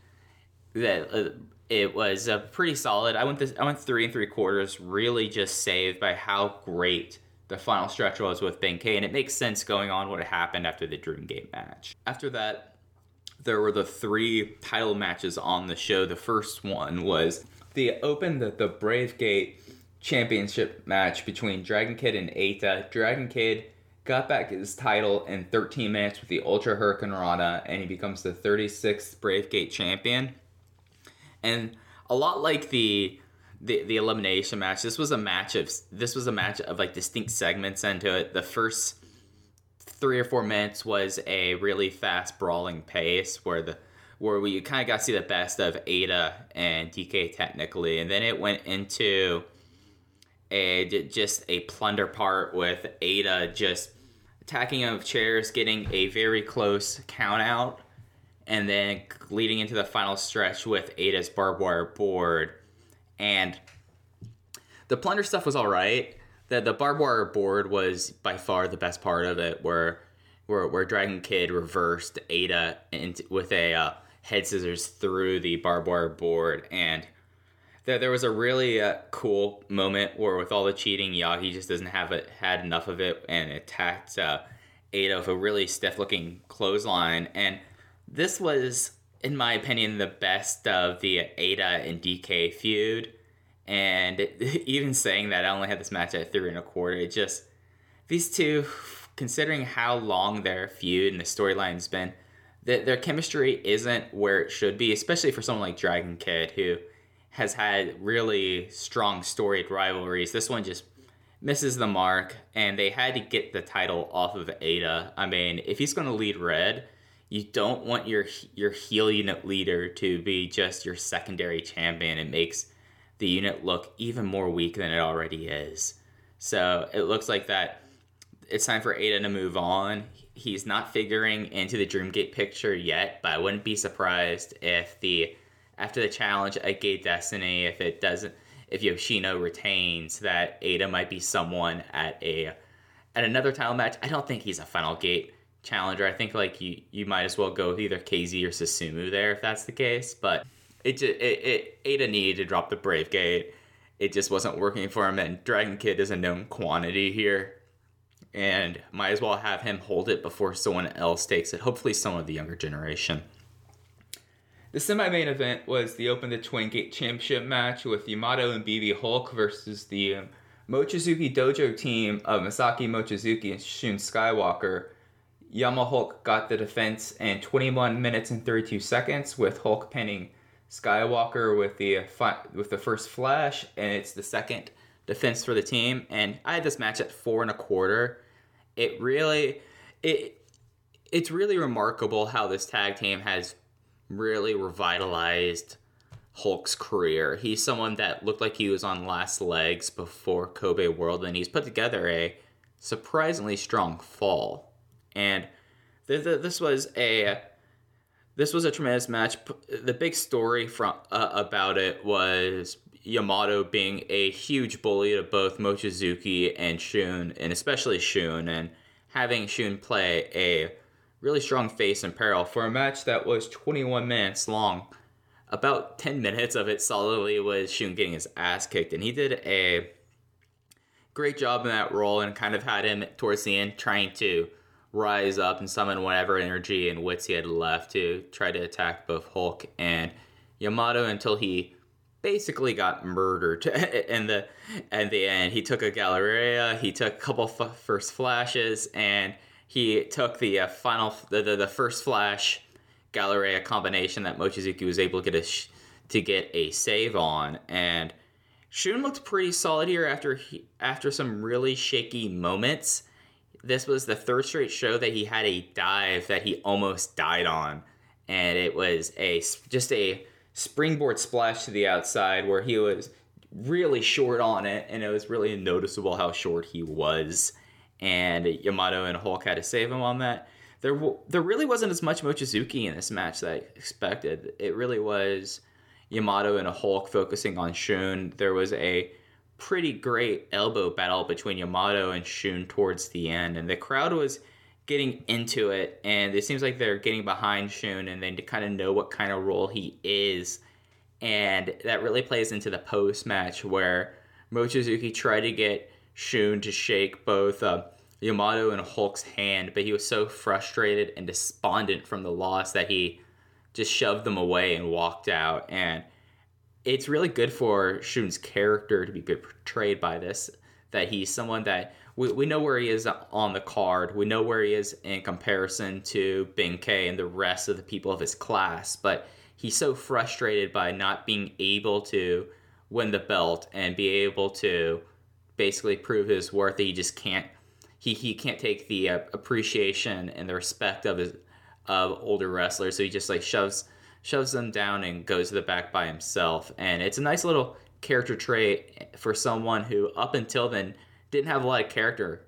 That uh, it was uh, pretty solid. I went this, I went three and three quarters, really just saved by how great the final stretch was with Ben-K, and it makes sense going on what happened after the Dream Gate match. After that, there were the three title matches on the show. The first one was the open the, the Brave Gate championship match between Dragon Kid and Eita. Dragon Kid got back his title in 13 minutes with the Ultra Hurricane Rana, and he becomes the 36th Brave Gate champion. And a lot like the the, the elimination match, this was a match of this was a match of like distinct segments into it. The first three or four minutes was a really fast brawling pace where the where we kind of got to see the best of Eita and DK technically, and then it went into a just a plunder part with Eita just attacking of chairs, getting a very close count out, and then leading into the final stretch with Eita's barbed wire board, and the plunder stuff was all right. The the barbed wire board was by far the best part of it, where where, where Dragon Kid reversed Eita into, with a uh, head scissors through the barbed wire board, and there there was a really uh, cool moment where with all the cheating, Yagi just doesn't have it had enough of it and attacked uh, Eita with a really stiff looking clothesline, and this was. In my opinion, the best of the Eita and DK feud and (laughs) even saying that, I only had this match at three and a quarter. It just these two, considering how long their feud and the storyline's been, that their chemistry isn't where it should be, especially for someone like Dragon Kid who has had really strong storied rivalries. This one just misses the mark, and they had to get the title off of Eita. I mean, if he's going to lead Red, you don't want your your heel unit leader to be just your secondary champion. It makes the unit look even more weak than it already is. So it looks like that it's time for Eita to move on. He's not figuring into the Dreamgate picture yet, but I wouldn't be surprised if the after the challenge at Gate Destiny, if it doesn't if Yoshino retains, that Eita might be someone at a at another title match. I don't think he's a Final Gate challenger. I think like you you might as well go with either KZ or Susumu there if that's the case. But it just it, it Eita needed to drop the Brave Gate. It just wasn't working for him, and Dragon Kid is a known quantity here. And might as well have him hold it before someone else takes it. Hopefully, someone of the younger generation. The semi-main event was the Open the Twin Gate Championship match with Yamato and BB Hulk versus the um, Mochizuki Dojo team of Masaki Mochizuki and Shun Skywalker. Yama Hulk got the defense in 21 minutes and 32 seconds, with Hulk pinning Skywalker with the uh, with the first flash, and it's the second defense for the team. And I had this match at four and a quarter. It really, it, it's really remarkable how this tag team has really revitalized Hulk's career. He's someone that looked like he was on last legs before Kobe World, and he's put together a surprisingly strong fall. And th- th- this was a this was a tremendous match. The big story from uh, about it was Yamato being a huge bully to both Mochizuki and Shun, and especially Shun, and having Shun play a really strong face in peril for a match that was 21 minutes long. About 10 minutes of it solidly was Shun getting his ass kicked, and he did a great job in that role and kind of had him towards the end trying to rise up and summon whatever energy and wits he had left to try to attack both Hulk and Yamato until he basically got murdered (laughs) in the in the end. He took a Galleria, he took a couple f- first flashes, and he took the uh, final, the, the, the first flash Galleria combination that Mochizuki was able to get a sh- to get a save on, and Shun looked pretty solid here after he, after some really shaky moments. This was the third straight show that he had a dive that he almost died on, and it was a just a springboard splash to the outside where he was really short on it, and it was really noticeable how short he was and Yamato and Hulk had to save him on that. There, there really wasn't as much Mochizuki in this match that I expected. It really was Yamato and a Hulk focusing on Shun. There was a pretty great elbow battle between Yamato and Shun towards the end, and the crowd was getting into it, and it seems like they're getting behind Shun, and they kind of know what kind of role he is, and that really plays into the post match where Mochizuki tried to get Shun to shake both uh, Yamato and Hulk's hand, but he was so frustrated and despondent from the loss that he just shoved them away and walked out. And it's really good for Shun's character to be portrayed by this, that he's someone that we, we know where he is on the card. We know where he is in comparison to Ben-K and the rest of the people of his class, but he's so frustrated by not being able to win the belt and be able to basically prove his worth that he just can't he, he can't take the uh, appreciation and the respect of his of older wrestlers. So he just like shoves shoves them down and goes to the back by himself. And it's a nice little character trait for someone who up until then didn't have a lot of character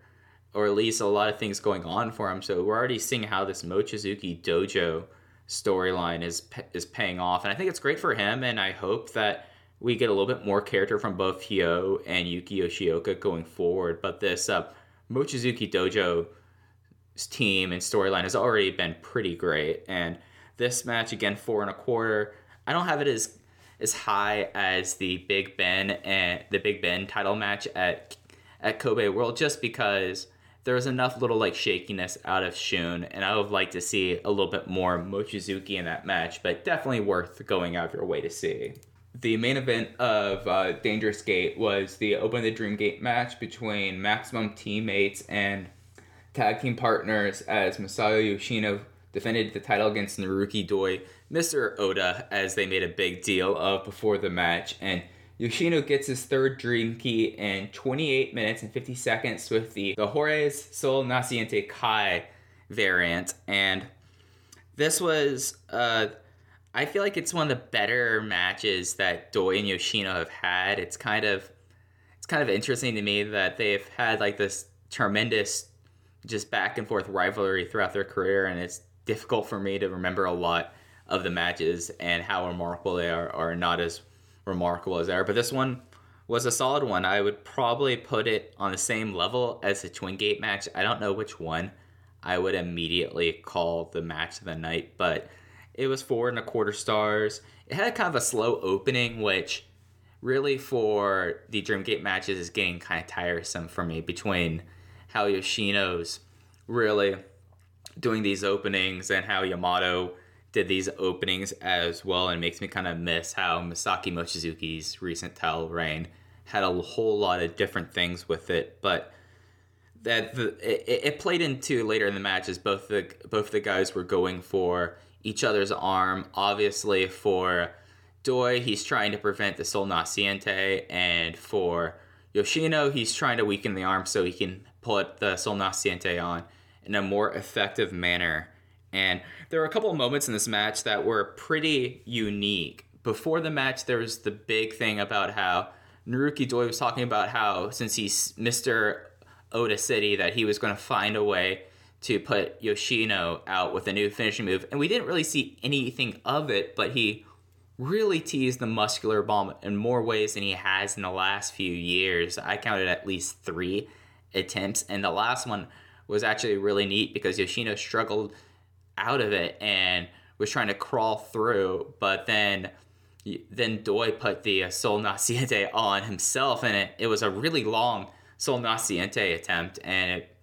or at least a lot of things going on for him. So we're already seeing how this Mochizuki dojo storyline is is paying off. And I think it's great for him and I hope that we get a little bit more character from both Hyo and Yuki Yoshioka going forward. But this uh, Mochizuki Dojo team and storyline has already been pretty great. And this match again, four and a quarter. I don't have it as as high as the Big Ben and the Big Ben title match at at Kobe World, just because there was enough little like shakiness out of Shun, and I would like to see a little bit more Mochizuki in that match. But definitely worth going out of your way to see the main event of uh, Dangerous Gate was the Open the Dream Gate match between Maximum teammates and tag team partners as Masato Yoshino defended the title against Naruki Doi, Mr. Oda, as they made a big deal of before the match, and Yoshino gets his third Dream Key in 28 minutes and 50 seconds with the, the Juarez Sol Naciente Kai variant. And this was, uh, I feel like it's one of the better matches that Doi and Yoshino have had. It's kind of, it's kind of interesting to me that they've had like this tremendous, just back and forth rivalry throughout their career, and it's difficult for me to remember a lot of the matches and how remarkable they are, or not as remarkable as they are. But this one was a solid one. I would probably put it on the same level as the Twin Gate match. I don't know which one I would immediately call the match of the night, but it was four and a quarter stars. It had kind of a slow opening, which really for the Dreamgate matches is getting kind of tiresome for me between how Yoshino's really doing these openings and how Yamato did these openings as well and makes me kind of miss how Masaki Mochizuki's recent title reign had a whole lot of different things with it, but that the, it, it, played into later in the matches both the both the guys were going for each other's arm. Obviously, for Doi, he's trying to prevent the Sol Naciente, and for Yoshino, he's trying to weaken the arm so he can put the Sol Naciente on in a more effective manner. And there were a couple of moments in this match that were pretty unique. Before the match, there was the big thing about how Naruki Doi was talking about how since he's Mr. Oda City, that he was going to find a way to put Yoshino out with a new finishing move. And we didn't really see anything of it, but he really teased the muscular bomb in more ways than he has in the last few years. I counted at least three attempts, and the last one was actually really neat because Yoshino struggled out of it and was trying to crawl through, but then then Doi put the uh, Sol Naciente on himself, and it, it was a really long Sol Naciente attempt, and it,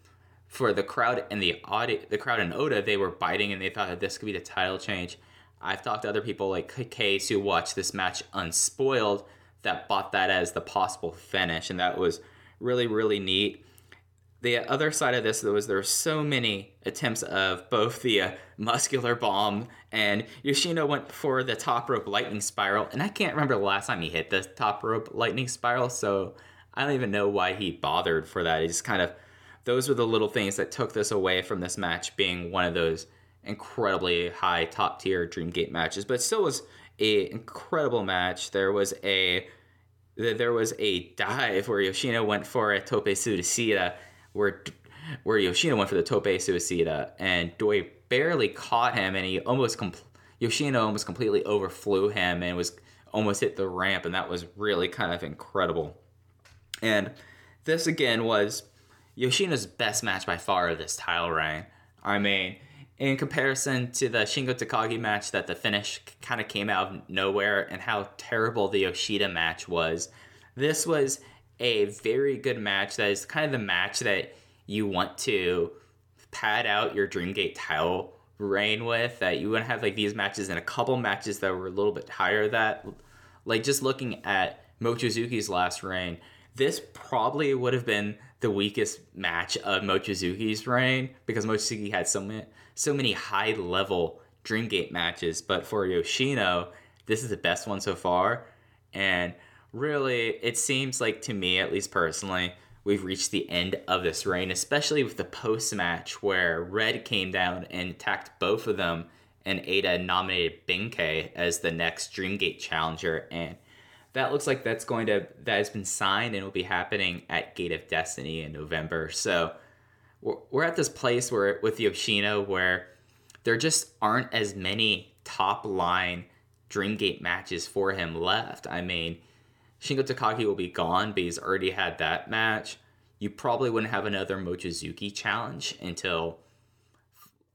for the crowd and the audi- the crowd in Oda, they were biting and they thought that this could be the title change. I've talked to other people like Case who watched this match unspoiled that bought that as the possible finish, and that was really really neat the other side of this is there were so many attempts of both the uh, muscular bomb and Yoshino went for the top rope lightning spiral and I can't remember the last time he hit the top rope lightning spiral so I don't even know why he bothered for that. He just kind of those were the little things that took this away from this match being one of those incredibly high top tier Dreamgate matches, but still was a incredible match. There was a there was a dive where Yoshino went for a tope suicida where where Yoshino went for the tope suicida and Doi barely caught him and he almost compl- Yoshino almost completely overflew him and was almost hit the ramp and that was really kind of incredible. And this again was Yoshino's best match by far this title reign. I mean, in comparison to the Shingo Takagi match that the finish kind of came out of nowhere and how terrible the Yoshida match was, this was a very good match that is kind of the match that you want to pad out your Dreamgate title reign with. That you want to have like these matches and a couple matches that were a little bit higher. That like just looking at Mochizuki's last reign, this probably would have been the weakest match of Mochizuki's reign because Mochizuki had so many so many high level Dreamgate matches. But for Yoshino, this is the best one so far, and really, it seems like to me, at least personally, we've reached the end of this reign, especially with the post match where Red came down and attacked both of them, and Eita nominated Ben-K as the next Dreamgate challenger, and that looks like that's going to that has been signed and will be happening at Gate of Destiny in November. So we're, we're at this place where with Yoshino where there just aren't as many top line Dreamgate matches for him left. I mean, Shingo Takagi will be gone, but he's already had that match. You probably wouldn't have another Mochizuki challenge until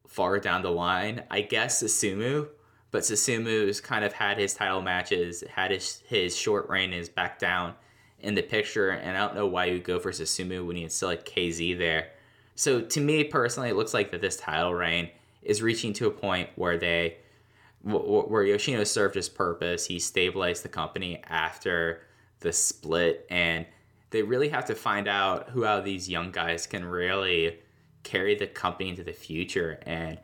far down the line. I guess Susumu, but Susumu's kind of had his title matches, had his, his short reign is back down in the picture, and I don't know why you go for Susumu when you still had KZ there. So to me personally, it looks like that this title reign is reaching to a point where they where Yoshino served his purpose. He stabilized the company after the split and they really have to find out who out of these young guys can really carry the company into the future and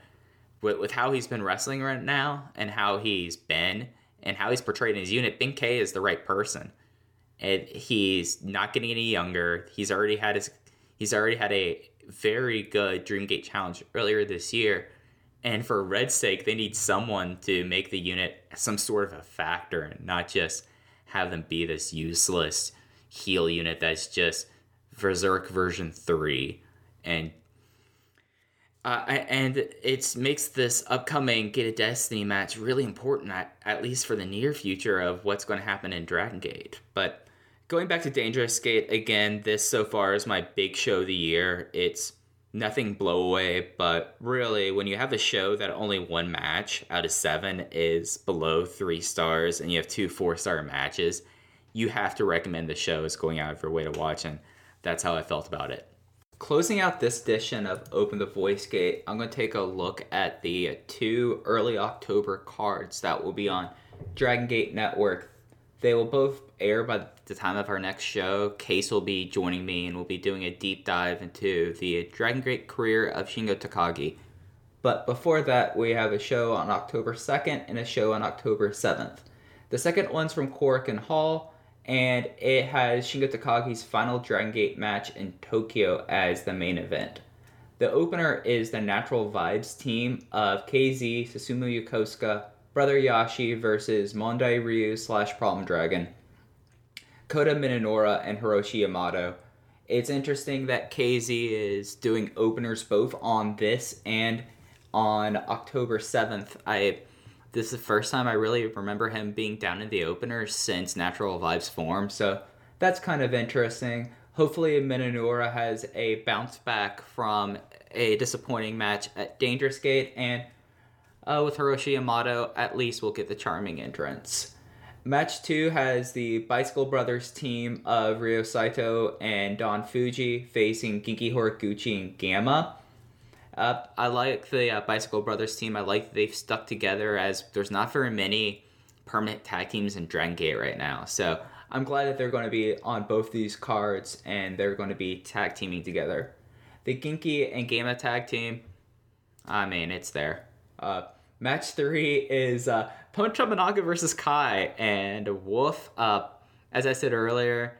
with, with how he's been wrestling right now and how he's been and how he's portrayed in his unit Ben-K is the right person and he's not getting any younger. He's already had his he's already had a very good Dreamgate challenge earlier this year. And for Red's sake, they need someone to make the unit some sort of a factor and not just have them be this useless heel unit that's just Berserk version 3. And uh, and it makes this upcoming Gate of Destiny match really important, at, at least for the near future of what's going to happen in Dragon Gate. But going back to Dangerous Gate, again, this so far is my big show of the year. It's nothing blow away, but really, when you have a show that only one match out of seven is below three stars and you have two four star matches, you have to recommend the show as going out of your way to watch, and that's how I felt about it. Closing out this edition of Open the Voice Gate, I'm going to take a look at the two early October cards that will be on Dragon Gate Network. They will both air by the time of our next show. Case will be joining me and we'll be doing a deep dive into the Dragon Gate career of Shingo Takagi. But before that, we have a show on October 2nd and a show on October 7th. The second one's from Korakuen Hall and it has Shingo Takagi's final Dragon Gate match in Tokyo as the main event. The opener is the Natural Vibes team of KZ, Susumu Yokosuka, Brother Yasshi versus Mondai Ryu slash Problem Dragon, Kota Minoura, and Hiroshi Yamato. It's interesting that KZ is doing openers both on this and on October 7th. I this is the first time I really remember him being down in the opener since Natural Vibes form, so that's kind of interesting. Hopefully, Minoura has a bounce back from a disappointing match at Dangerous Gate, and uh, with Hiroshi Yamato, at least we'll get the charming entrance. Match 2 has the Bicycle Brothers team of Ryo Saito and Don Fujii facing Genki Horiguchi and Gamma. Uh, I like the uh, Bicycle Brothers team. I like they've stuck together as there's not very many permanent tag teams in Dragon Gate right now. So I'm glad that they're going to be on both these cards and they're going to be tag teaming together. The Genki and Gamma tag team, I mean, it's there. Uh, match three is uh, Punch Tominaga versus Kai and Wolf. Uh, as I said earlier,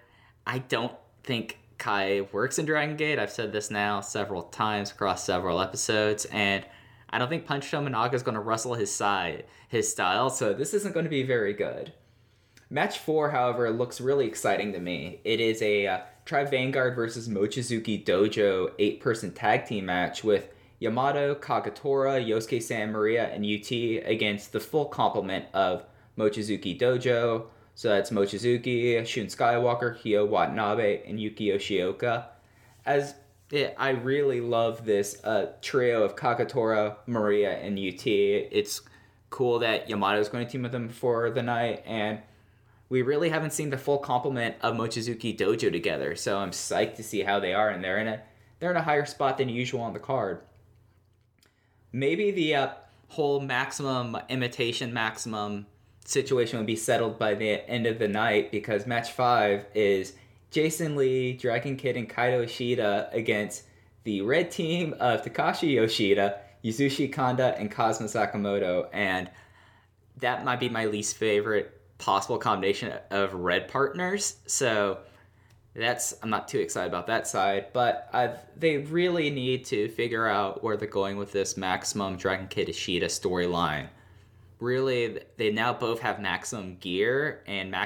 I don't think Kai works in Dragon Gate. I've said this now several times across several episodes, and I don't think Punch Tominaga is going to rustle his side, his style, so this isn't going to be very good. Match four, however, looks really exciting to me. It is a uh, Tribe Vanguard versus Mochizuki Dojo eight person tag team match with Yamato, Kagetora, Yosuke San Maria, and UT against the full complement of Mochizuki Dojo, so that's Mochizuki, Shun Skywalker, Hyo Watanabe, and Yuki Yoshioka. As it, I really love this uh, trio of Kagetora, Maria, and UT. It's cool that Yamato is going to team with them for the night, and we really haven't seen the full complement of Mochizuki Dojo together. So I'm psyched to see how they are, and they're in a they're in a higher spot than usual on the card. Maybe the uh, whole maximum imitation maximum situation would be settled by the end of the night because match five is Jason Lee, Dragon Kid, and Kaito Ishida against the red team of Takashi Yoshida, Yasushi Kanda, and Kazuma Sakamoto. And that might be my least favorite possible combination of red partners. So that's I'm not too excited about that side, but I've, they really need to figure out where they're going with this maximum Dragon Kid Ishida storyline really they now both have maximum gear and max